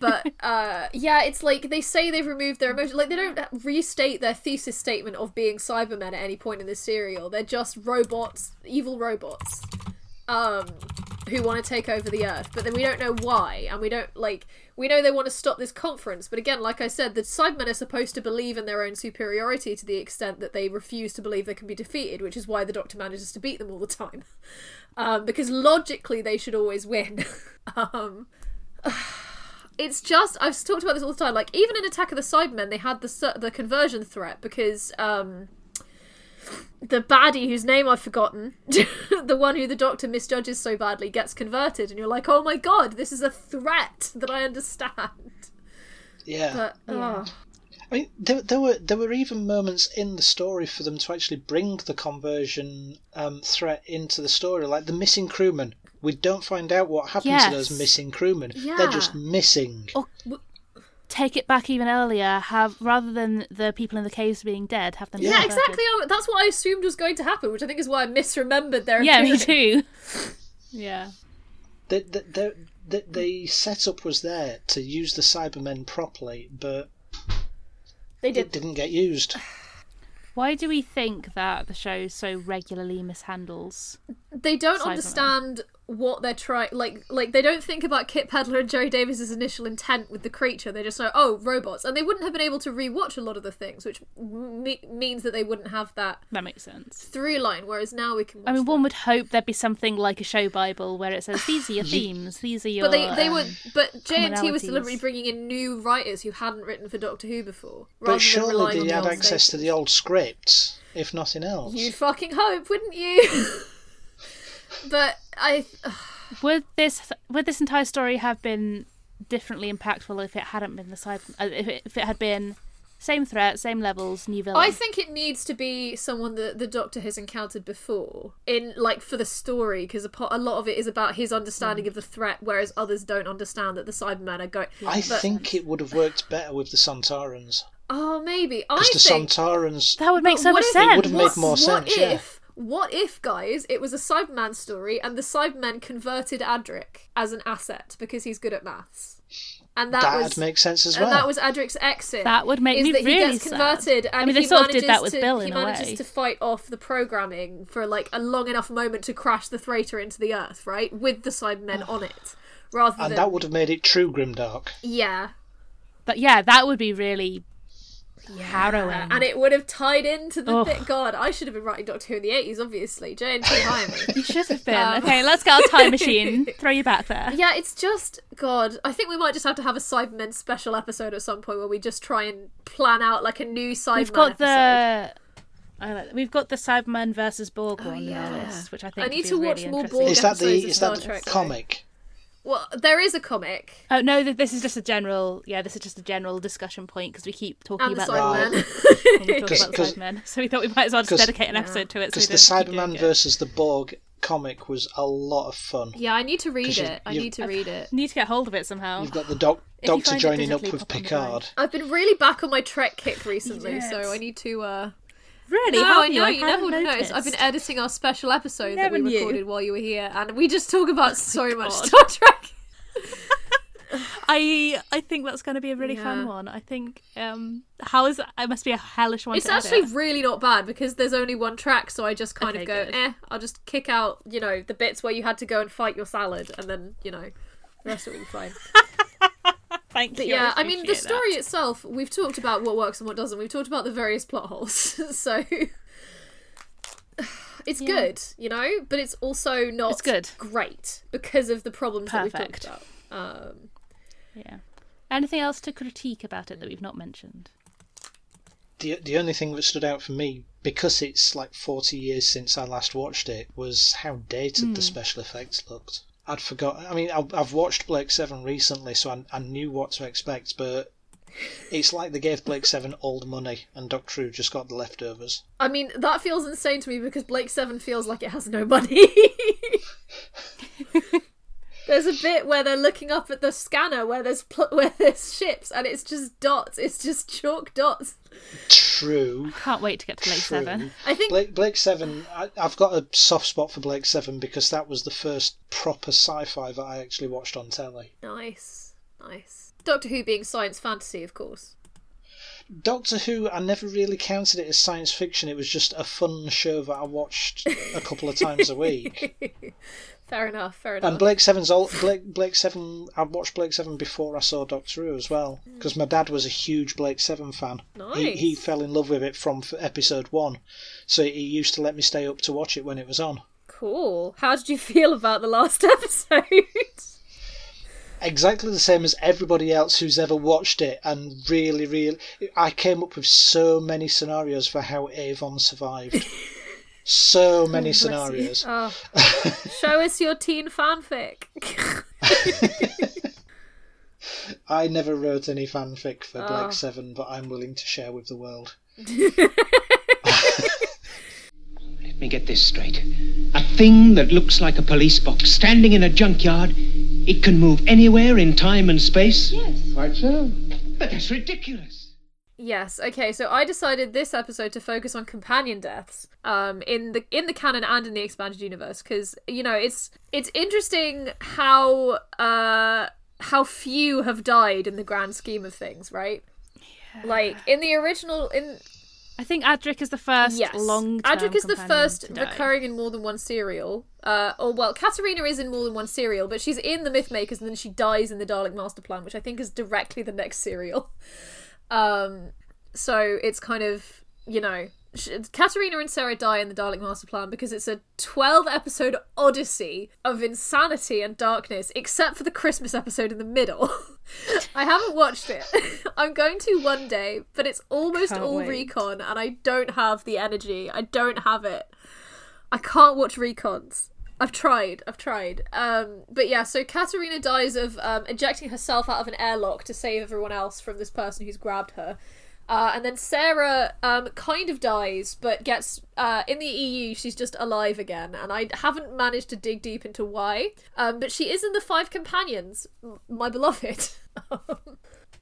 but uh, yeah, it's like they say they've removed their emotion. Like they don't restate their thesis statement of being Cybermen at any point in the serial. They're just robots, evil robots, um, who want to take over the Earth. But then we don't know why, and we don't like. We know they want to stop this conference, but again, like I said, the Cybermen are supposed to believe in their own superiority to the extent that they refuse to believe they can be defeated, which is why the Doctor manages to beat them all the time. Um, because logically they should always win. um, it's just I've talked about this all the time. Like even in Attack of the Cybermen, they had the the conversion threat because um, the baddie whose name I've forgotten, the one who the Doctor misjudges so badly, gets converted, and you're like, oh my god, this is a threat that I understand. Yeah. But oh. I mean, there, there were there were even moments in the story for them to actually bring the conversion um, threat into the story, like the missing crewmen. We don't find out what happened to those missing crewmen. Yeah. They're just missing. Or w- take it back even earlier. Have rather than the people in the caves being dead, have them. yeah, exactly. I- That's what I assumed was going to happen, which I think is why I misremembered their. Yeah, me too. Yeah. The, the, the, the, the setup was there to use the Cybermen properly, but They did. it did. didn't get used. Why do we think that the show so regularly mishandles? they don't Cybermen. understand what they're trying like like they don't think about Kit Pedler and Gerry Davis's initial intent with the creature they just know oh robots and they wouldn't have been able to rewatch a lot of the things which me- means that they wouldn't have that That makes sense. through line whereas now we can watch I mean, them. one would hope there'd be something like a show bible where it says these are your themes, these are your. but they they would um, but JNT was deliberately bringing in new writers who hadn't written for Doctor Who before rather But than surely relying on they the had old access to the old scripts, if nothing else. you'd fucking hope wouldn't you but I Would this would this entire story have been differently impactful if it hadn't been the side? uh, If it, if it had been same threat, same levels, new villain? I think it needs to be someone that the Doctor has encountered before, in like for the story, because a, po- a lot of it is about his understanding of the threat, whereas others don't understand that the Cybermen are going. I but- think it would have worked better with the Sontarans. Oh, maybe. I Because the think Sontarans. that would make so much if- sense. It would have made more what sense, if? yeah. What if, guys, it was a Cyberman story and the Cybermen converted Adric as an asset because he's good at maths, and that That'd was make sense as and well. that was Adric's exit. That would make is me that he really gets sad. converted, and I mean, they he sort of did that manages with to, Bill he in a manages way. to fight off the programming for like a long enough moment to crash the freighter into the Earth, right, with the Cybermen on it, rather and than that would have made it true grimdark. yeah. But yeah, that would be really harrowing. And it would have tied into the Ugh. bit. God, I should have been writing Doctor Who in the eighties, obviously. JNT hire me. You should have been. Um, okay, let's get our time machine. Throw you back there. Yeah, it's just God. I think we might just have to have a Cybermen special episode at some point where we just try and plan out like a new Cybermen We've got episode. the. I like, we've got the Cyberman versus Borg one Oh, yeah. on our list, which I think I need to be watch really more. Borg Is that the is that the comic? Well, there is a comic. Oh no, th- this is just a general. Yeah, this is just a general discussion point because we keep talking And the about Cybermen. when Cause- the cause- Cybermen. So we thought we might as well just 'cause- dedicate an episode to it. So Because we the don't keep doing Cyberman versus the Borg comic was a lot of fun. Yeah, I need to read 'Cause you- it. I need to read it. Need to get hold of it somehow. You've got the doc- Doctor joining up with pop on the Picard. I've been really back on my Trek kick recently, Yes. so I need to. uh Really? No, I you? know I you never have noticed. I've been editing our special episode that Never we knew. recorded while you were here, and we just talk about so much Star Trek. I I think that's going to be a really fun one. I think um how is it must be a hellish one. It's actually edit. really not bad because there's only one track, so I just kind Okay, of go, good. eh, I'll just kick out, you know, the bits where you had to go and fight your salad, and then, you know, the rest of it will be fine. Thank But you. yeah, I mean, the story that. itself, we've talked about what works and what doesn't. We've talked about the various plot holes, so it's Yeah. good, you know, but it's also not It's good. great because of the problems that we've talked about. Um, Yeah. Anything else to critique about it that we've not mentioned? The the only thing that stood out for me, because it's like forty years since I last watched it, was how dated the Hmm. special effects looked. I'd forgot. I mean, I've, I've watched Blake Seven recently, so I, I knew what to expect. But it's like they gave Blake Seven all the money, and Doctor Who just got the leftovers. I mean, that feels insane to me because Blake Seven feels like it has no money. there's a bit where they're looking up at the scanner where there's pl- where there's ships and it's just dots. It's just chalk dots. True. Can't wait to get to Blake True. Seven. I think Blake Blake Seven. I, I've got a soft spot for Blake Seven because that was the first proper sci-fi that I actually watched on telly. nice, nice. Doctor Who being science fantasy, of course. Doctor Who, I never really counted it as science fiction. It was just a fun show that I watched a couple of times a week. Fair enough. Fair enough. And Blake Seven's all Blake Blake Seven. I watched Blake Seven before I saw Doctor Who as well hmm. because my dad was a huge Blake Seven fan. He, he fell in love with it from episode one, so he used to let me stay up to watch it when it was on. Cool. How did you feel about the last episode? exactly the same as everybody else who's ever watched it and really really i came up with so many scenarios for how avon survived so oh, many Bless scenarios Oh. Show us your teen fanfic. i never wrote any fanfic for Oh. Blake 7 but i'm willing to share with the world Let me get this straight. A thing that looks like a police box standing in a junkyard. It can move anywhere in time and space? Yes. Quite so. But that's ridiculous. Yes. Okay. So I decided this episode to focus on companion deaths, um, in the in the canon and in the expanded universe, because you know it's it's interesting how uh how few have died in the grand scheme of things, right? Yeah. Like in the original, in I think Adric is the first yes, long. Adric is the first recurring in more than one serial. Uh, or well, Katarina is in more than one serial, but she's in the Mythmakers and then she dies in the Dalek Master Plan, which I think is directly the next serial. Um, so it's kind of you know, Katarina and Sara die in the Dalek Master Plan because it's a twelve episode odyssey of insanity and darkness, except for the Christmas episode in the middle. I haven't watched it. I'm going to one day, but it's almost Can't all wait. recon, and I don't have the energy. I don't have it. I can't watch recons. I've tried. I've tried. Um, but yeah, so Katarina dies of um, ejecting herself out of an airlock to save everyone else from this person who's grabbed her. Uh, and then Sara um, kind of dies, but gets uh, in the EU. She's just alive again, and I haven't managed to dig deep into why. Um, but she is in the Five Companions, my beloved,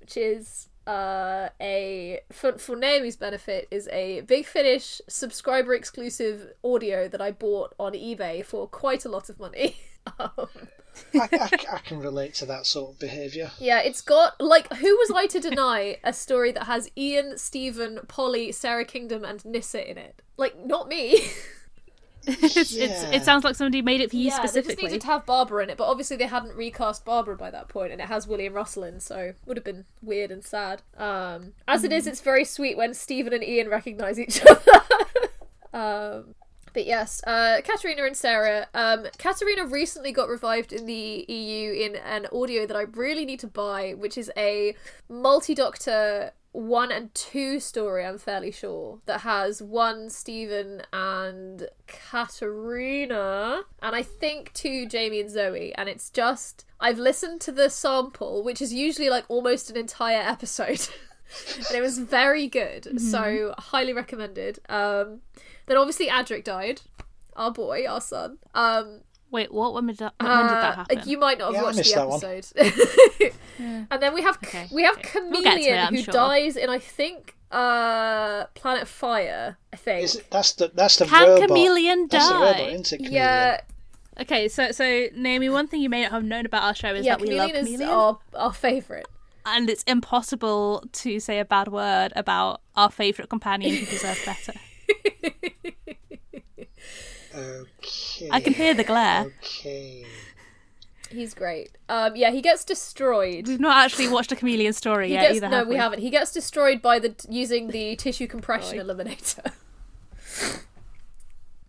which is uh, a for for Naomi's benefit is a Big Finish subscriber exclusive audio that I bought on eBay for quite a lot of money. um, I, I, I can relate to that sort of behaviour. yeah, it's got like who was I to deny a story that has Ian, Stephen, Polly, Sara Kingdom, and Nyssa in it? Like not me. it's, it's, Yeah. it sounds like somebody made it for you yeah, they just specifically. needed to have Barbara in it, but obviously they hadn't recast Barbara by that point, and it has William Russell in, so would have been weird and sad. Um, as it is, it's very sweet when Stephen and Ian recognise each other. um, but yes, uh, Katarina and Sara. Um, Katarina recently got revived in the EU in an audio that I really need to buy, which is a multi-doctor one and two story, I'm fairly sure, that has one Stephen and Katarina, and I think two Jamie and Zoe. And it's just, I've listened to the sample, which is usually like almost an entire episode. and it was very good, so highly recommended. Um, then obviously Adric died, our boy, our son. Um, Wait, what? When did that, when did that uh, happen? You might not have Yeah, I watched missed the that one. episode. Yeah. And then we have Okay, we have okay. We'll it, Kamelion who sure. dies in I think uh Planet Fire. I think. Is it, that's the that's the Can robot. Kamelion That's the robot, die? isn't it? Kamelion? yeah, Okay, so so Naomi, one thing you may not have known about our show is yeah. that we love Kamelion is our our favorite. and it's impossible to say a bad word about our favorite companion who deserves better. Okay. I can hear the glare. Okay. He's great. Um, yeah, he gets destroyed. We've not actually watched a Kamelion story He yet gets either. no, have we haven't. He gets destroyed by the using the tissue compression eliminator.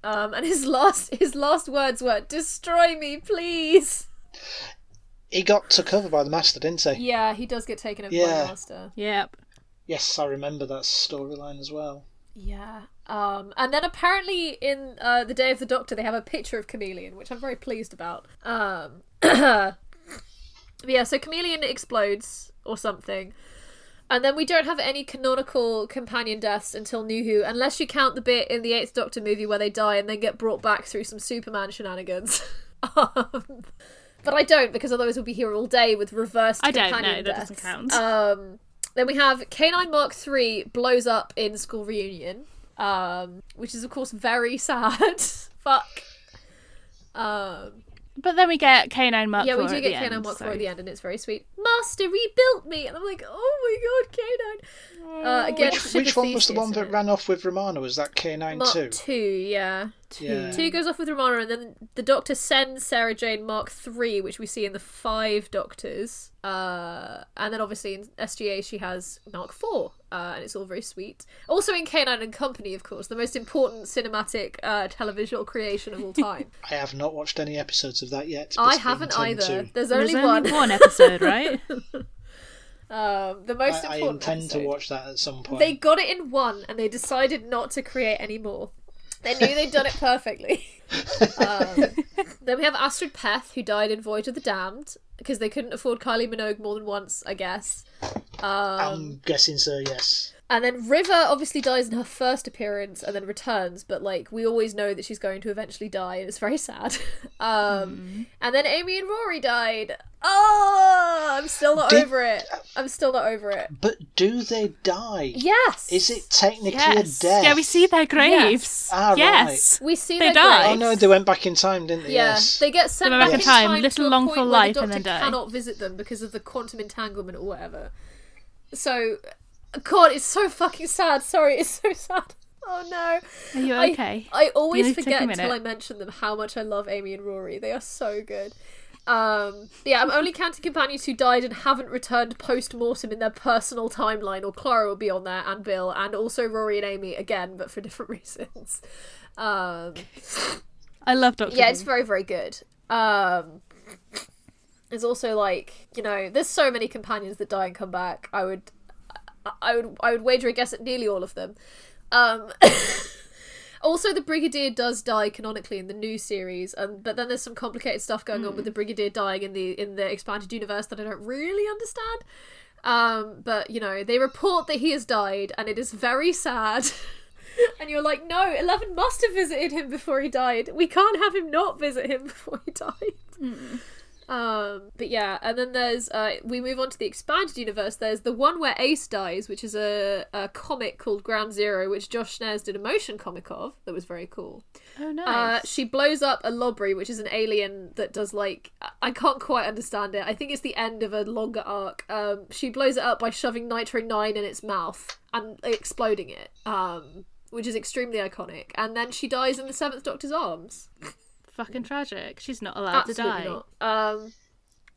um, and his last his last words were "Destroy me, please." He got took over by the master, didn't he? Yeah, he does get taken over by the master. Yep. Yes, I remember that storyline as well. Yeah. Um, and then apparently in uh, the Day of the Doctor they have a picture of Kamelion, which I'm very pleased about. Um, yeah, so Kamelion explodes or something. And then we don't have any canonical companion deaths until New Who, unless you count the bit in the Eighth Doctor movie where they die and then get brought back through some Superman shenanigans. um, but I don't, because otherwise we'll be here all day with reversed I don't companion know, that doesn't count. Um, then we have K9 Mark III blows up in school reunion, um, which is of course very sad. Fuck. Um, But then we get K9 Mark yeah, we do get Canine K9 Mark so- at the end, and it's very sweet. Master rebuilt me, and I'm like, oh my god, K9. Uh, again, Which, which one was the one that it? ran off with Romana? Was that K9 Mark too? two, yeah. Two. Yeah. Two goes off with Romana, and then the Doctor sends Sarah Jane Mark three, which we see in the five Doctors. Uh, and then obviously in SJA she has Mark four, uh, and it's all very sweet. Also in K9 and Company, of course, the most important cinematic uh, televisual creation of all time. I have not watched any episodes of that yet. I haven't either. There's There's only, only one. one episode, right? um, the most I, I important. intend to watch that at some point. They got it in one, and they decided not to create any more. They knew they'd done it perfectly. um, then we have Astrid Peth, who died in Voyage of the Damned because they couldn't afford Kylie Minogue more than once, I guess. Um, I'm guessing so. Yes. And then River obviously dies in her first appearance and then returns, but like we always know that she's going to eventually die, and it's very sad. um, And then Amy and Rory died. Oh, I'm still not Did- over it. I'm still not over it. But do they die? Yes. Is it technically yes. a death? Yeah, we see their graves. Ah, right. yes. We see They their died. Oh no, they went back in time, didn't they? Yeah, Yes. they get sent They back, in back in time, time little long for life the and doctor then die. cannot visit them because of the quantum entanglement or whatever. So, God, it's so fucking sad. Sorry, it's so sad. Oh no. Are you okay? I, Do always you need to take forget until I mention them how much I love Amy and Rory. They are so good. Um, yeah, I'm only counting companions who died and haven't returned post mortem in their personal timeline, or Clara will be on there, and Bill, and also Rory and Amy again, but for different reasons. Um, I love Doctor yeah, it's very very good. Um, there's also like you know, there's so many companions that die and come back. I would, I- would, I would wager a guess at nearly all of them. Um, also, the Brigadier does die canonically in the new series, and but then there's some complicated stuff going on with the Brigadier dying in the in the expanded universe that I don't really understand. Um, but you know, they report that he has died, and it is very sad. and you're like, no, Eleven must have visited him before he died. We can't have him not visit him before he died. Um, but yeah, and then there's uh, we move on to the expanded universe. There's the one where Ace dies, which is a, a comic called Ground Zero, which Josh Snares did a motion comic of. That was very cool. Oh, Uh, nice. she blows up a Lobry, which is an alien that does like I- I can't quite understand it. I think it's the end of a longer arc. Um, she blows it up by shoving Nitro Nine in its mouth and exploding it. Um, which is extremely iconic. And then she dies in the Seventh Doctor's arms. Fucking tragic. She's not allowed Absolutely to die. not. Um,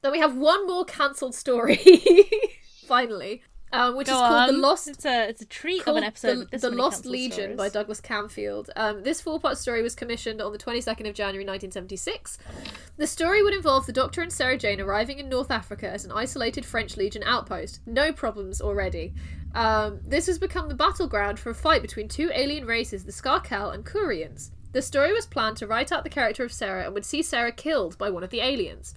then we have one more cancelled story. Finally, um, which Go is called the. Lost. It's a it's a treat of called an episode. The, with this The Lost Legion stories. by Douglas Camfield. Um, this four-part story was commissioned on the 22nd of January 1976. The story would involve the Doctor and Sarah Jane arriving in North Africa as an isolated French Legion outpost. No problems already. Um, this has become the battleground for a fight between two alien races, the Skarkel and Kurians. The story was planned to write out the character of Sarah and would see Sarah killed by one of the aliens.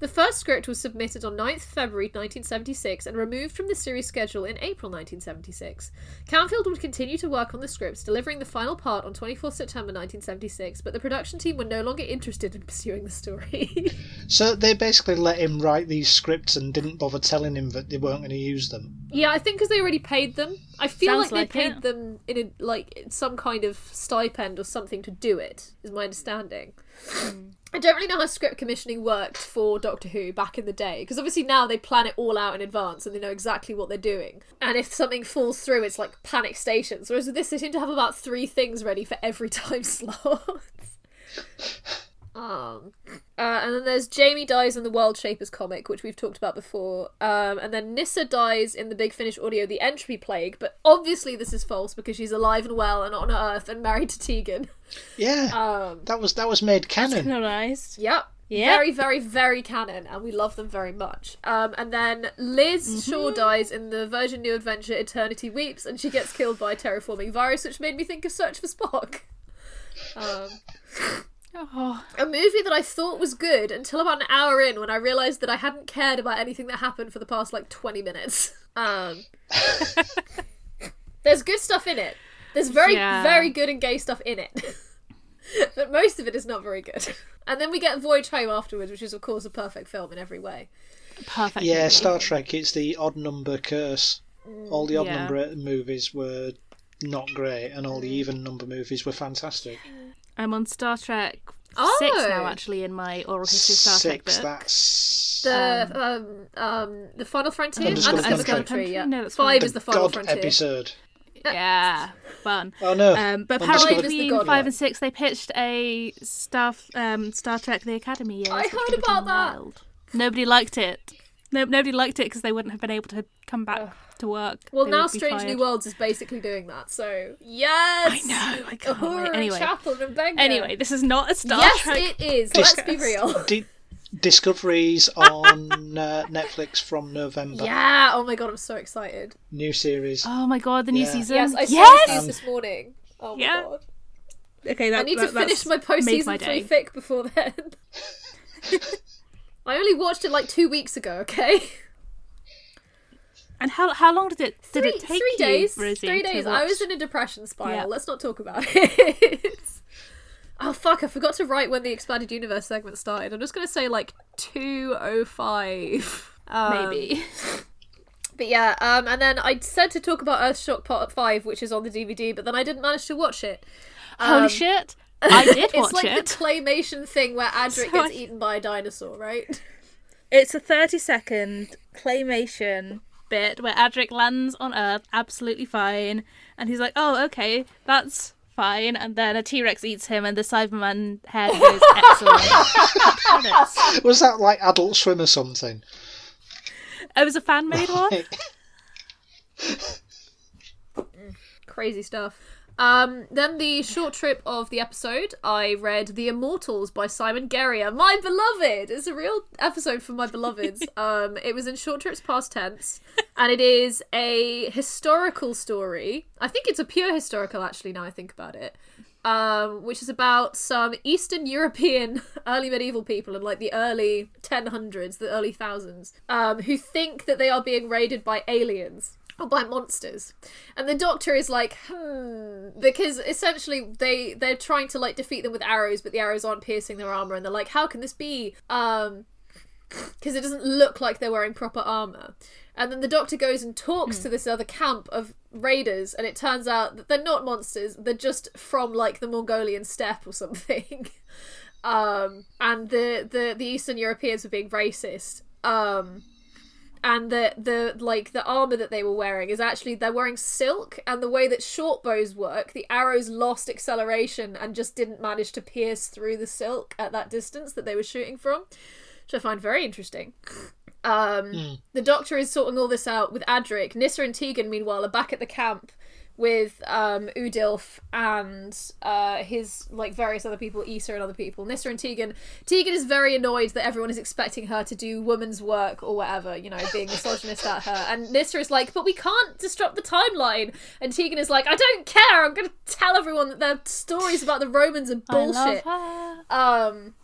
The first script was submitted on 9th February 1976 and removed from the series schedule in April 1976. Camfield would continue to work on the scripts, delivering the final part on 24th September 1976, but the production team were no longer interested in pursuing the story. So they basically let him write these scripts and didn't bother telling him that they weren't going to use them. yeah, I think because they already paid them. I feel Sounds like like they paid it. them in a, like some kind of stipend or something to do it. Is my understanding. Hmm. I don't really know how script commissioning worked for Doctor Who back in the day, because obviously now they plan it all out in advance and they know exactly what they're doing. And if something falls through, it's like panic stations. Whereas with this, they seem to have about three things ready for every time slot. Um, uh, and then there's Jamie dies in the World Shapers comic, which we've talked about before. Um, and then Nyssa dies in the Big Finish audio, The Entropy Plague. But obviously, this is false because she's alive and well and on Earth and married to Tegan. Yeah, Um, that was that was made canon. Canonised. Yep. Yeah. Very, very, very canon, and we love them very much. Um, and then Liz Mm-hmm. Shaw dies in the Virgin New Adventure Eternity Weeps, and she gets killed by a terraforming virus, which made me think of Search for Spock. Um, Oh, a movie that I thought was good until about an hour in when I realised that I hadn't cared about anything that happened for the past like 20 minutes. Um, there's good stuff in it. There's very, Yeah. very good and gay stuff in it. but most of it is not very good. And then we get Voyage Home afterwards, which is, of course, a perfect film in every way. perfect. Yeah, movie. Star Trek. It's the odd number curse. All the odd Yeah. number movies were not great, and all the even number movies were fantastic. I'm on Star Trek Oh! six now, actually, in my oral history of Star Trek Six. book. That's The um, um, the Final Frontier, Undiscovered Undiscovered Country. Country, yeah. No, that's Five fine. is the Final God Frontier. episode. Yeah, fun. Oh no! Um, but apparently Five the between God five one. and six, they pitched a Star um, Star Trek: The Academy years. I which heard about that. wild. Nobody liked it. No, nobody liked it because they wouldn't have been able to come back to work. Well, They now would be Strange New. Worlds is basically doing that, so yes! I know, I can't wait. Uhura Anyway. Chapel and Benga. Anyway, this is not a Star yes, Trek. it is. Dis- Let's be real. Di- Discovery's on uh, Netflix from November. Yeah. Oh my god, I'm so excited. New series. Oh my god, the new Yeah. season. Yes, I saw yes. the news this morning. Oh my Yeah. god. Okay, that, I need that- to finish my post made season my three day. fic before then. I only watched it like two weeks ago. Okay. And how how long did it did it take three you, days. Rosie, three days. I was in a depression spiral. Yeah. Let's not talk about it. oh fuck! I forgot to write when the expanded universe segment started. I'm just gonna say like two oh five. Um, maybe. But yeah, um, and then I said to talk about Earthshock Part Five, which is on the DVD, but then I didn't manage to watch it. Holy Um, shit! I did it's like it. the claymation thing where Adric So gets I- eaten by a dinosaur, right? It's a 30 second claymation bit where Adric lands on Earth absolutely fine, and he's like, oh, okay, that's fine. And then a T Rex eats him, and the Cyberman head goes excellent. Was that like Adult Swim or something? Oh, it was a fan made one. Crazy stuff. Um, then the short trip of the episode, I read The Immortals by Simon Guerrier, my beloved. It's a real episode for my beloveds. um, it was in short trips past tense, and it is a historical story. I think it's a pure historical, actually. Now I think about it. Um, which is about some Eastern European early medieval people in like the early 1000s, the early thousands, um, who think that they are being raided by aliens or by monsters. And the doctor is like, hmm, because essentially they they're trying to like defeat them with arrows, but the arrows aren't piercing their armor, and they're like, how can this be? Um, because it doesn't look like they're wearing proper armor. And then the doctor goes and talks to this other camp of raiders, and it turns out that they're not monsters; they're just from like the Mongolian steppe or something. um, and the the the Eastern Europeans were being racist. Um, and the the like the armor that they were wearing is actually they're wearing silk and the way that short bows work the arrows lost acceleration and just didn't manage to pierce through the silk at that distance that they were shooting from which i find very interesting. Um the doctor is sorting all this out with adric. Nyssa and tegan meanwhile are back at the camp with um Udilf and uh his like various other people, Issa and other people, Nyssa and Tegan. Tegan is very annoyed that everyone is expecting her to do woman's work or whatever, you know, being misogynist at her. And Nyssa is like, but we can't disrupt the timeline. And Tegan is like, I don't care. I'm gonna tell everyone that their stories about the Romans are I love bullshit. her. Um,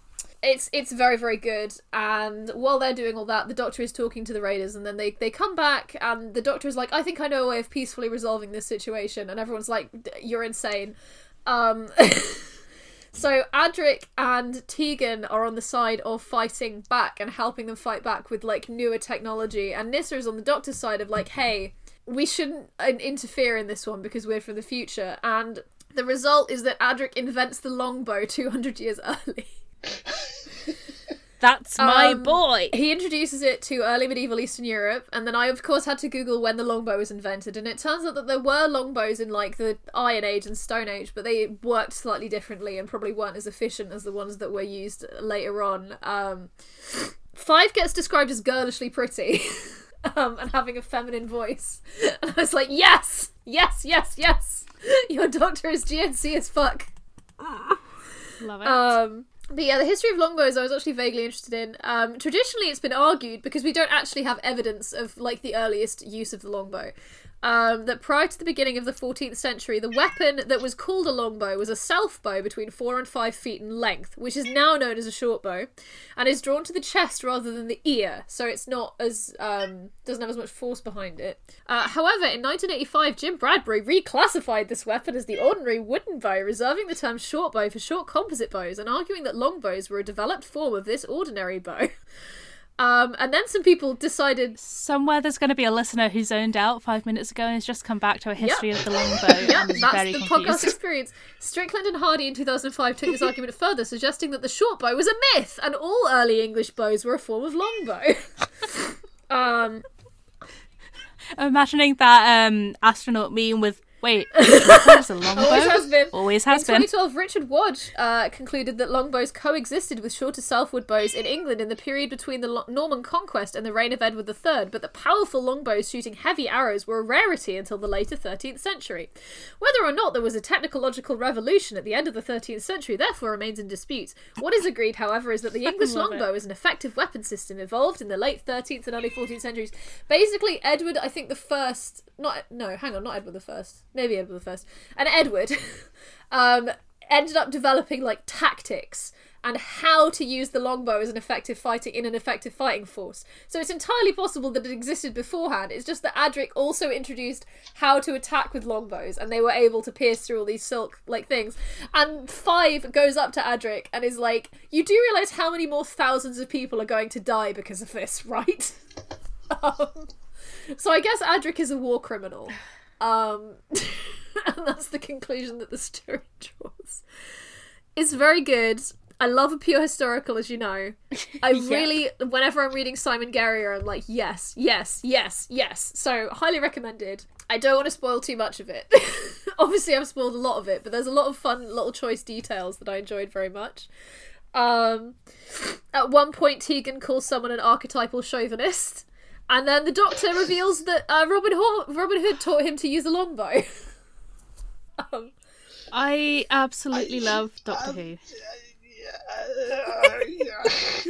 it's it's very very good. And while they're doing all that, the Doctor is talking to the Raiders, and then they they come back, and the Doctor is like, "I think I know a way of peacefully resolving this situation," and everyone's like, "You're insane." Um. So Adric and Tegan are on the side of fighting back and helping them fight back with like newer technology, and Nyssa is on the Doctor's side of like, hey, we shouldn't uh, interfere in this one because we're from the future. And the result is that Adric invents the longbow 200 years early. That's my Um, boy. He introduces it to early medieval Eastern Europe, and then I, of course, had to Google when the longbow was invented. And it turns out that there were longbows in like the Iron Age and Stone Age, but they worked slightly differently and probably weren't as efficient as the ones that were used later on. Um, Five gets described as girlishly pretty. Um, and having a feminine voice, and I was like, "Yes, yes, yes, yes! Your doctor is GNC as fuck." Love it. Um, but yeah, the history of longbows I was actually vaguely interested in. Um, traditionally, it's been argued because we don't actually have evidence of like the earliest use of the longbow. Um, that prior to the beginning of the 14th century, the weapon that was called a longbow was a self bow between four and five feet in length, which is now known as a short bow, and is drawn to the chest rather than the ear, so it's not as um, doesn't have as much force behind it. Uh, however, in 1985, Jim Bradbury reclassified this weapon as the ordinary wooden bow, reserving the term short bow for short composite bows, and arguing that longbows were a developed form of this ordinary bow. Um, and then some people decided Somewhere there's going to be a listener who zoned out five minutes ago and has just come back to a history of the longbow Yeah, that's very the confused. podcast experience. Strickland and Hardy in 2005 took this argument further, suggesting that the short bow was a myth and all early English bows were a form of longbow. um, I'm imagining that um, astronaut meme with wait, what is a longbow? always has been. Always has in been. 2012, Richard Wadge uh, concluded that longbows coexisted with shorter self-wood bows in England in the period between the Lo- Norman conquest and the reign of Edward III, but that powerful longbows shooting heavy arrows were a rarity until the later 13th century. Whether or not there was a technological revolution at the end of the 13th century therefore remains in dispute. What is agreed, however, is that the English longbow is an effective weapon system evolved in the late 13th and early 14th centuries. Basically, Edward, I think the first, not no, hang on, not Edward the first, maybe Edward the first, and Edward, um, ended up developing like tactics and how to use the longbow as an effective fighting in an effective fighting force. So it's entirely possible that it existed beforehand. It's just that Adric also introduced how to attack with longbows, and they were able to pierce through all these silk like things. And Five goes up to Adric and is like, "You do realize how many more thousands of people are going to die because of this, right?" um, so I guess Adric is a war criminal. Um, and that's the conclusion that the story draws. It's very good. I love a pure historical, as you know. I Yep. really, whenever I'm reading Simon Guerrier, I'm like, yes, yes, yes, yes. So, highly recommended. I don't want to spoil too much of it. Obviously, I've spoiled a lot of it, but there's a lot of fun little choice details that I enjoyed very much. Um, at one point, Tegan calls someone an archetypal chauvinist, and then the Doctor reveals that uh, Robin, Ho- Robin Hood taught him to use a longbow. um, I absolutely love Doctor Who.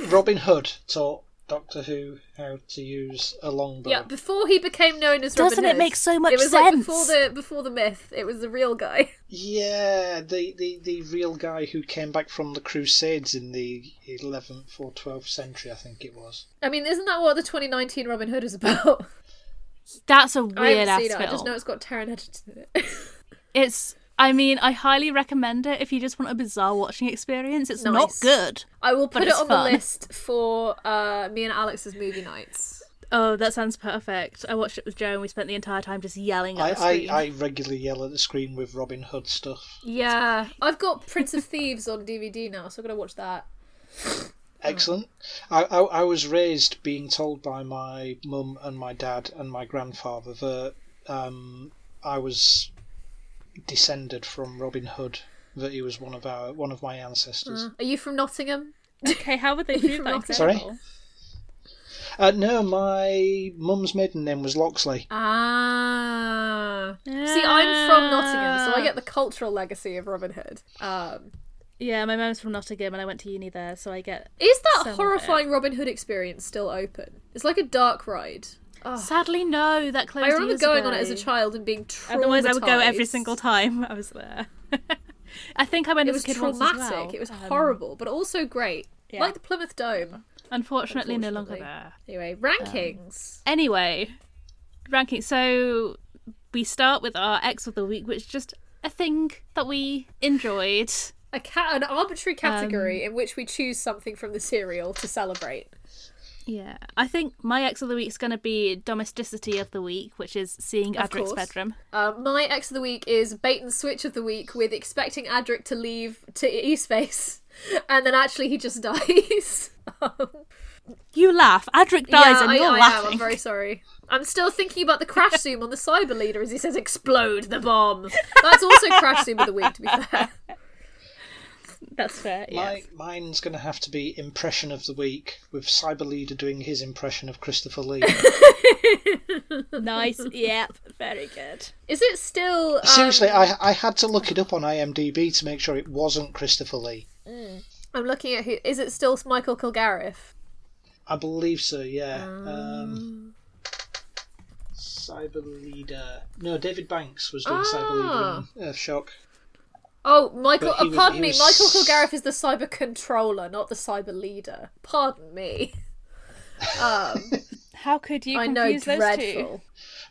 Robin Hood taught Doctor Who how to use a longbow. yeah, before he became known as Robin Doesn't Robin it Hood, make so much it was Like before the before the myth, it was the real guy. Yeah, the, the, the real guy who came back from the Crusades in the 11th or 12th century, I think it was. I mean, isn't that what the 2019 Robin Hood is about? That's a weird haven't ass seen it. I just film. know it's got Taron Egerton in it. It's. I mean, I highly recommend it if you just want a bizarre watching experience. It's not good. I will But put it on fun. the list for uh, me and Alex's movie nights. Oh, that sounds perfect. I watched it with Joe and we spent the entire time just yelling at I, the screen. I, I regularly yell at the screen with Robin Hood stuff. Yeah, I've got Prince of Thieves on DVD now, so I'm gonna watch that. Excellent. I, I, I was raised being told by my mum and my dad and my grandfather that um, I was descended from Robin Hood. That he was one of our one of my ancestors. Uh, are you from Nottingham? Okay, how would they do that? From Sorry? Uh, no, my mum's maiden name was Loxley. Ah. See, I'm from Nottingham, so I get the cultural legacy of Robin Hood. Um, Yeah, my mum's from Nottingham and I went to uni there, so I get. is that horrifying Robin Hood experience still open? It's like a dark ride. It. Sadly, no, that closed. I remember years going ago. on it as a child and being traumatized. Otherwise, I would go every single time I was there. I think I went It as was a kid traumatic. once as well. It was Um, horrible, but also great. yeah. Like the Plymouth Dome. Unfortunately, no longer there. Anyway, rankings. Anyway, ranking. So we start with our X of the week, which is just a thing that we enjoyed. a ca- an arbitrary category Um, in which we choose something from the serial to celebrate. Yeah, I think my ex of the week is going to be domesticity of the week, which is seeing Of Adric's course. bedroom. Uh, my ex of the week is bait and switch of the week with expecting Adric to leave to E-Space, and then actually he just dies. Um, You laugh. Adric dies, yeah, and I, you're I laughing. am. I'm very sorry. I'm still thinking about the crash zoom on the cyber leader as he says, "Explode the bomb." That's also crash zoom of the week, to be fair. That's fair. My, mine's going to have to be impression of the week, with Cyber Leader doing his impression of Christopher Lee. nice. Yep. Very good. Is it still? Um, Seriously, I I had to look it up on IMDb to make sure it wasn't Christopher Lee. I'm looking at who. Is it still Michael Kilgarriff? I believe so. Yeah. Um, Cyber Leader. No, David Banks was doing Cyber Ah. Leader in Earthshock. Oh, Michael. But he uh, was- pardon he me. was- Michael Kilgarriff is the cyber controller, not the cyber leader. Pardon me. Um, How could you I know, those dreadful.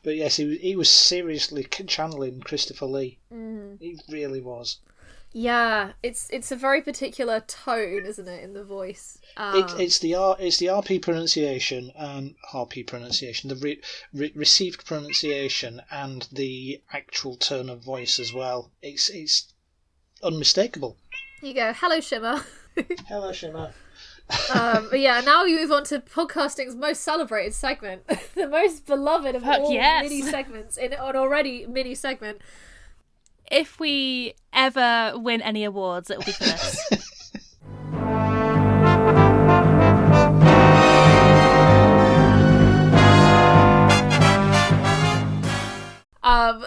But yes, he was, he was seriously channeling Christopher Lee. Mm. He really was. Yeah, it's it's a very particular tone, isn't it, in the voice? Um, It, it's the R, it's the RP pronunciation and RP pronunciation, the re, re, received pronunciation and the actual tone of voice as well. It's it's unmistakable. You go. Hello, Shimmer. Hello, Shimmer. um, but yeah, now we move on to podcasting's most celebrated segment, the most beloved of Fuck all yes. mini segments in an already mini segment. If we ever win any awards, it will be for this. Um,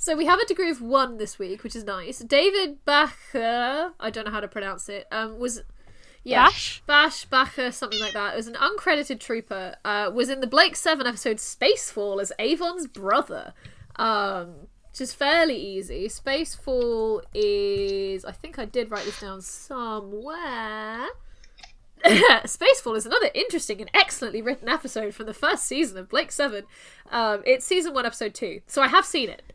so we have a degree of one this week, which is nice. David Bacher, I don't know how to pronounce it, um, was yeah, Bash? Bash Bacher, something like that. It was an uncredited trooper. Uh, was in the Blake Seven episode Spacefall as Avon's brother. Um, which is fairly easy. Spacefall is, I think I did write this down somewhere. Spacefall is another interesting and excellently written episode from the first season of Blake Seven. Um, it's season one, episode two, so I have seen it.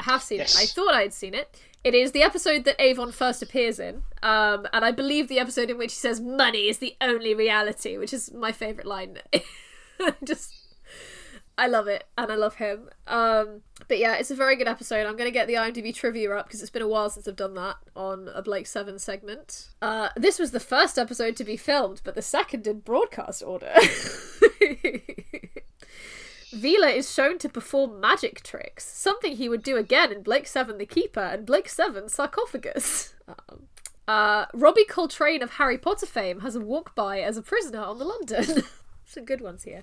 I have seen Yes. it. I thought I had seen it. It is the episode that Avon first appears in, um, and I believe the episode in which he says "money is the only reality," which is my favorite line. Just, I love it, and I love him. Um, but yeah, it's a very good episode. I'm gonna get the IMDb trivia up because it's been a while since I've done that on a Blake Seven segment. Uh, this was the first episode to be filmed, but the second in broadcast order. Vila is shown to perform magic tricks, something he would do again in Blake 7 The Keeper and Blake 7 Sarcophagus. Um, uh, Robbie Coltrane of Harry Potter fame has a walk by as a prisoner on the London. Some good ones here.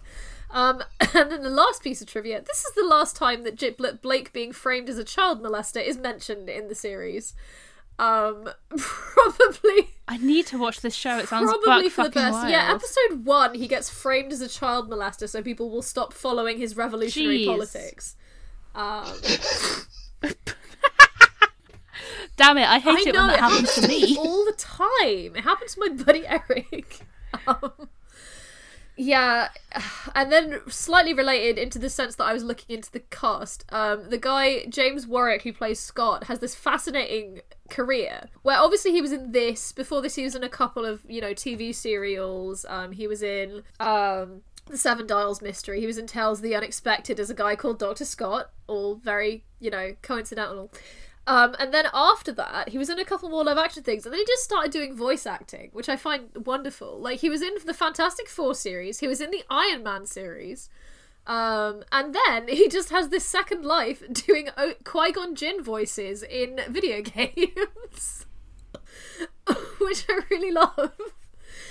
Um, and then the last piece of trivia this is the last time that Giblet Blake being framed as a child molester is mentioned in the series. Um, probably I need to watch this show. It sounds probably for the best. wild. Yeah, episode one, he gets framed as a child molester, so people will stop following his revolutionary Jeez. politics. Um, Damn it! I hate I it know when that it happens to me. all the time. It happened to my buddy Eric. Um, yeah, and then slightly related into the sense that I was looking into the cast. Um, the guy James Warwick who plays Scott has this fascinating career where obviously he was in this before this he was in a couple of you know TV serials. Um, he was in um the Seven Dials Mystery. He was in Tales the Unexpected as a guy called Doctor Scott. All very you know coincidental. Um, and then after that, he was in a couple more live action things, and then he just started doing voice acting, which I find wonderful. Like he was in the Fantastic Four series, he was in the Iron Man series, um, and then he just has this second life doing o- Qui Gon Jinn voices in video games, which I really love.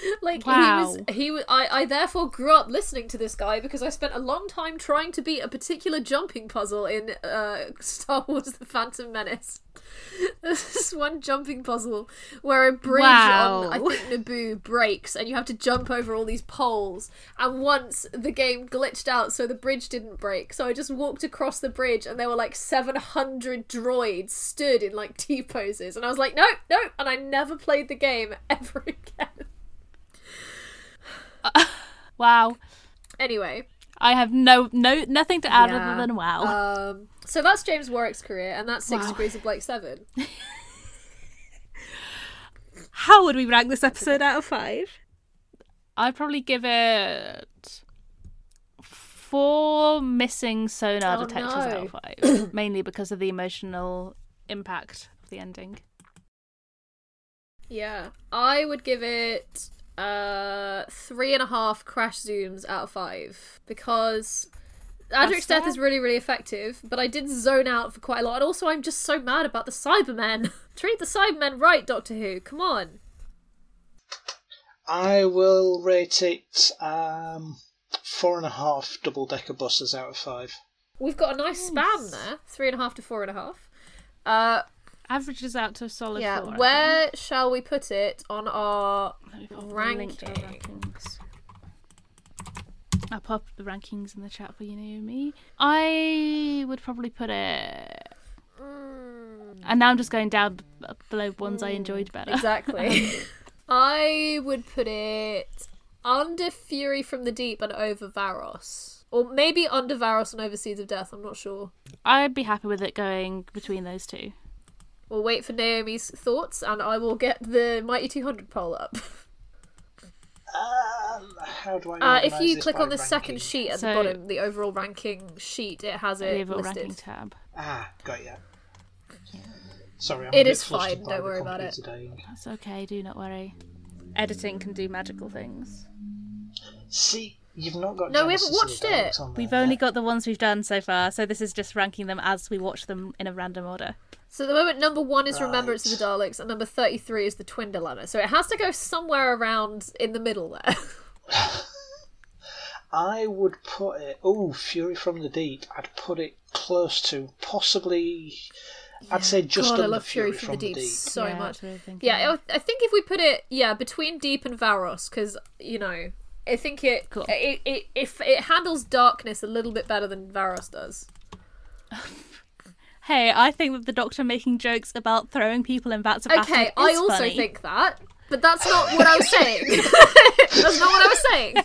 like Wow. he was he was I, I therefore grew up listening to this guy because I spent a long time trying to beat a particular jumping puzzle in uh, Star Wars The Phantom Menace. There's this one jumping puzzle where a bridge on I think Naboo breaks and you have to jump over all these poles and once the game glitched out so the bridge didn't break so I just walked across the bridge and there were like 700 droids stood in like T poses and I was like no no and I never played the game ever again. Wow. Anyway, I have no no nothing to add Yeah. other than wow. um, so that's James Warwick's career, and that's Six Wow. Degrees of Blake Seven. How would we rank this episode out of five? I'd probably give it four missing sonar Oh, detectors out of five, mainly because of the emotional impact of the ending. Yeah, I would give it uh three and a half crash zooms out of five because Adric's death is really really effective, but I did zone out for quite a lot, and also I'm just so mad about the Cybermen. Treat the Cybermen right, Doctor Who. Come on. I will rate it um, four and a half double decker buses out of five. We've got a nice span there, three and a half to four and a half. Uh, Averages out to a solid yeah. four. Where shall we put it on our think. Let me pop a link to our rankings. I'll pop the rankings in the chat for you, Naomi. I would probably put it. Mm. And now I'm just going down below ones I enjoyed mm, better. Exactly. I would put it under Fury from the Deep and over Varos. Or maybe under Varos and over Seeds of Death, I'm not sure. I'd be happy with it going between those two. We'll wait for Naomi's thoughts and I will get the Mighty 200 poll up. Um, how do I? Uh, if you this click on the ranking? second sheet at So- the bottom, the overall ranking sheet, it has The it overall listed. ranking tab. Ah, got ya. Sorry, I'm It a bit is fine, don't worry about it. computer dying. That's okay, do not worry. Editing can do magical things. See, you've not got. No, we haven't watched it. on We've yet. only got the ones we've done so far, so this is just ranking them as we watch them in a random order. So at the moment, number one is Remembrance of the Daleks, and number 33 is the Twin Dilemma. So it has to go somewhere around in the middle there. I would put it. Oh, Fury from the Deep. I'd put it close to possibly. I'd say just God, I under love Fury, Fury from the Deep, Deep. so Yeah, much. that's I'm. Yeah, I I think if we put it, yeah, between Deep and Varos, because you know, I think it, Cool. it, it, if it handles darkness a little bit better than Varos does. Hey, I think that the Doctor making jokes about throwing people in vats of acid Okay, is I also funny. think that, but that's not what I was saying. that's not what I was saying.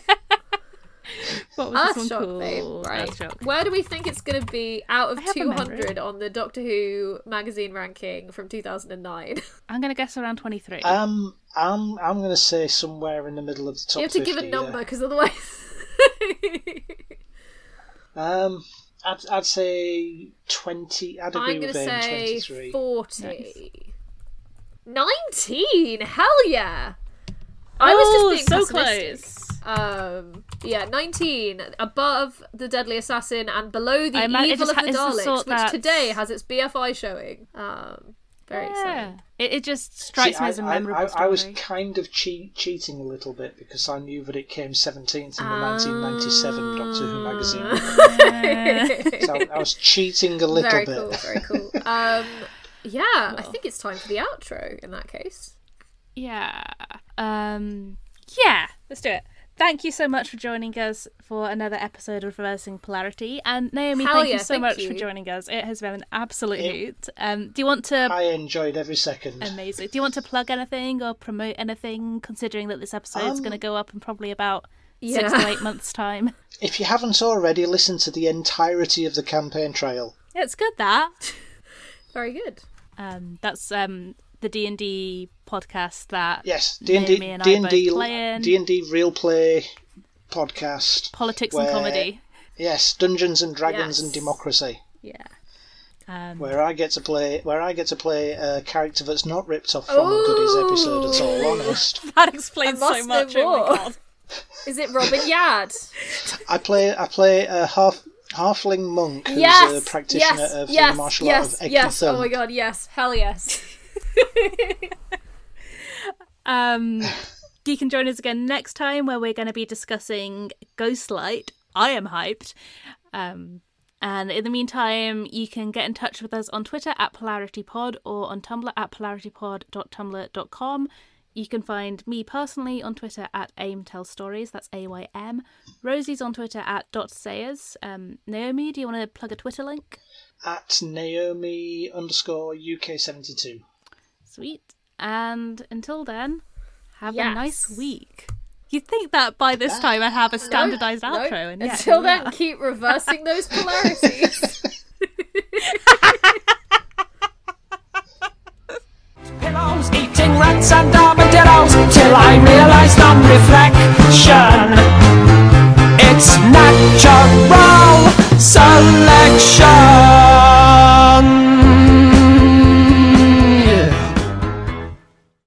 What was this one babe. called? Right. Earthshock. Where do we think it's going to be out of I have a 200 on the Doctor Who magazine ranking from 2009? I'm gonna guess around 23. Um, I'm I'm going to say somewhere in the middle of the top. you have to 50, give a number because otherwise. Um, I'd, I'd say twenty. I'd agree I'm going with to Vane, say twenty-three. 40. 19! Hell yeah! I was Oh, just being so pessimistic. Um, yeah, 19 above the Deadly Assassin and below the I Evil of the ha- it's the Daleks, which that's- today has its BFI showing. Um, very yeah. exciting. It, it just strikes See, me I, as a memorable I, story. I was kind of cheat, cheating a little bit because I knew that it came 17th in the 1997 Doctor Who magazine. so I, I was cheating a little very bit. cool, very cool. Um, yeah, I think it's time for the outro in that case. Yeah. Um yeah, let's do it. Thank you so much for joining us for another episode of Reversing Polarity. And Naomi, Hell thank yeah, you so thank much you. for joining us. It has been an absolute It- hoot. Um, do you want to I enjoyed every second. amazing? Do you want to plug anything or promote anything? Considering that this episode's Um, going to go up in probably about six to eight months' time. If you haven't already, listen to the entirety of the campaign trail. Yeah, it's good that. Very good. Um, that's um the D and D podcast that Yes, D and Naomi D, and I D and both D, play in. D and D real play podcast. politics where- and comedy. Yes, Dungeons and Dragons and Democracy, Yeah. Um, where I get to play, where I get to play a character that's not ripped off from a Goodies episode at all. Honest, that explains so much. Oh my god. Is it Robin Yad? I play, I play a half halfling monk who's yes, a practitioner yes, of yes, the martial yes, art of yes. Oh my god, yes. Hell yes. Um, you can join us again next time where we're going to be discussing Ghostlight. I am hyped. Um, and in the meantime, you can get in touch with us on Twitter at PolarityPod or on Tumblr at polaritypod.tumblr.com. You can find me personally on Twitter at Aim Tell Stories. That's A Y M. Rosie's on Twitter at Dot Sayers. Um, Naomi, do you want to plug a Twitter link? At Naomi underscore UK72. Sweet. And until then, have yes. a nice week. You'd think that by this time I have a standardized no, outro. No. And yeah, Until then, are. keep reversing those polarities. Pillows, eating rats and armadillos till I realized on reflection it's natural selection.